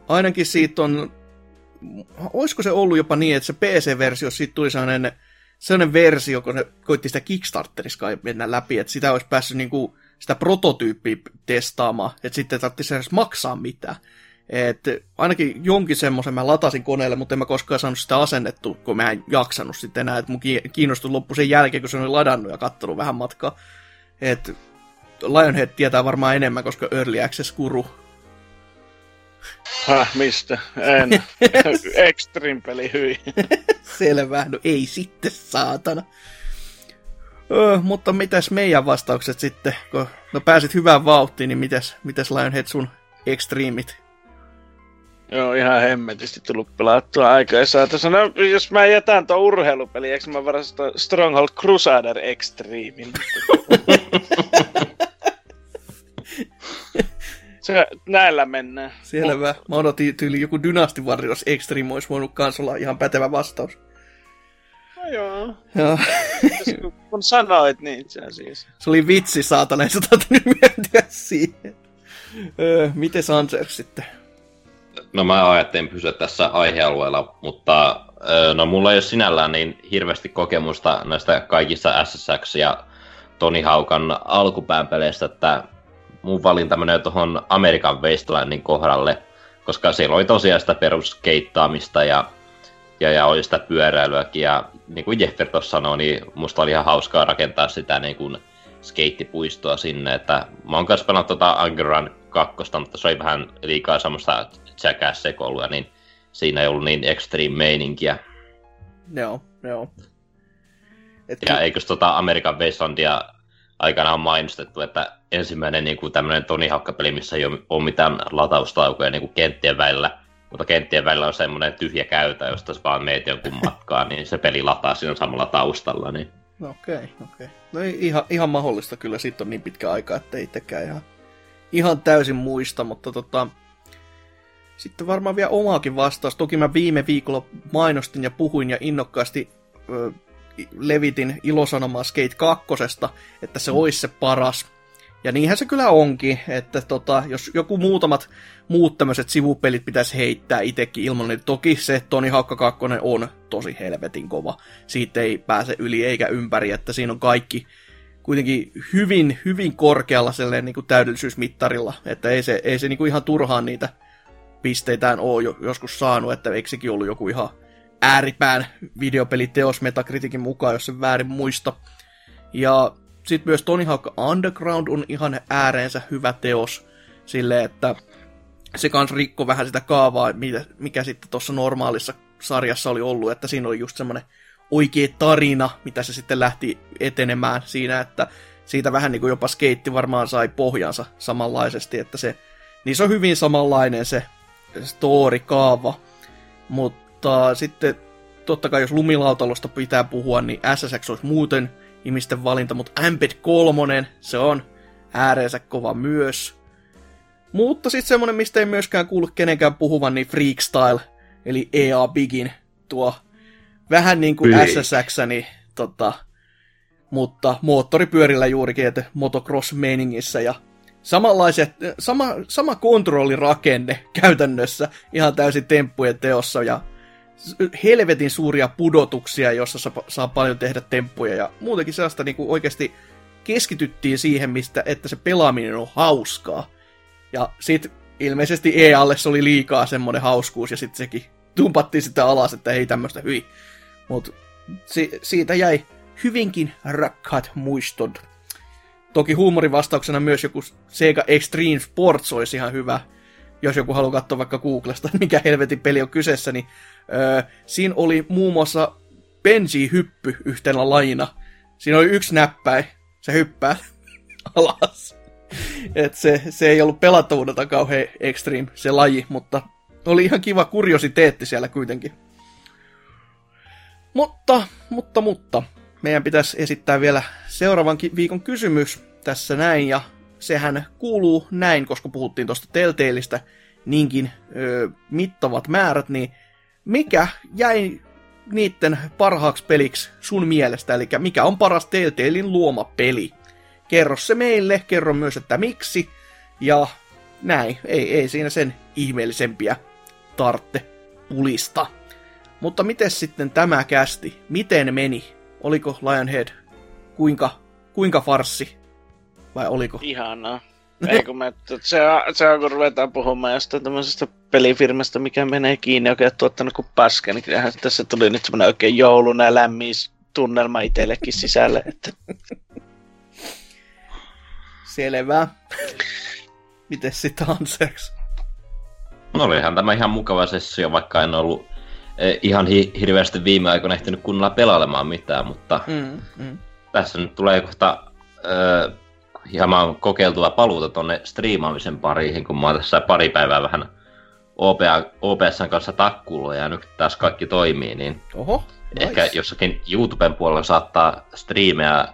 ainakin siitä on, olisiko se ollut jopa niin, että se PC-versio siitä tuli sellainen, sellainen versio, kun ne koitti sitä Kickstarterissa mennä läpi, että sitä olisi päässyt niinku sitä prototyyppiä testaamaan, että sitten ei tarvitsisi edes maksaa mitään. Et ainakin jonkin semmoisen mä latasin koneelle, mutta en mä koskaan saanut sitä asennettu, kun mä en jaksanut sitten enää. Että mun kiinnostui loppu sen jälkeen, kun se oli ladannut ja kattonut vähän matkaa. Et Lionhead tietää varmaan enemmän, koska Early Access kuru. Häh, mistä? En. Extreme-peli, hyi. Selvä, no ei sitten, saatana. Öö, mutta mitäs meidän vastaukset sitten? Kun no pääsit hyvään vauhtiin, niin mitäs, mitäs Lionhead sun extreemit? Joo, ihan hemmetisti tullut pelattua aikaa. Saata no, jos mä jätän tuon urheilupeli, eikö mä varastan Stronghold Crusader Extremein? Se, näillä mennään. Selvä. Mä odotin tyyli joku Dynasty Warriors Extreme olisi voinut kans olla ihan pätevä vastaus. No joo. joo. Kun sanoit niin itse asiassa. Se oli vitsi, saatana, ei sä nyt miettiä siihen. Öö, miten Sanchez sitten? No mä ajattelin pysyä tässä aihealueella, mutta no mulla ei ole sinällään niin hirveästi kokemusta näistä kaikista SSX ja Toni Haukan alkupään peleistä, että mun valinta menee tuohon Amerikan Wastelandin kohdalle, koska siellä oli tosiaan sitä peruskeittaamista ja, ja, ja oli sitä pyöräilyäkin. Ja niin kuin Jeffer tuossa sanoi, niin musta oli ihan hauskaa rakentaa sitä niin kuin skeittipuistoa sinne. Että mä oon kanssa pelannut tuota Angeran kakkosta, mutta se oli vähän liikaa semmoista jackass-sekoilua, niin siinä ei ollut niin extreme meininkiä. Joo, joo. Et ja eikös tota Amerikan Wastelandia aikana on mainostettu, että ensimmäinen niin kuin tämmöinen Toni Hawk-peli, missä ei ole, ole mitään lataustaukoja niin kuin kenttien välillä, mutta kenttien välillä on semmoinen tyhjä käytä, josta sä vaan meet jonkun matkaa, niin se peli lataa siinä samalla taustalla. Niin. No okei, okay, okei. Okay. No ihan, ihan mahdollista kyllä, siitä on niin pitkä aika, että ei itsekään ihan, ihan täysin muista, mutta tota, sitten varmaan vielä omaakin vastaus. Toki mä viime viikolla mainostin ja puhuin ja innokkaasti ö, levitin ilosanomaa Skate 2, että se mm. olisi se paras. Ja niinhän se kyllä onkin, että tota, jos joku muutamat muut tämmöiset sivupelit pitäisi heittää itsekin ilman, niin toki se Toni Haukka 2 on tosi helvetin kova. Siitä ei pääse yli eikä ympäri, että siinä on kaikki kuitenkin hyvin, hyvin korkealla sellainen niin kuin täydellisyysmittarilla, että ei se, ei se niin kuin ihan turhaan niitä pisteitään ole jo, joskus saanut, että eikö sekin ollut joku ihan ääripään videopeliteos Metakritikin mukaan, jos se väärin muista. Ja sitten myös Tony Hawk Underground on ihan ääreensä hyvä teos, sille että se kans rikko vähän sitä kaavaa, mikä, sitten tuossa normaalissa sarjassa oli ollut, että siinä oli just semmoinen oikea tarina, mitä se sitten lähti etenemään siinä, että siitä vähän niin kuin jopa skeitti varmaan sai pohjansa samanlaisesti, että se, niin se on hyvin samanlainen se story-kaava, mutta sitten totta kai jos lumilautalosta pitää puhua, niin SSX olisi muuten ihmisten valinta, mutta Amped 3, se on ääreensä kova myös. Mutta sitten semmonen, mistä ei myöskään kuulu kenenkään puhuvan, niin Freakstyle, eli EA Bigin, tuo vähän niin kuin SSX, niin tota, mutta moottoripyörillä juurikin, että motocross-meiningissä ja samanlaiset, sama, sama kontrollirakenne käytännössä ihan täysin temppujen teossa ja helvetin suuria pudotuksia, jossa saa, paljon tehdä temppuja ja muutenkin sellaista niin kuin oikeasti keskityttiin siihen, mistä, että se pelaaminen on hauskaa. Ja sitten ilmeisesti EAlle se oli liikaa semmoinen hauskuus ja sitten sekin tumpattiin sitä alas, että ei tämmöistä hyi. Mutta si- siitä jäi hyvinkin rakkaat muistot. Toki huumorivastauksena myös joku Sega Extreme Sports olisi ihan hyvä, jos joku haluaa katsoa vaikka Googlesta, mikä helvetin peli on kyseessä, niin öö, siinä oli muun muassa Benji-hyppy yhtenä lajina. Siinä oli yksi näppäin, se hyppää alas. Et se, se ei ollut pelattavuudelta kauhean extreme se laji, mutta oli ihan kiva kuriositeetti siellä kuitenkin. Mutta, mutta, mutta, meidän pitäisi esittää vielä seuraavan viikon kysymys tässä näin, ja sehän kuuluu näin, koska puhuttiin tuosta Telltaleista niinkin ö, mittavat määrät, niin mikä jäi niiden parhaaksi peliksi sun mielestä, eli mikä on paras Telltalein luoma peli? Kerro se meille, kerro myös, että miksi, ja näin, ei, ei siinä sen ihmeellisempiä tartte pulista. Mutta miten sitten tämä kästi? Miten meni? Oliko Lionhead kuinka, kuinka farssi? Vai oliko? Ihanaa. Ei kun mä, se, on, se on kun ruvetaan puhumaan jostain tämmöisestä pelifirmasta, mikä menee kiinni, joka on tuottanut kuin paska, niin kyllähän tässä tuli nyt semmoinen oikein jouluna ja lämmin tunnelma itsellekin sisälle. Että... Selvä. Miten sitten Anseks? No olihan tämä ihan mukava sessio, vaikka en ollut eh, ihan hi- hirveästi viime aikoina ehtinyt kunnolla pelailemaan mitään, mutta mm, mm. tässä nyt tulee kohta äh, hieman kokeiltua paluuta tonne striimaamisen pariin, kun mä oon tässä pari päivää vähän OPSn kanssa takkuulla ja nyt taas kaikki toimii, niin Oho, nice. ehkä jossakin YouTuben puolella saattaa striimejä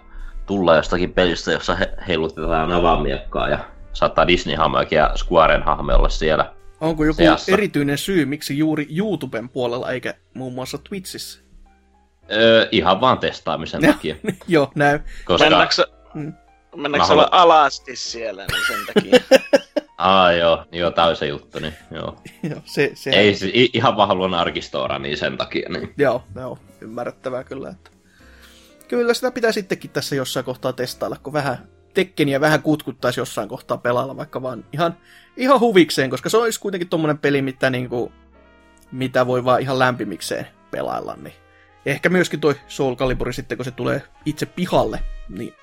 tulla jostakin pelistä, jossa he, heilutetaan avaamiekkaa ja saattaa Disney-hahmojakin ja Squaren hahmo olla siellä. Onko joku seassa. erityinen syy, miksi juuri YouTuben puolella eikä muun muassa Twitchissä? Öö, ihan vaan testaamisen takia. Joo, näy. Koska... Mennäänkö, mm. Mennäänkö haluan... alasti siellä, niin sen takia? Aa joo, joo, tää on se juttu, niin joo. joo se, se Ei, se, ihan vaan haluan arkistoora, niin sen takia. Niin. Joo, joo, ymmärrettävää kyllä. Että... Kyllä sitä pitää sittenkin tässä jossain kohtaa testailla, kun vähän Tekkeniä vähän kutkuttaisi jossain kohtaa pelailla, vaikka vaan ihan, ihan huvikseen, koska se olisi kuitenkin tommonen peli, mitä, niinku, mitä voi vaan ihan lämpimikseen pelailla. Niin. Ehkä myöskin toi Soul Calibur sitten, kun se tulee itse pihalle, niin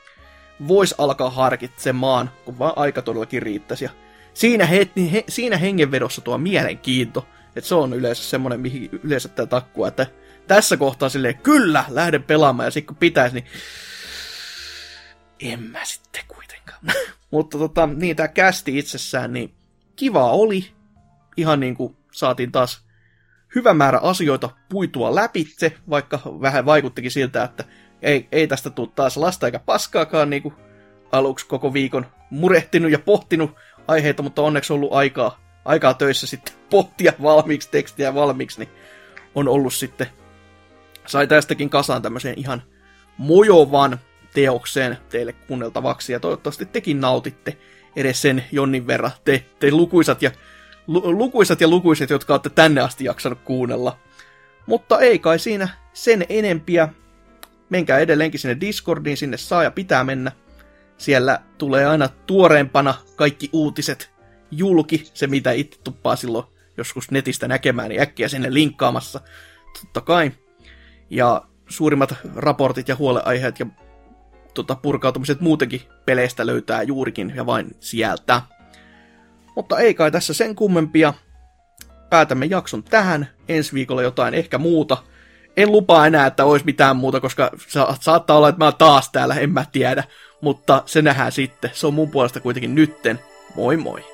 voisi alkaa harkitsemaan, kun vaan aika todellakin riittäisi. Ja siinä, he, he, siinä hengenvedossa tuo mielenkiinto, että se on yleensä semmoinen, mihin yleensä tämä takkua, että tässä kohtaa silleen, kyllä, lähden pelaamaan, ja sitten kun pitäisi, niin en mä sitten kuitenkaan. Mutta tota, niin, tämä kästi itsessään, niin kiva oli. Ihan niin kuin saatiin taas hyvä määrä asioita puitua läpitse, vaikka vähän vaikuttikin siltä, että ei, ei tästä tule taas lasta eikä paskaakaan niin kuin aluksi koko viikon murehtinut ja pohtinut aiheita, mutta onneksi on ollut aikaa, aikaa töissä sitten pohtia valmiiksi tekstiä valmiiksi, niin on ollut sitten, sai tästäkin kasaan tämmöisen ihan mojovan teokseen teille kuunneltavaksi, ja toivottavasti tekin nautitte edes sen jonnin verran, te, te lukuisat ja lu, lukuisat ja lukuiset, jotka olette tänne asti jaksanut kuunnella. Mutta ei kai siinä sen enempiä. Menkää edelleenkin sinne Discordiin, sinne saa ja pitää mennä. Siellä tulee aina tuoreempana kaikki uutiset julki, se mitä itse tuppaa silloin joskus netistä näkemään, niin äkkiä sinne linkkaamassa, totta kai. Ja suurimmat raportit ja huoleaiheet ja tota, purkautumiset muutenkin peleistä löytää juurikin ja vain sieltä. Mutta ei kai tässä sen kummempia. Päätämme jakson tähän. Ensi viikolla jotain ehkä muuta. En lupaa enää, että olisi mitään muuta, koska sa- saattaa olla, että mä oon taas täällä, en mä tiedä. Mutta se nähdään sitten. Se on mun puolesta kuitenkin nytten. Moi moi!